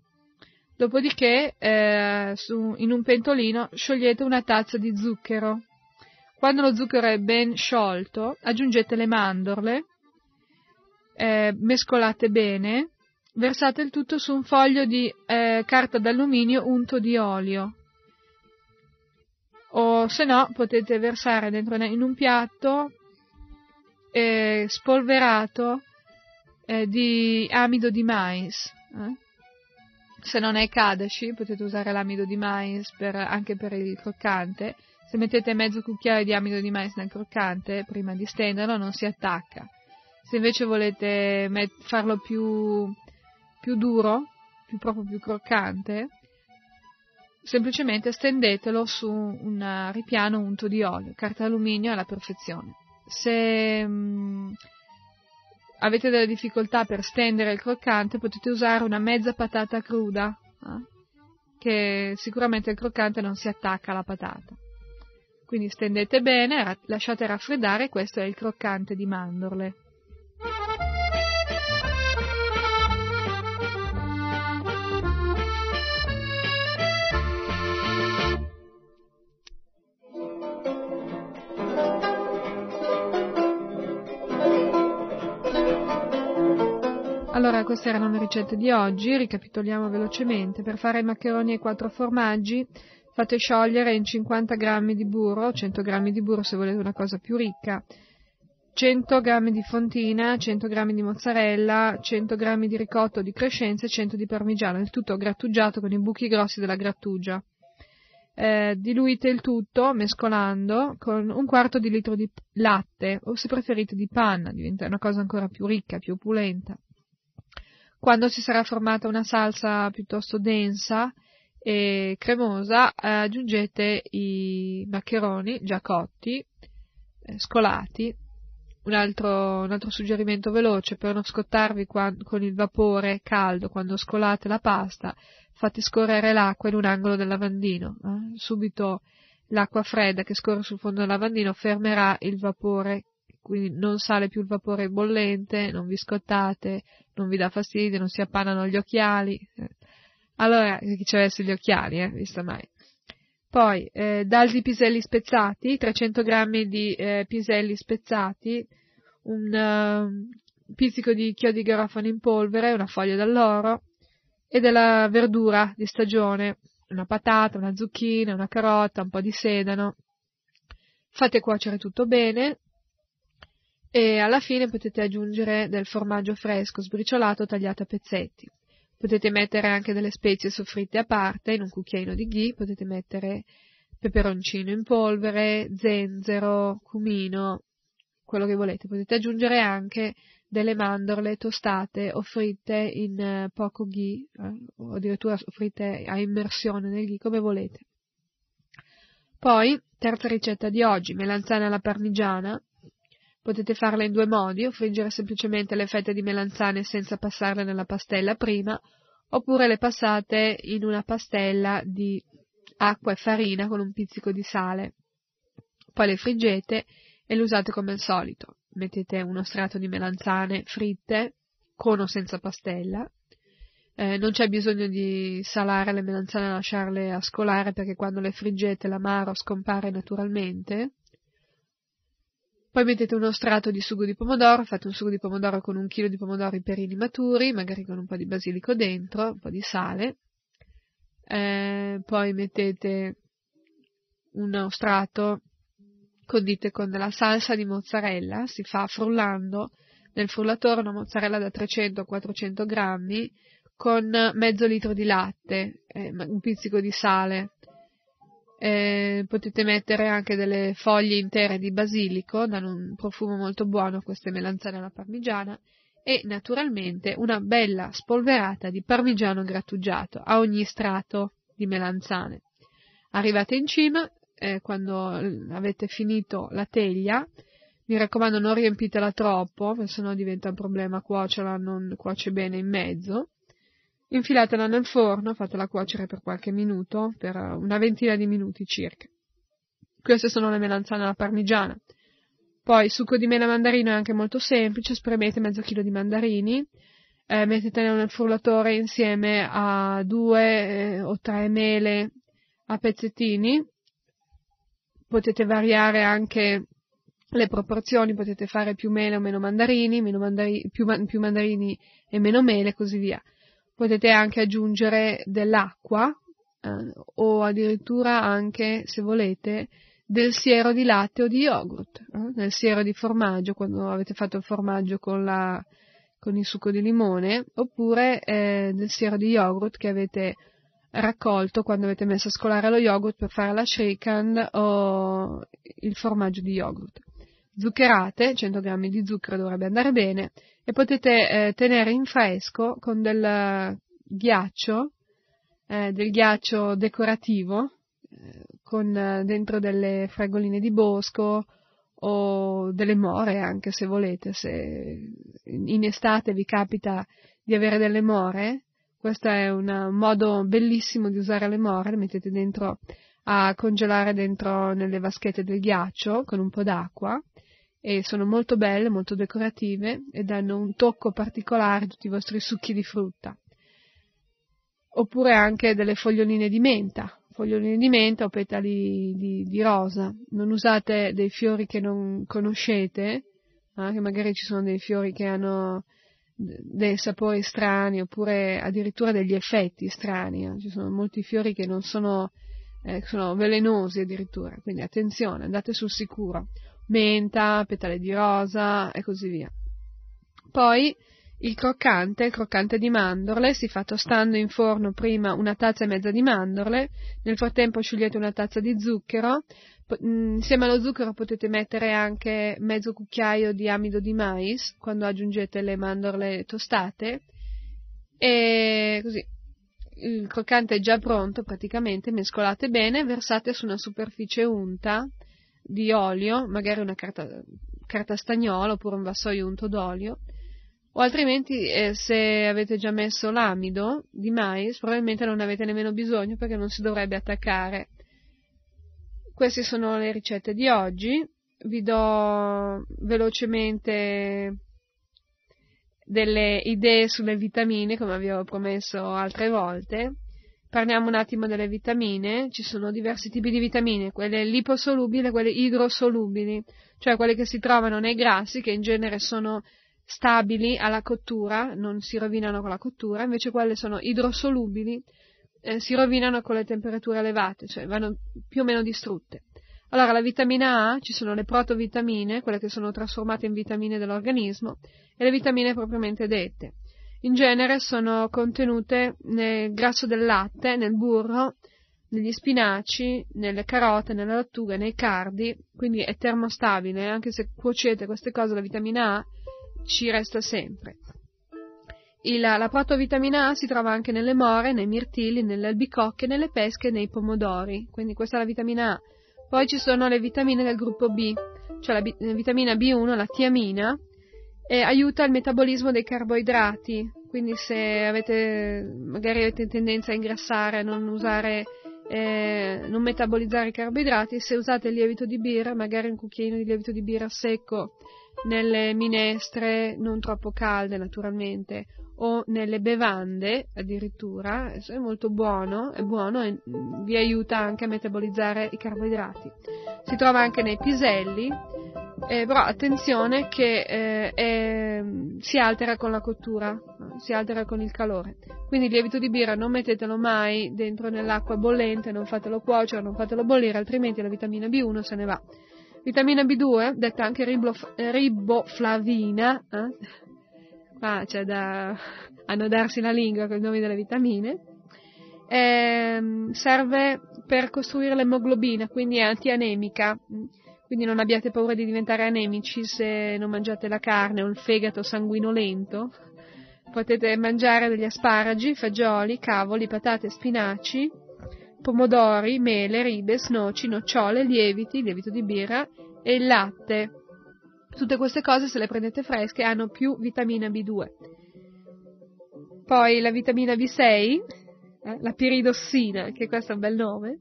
Dopodiché eh, su, in un pentolino sciogliete una tazza di zucchero. Quando lo zucchero è ben sciolto, aggiungete le mandorle, eh, mescolate bene, versate il tutto su un foglio di eh, carta d'alluminio unto di olio. O se no potete versare dentro in un piatto eh, spolverato eh, di amido di mais. Eh se non è Kadashi potete usare l'amido di mais per, anche per il croccante. Se mettete mezzo cucchiaio di amido di mais nel croccante, prima di stenderlo, non si attacca. Se invece volete met- farlo più, più duro, più proprio più croccante, semplicemente stendetelo su un ripiano unto di olio, carta alluminio alla perfezione. Se mh, mm, avete delle difficoltà per stendere il croccante, potete usare una mezza patata cruda, eh? che sicuramente il croccante non si attacca alla patata. Quindi stendete bene, lasciate raffreddare, questo è il croccante di mandorle. Allora, queste erano le ricette di oggi, ricapitoliamo velocemente. Per fare i maccheroni e quattro formaggi fate sciogliere in 50 g di burro, 100 g di burro se volete una cosa più ricca, 100 g di fontina, 100 g di mozzarella, 100 g di ricotto di crescenza e 100 di parmigiano, il tutto grattugiato con i buchi grossi della grattugia. Eh, diluite il tutto mescolando con un quarto di litro di latte o se preferite di panna, diventa una cosa ancora più ricca, più opulenta. Quando si sarà formata una salsa piuttosto densa e cremosa, eh, aggiungete i maccheroni già cotti, eh, scolati. Un altro, un altro, suggerimento veloce per non scottarvi quando, con il vapore caldo quando scolate la pasta, fate scorrere l'acqua in un angolo del lavandino. Eh? Subito l'acqua fredda che scorre sul fondo del lavandino fermerà il vapore quindi non sale più il vapore bollente, non vi scottate, non vi dà fastidio, non si appannano gli occhiali. Allora, chi ci avesse gli occhiali, eh, visto mai. Poi, eh, daldi piselli spezzati, 300 g di eh, piselli spezzati, un uh, pizzico di chiodi di garofano in polvere, una foglia d'alloro e della verdura di stagione, una patata, una zucchina, una carota, un po' di sedano. Fate cuocere tutto bene, e alla fine potete aggiungere del formaggio fresco sbriciolato tagliato a pezzetti. Potete mettere anche delle spezie soffritte a parte in un cucchiaino di ghee, potete mettere peperoncino in polvere, zenzero, cumino, quello che volete. Potete aggiungere anche delle mandorle tostate o fritte in eh, poco ghee, eh, o addirittura fritte a immersione nel ghee, come volete. Poi, terza ricetta di oggi, melanzane alla parmigiana. Potete farla in due modi, o friggere semplicemente le fette di melanzane senza passarle nella pastella prima, oppure le passate in una pastella di acqua e farina con un pizzico di sale. Poi le friggete e le usate come al solito. Mettete uno strato di melanzane fritte, con o senza pastella. Eh, non c'è bisogno di salare le melanzane e lasciarle a scolare perché quando le friggete l'amaro scompare naturalmente. Poi mettete uno strato di sugo di pomodoro, fate un sugo di pomodoro con un chilo di pomodori perini maturi, magari con un po' di basilico dentro, un po' di sale. Eh, poi mettete uno strato, condite con della salsa di mozzarella, si fa frullando nel frullatore una mozzarella da 300-400 grammi con mezzo litro di latte, eh, un pizzico di sale, eh, potete mettere anche delle foglie intere di basilico, danno un profumo molto buono queste melanzane alla parmigiana e naturalmente una bella spolverata di parmigiano grattugiato a ogni strato di melanzane. Arrivate in cima, eh, quando avete finito la teglia, mi raccomando non riempitela troppo, se no diventa un problema cuocerla, non cuoce bene in mezzo. Infilatela nel forno, fatela cuocere per qualche minuto, per una ventina di minuti circa. Queste sono le melanzane alla parmigiana. Poi succo di mela mandarino è anche molto semplice, spremete mezzo chilo di mandarini, eh, mettetene nel frullatore insieme a due eh, o tre mele a pezzettini, potete variare anche le proporzioni, potete fare più mele o meno mandarini, meno mandari, più, più mandarini e meno mele e così via potete anche aggiungere dell'acqua eh, o addirittura anche, se volete, del siero di latte o di yogurt, eh, del siero di formaggio quando avete fatto il formaggio con, la, con il succo di limone, oppure eh, del siero di yogurt che avete raccolto quando avete messo a scolare lo yogurt per fare la shrikan o il formaggio di yogurt. Zuccherate, 100 g di zucchero dovrebbe andare bene, e potete eh, tenere in fresco con del ghiaccio, eh, del ghiaccio decorativo, eh, con eh, dentro delle fragoline di bosco o delle more anche se volete, se in estate vi capita di avere delle more, questo è un modo bellissimo di usare le more, le mettete dentro a congelare dentro nelle vaschette del ghiaccio con un po' d'acqua e sono molto belle, molto decorative e danno un tocco particolare a tutti i vostri succhi di frutta. Oppure anche delle foglioline di menta, foglioline di menta o petali di, di rosa. Non usate dei fiori che non conoscete, eh, magari ci sono dei fiori che hanno dei sapori strani oppure addirittura degli effetti strani. eh. Ci sono molti fiori che non sono, eh, sono velenosi addirittura, quindi attenzione, andate sul sicuro. Menta, petale di rosa e così via. Poi il croccante, il croccante di mandorle, si fa tostando in forno prima una tazza e mezza di mandorle, nel frattempo sciogliete una tazza di zucchero, mh, insieme allo zucchero potete mettere anche mezzo cucchiaio di amido di mais quando aggiungete le mandorle tostate e così il croccante è già pronto praticamente, mescolate bene, versate su una superficie unta di olio, magari una carta, carta stagnola oppure un vassoio unto d'olio, o altrimenti eh, se avete già messo l'amido di mais probabilmente non avete nemmeno bisogno perché non si dovrebbe attaccare. Queste sono le ricette di oggi, vi do velocemente delle idee sulle vitamine come vi avevo promesso altre volte. Parliamo un attimo delle vitamine, ci sono diversi tipi di vitamine, quelle liposolubili e quelle idrosolubili, cioè quelle che si trovano nei grassi che in genere sono stabili alla cottura, non si rovinano con la cottura, invece quelle sono idrosolubili, eh, si rovinano con le temperature elevate, cioè vanno più o meno distrutte. Allora, la vitamina A, ci sono le protovitamine, quelle che sono trasformate in vitamine dell'organismo, e le vitamine propriamente dette. In genere sono contenute nel grasso del latte, nel burro, negli spinaci, nelle carote, nelle lattughe, nei cardi, quindi è termostabile, anche se cuocete queste cose la vitamina A ci resta sempre. Il, la protovitamina A si trova anche nelle more, nei mirtilli, nelle albicocche, nelle pesche e nei pomodori, quindi questa è la vitamina A. Poi ci sono le vitamine del gruppo B, cioè la, la vitamina B1, la tiamina, e aiuta il metabolismo dei carboidrati, quindi se avete, magari avete tendenza a ingrassare, non usare, eh, non metabolizzare i carboidrati, se usate il lievito di birra, magari un cucchiaino di lievito di birra secco nelle minestre non troppo calde naturalmente o nelle bevande addirittura è molto buono, è buono e vi aiuta anche a metabolizzare i carboidrati. Si trova anche nei piselli, eh, però attenzione che eh, è, si altera con la cottura, si altera con il calore. Quindi il lievito di birra non mettetelo mai dentro nell'acqua bollente, non fatelo cuocere, non fatelo bollire, altrimenti la vitamina B1 se ne va. Vitamina B2, detta anche ribof- riboflavina, eh? Qua c'è da annodarsi la lingua con i nomi delle vitamine, ehm, serve per costruire l'emoglobina, quindi è antianemica, quindi non abbiate paura di diventare anemici se non mangiate la carne o il fegato sanguinolento. Potete mangiare degli asparagi, fagioli, cavoli, patate, spinaci, pomodori, mele, ribes, noci, nocciole, lieviti, lievito di birra e il latte. Tutte queste cose, se le prendete fresche, hanno più vitamina B2. Poi la vitamina B6, eh, la piridossina, che questo è un bel nome,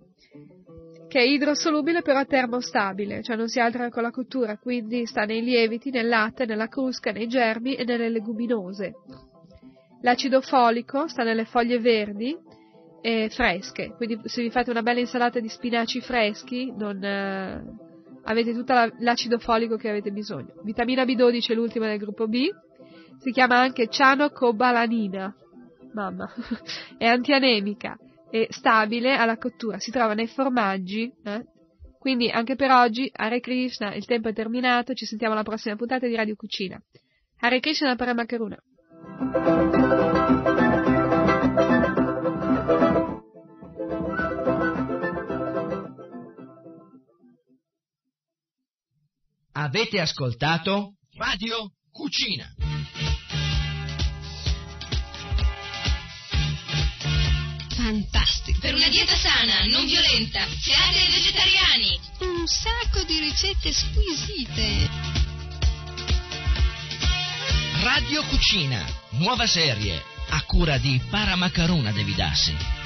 che è idrosolubile però termostabile, cioè non si altera con la cottura, quindi sta nei lieviti, nel latte, nella crusca, nei germi e nelle leguminose. L'acido folico sta nelle foglie verdi, e fresche, quindi se vi fate una bella insalata di spinaci freschi non, eh, avete tutto la, l'acido folico che avete bisogno. Vitamina B12 è l'ultima del gruppo B, si chiama anche cianocobalanina, mamma, è antianemica, è stabile alla cottura, si trova nei formaggi, eh? quindi anche per oggi Hare Krishna, il tempo è terminato, ci sentiamo alla prossima puntata di Radio Cucina. Hare Krishna Paramakaruna. Avete ascoltato Radio Cucina. Fantastico. Per una dieta sana, non violenta, siate vegetariani. Un sacco di ricette squisite. Radio Cucina, nuova serie, a cura di Paramacaruna Devidassi.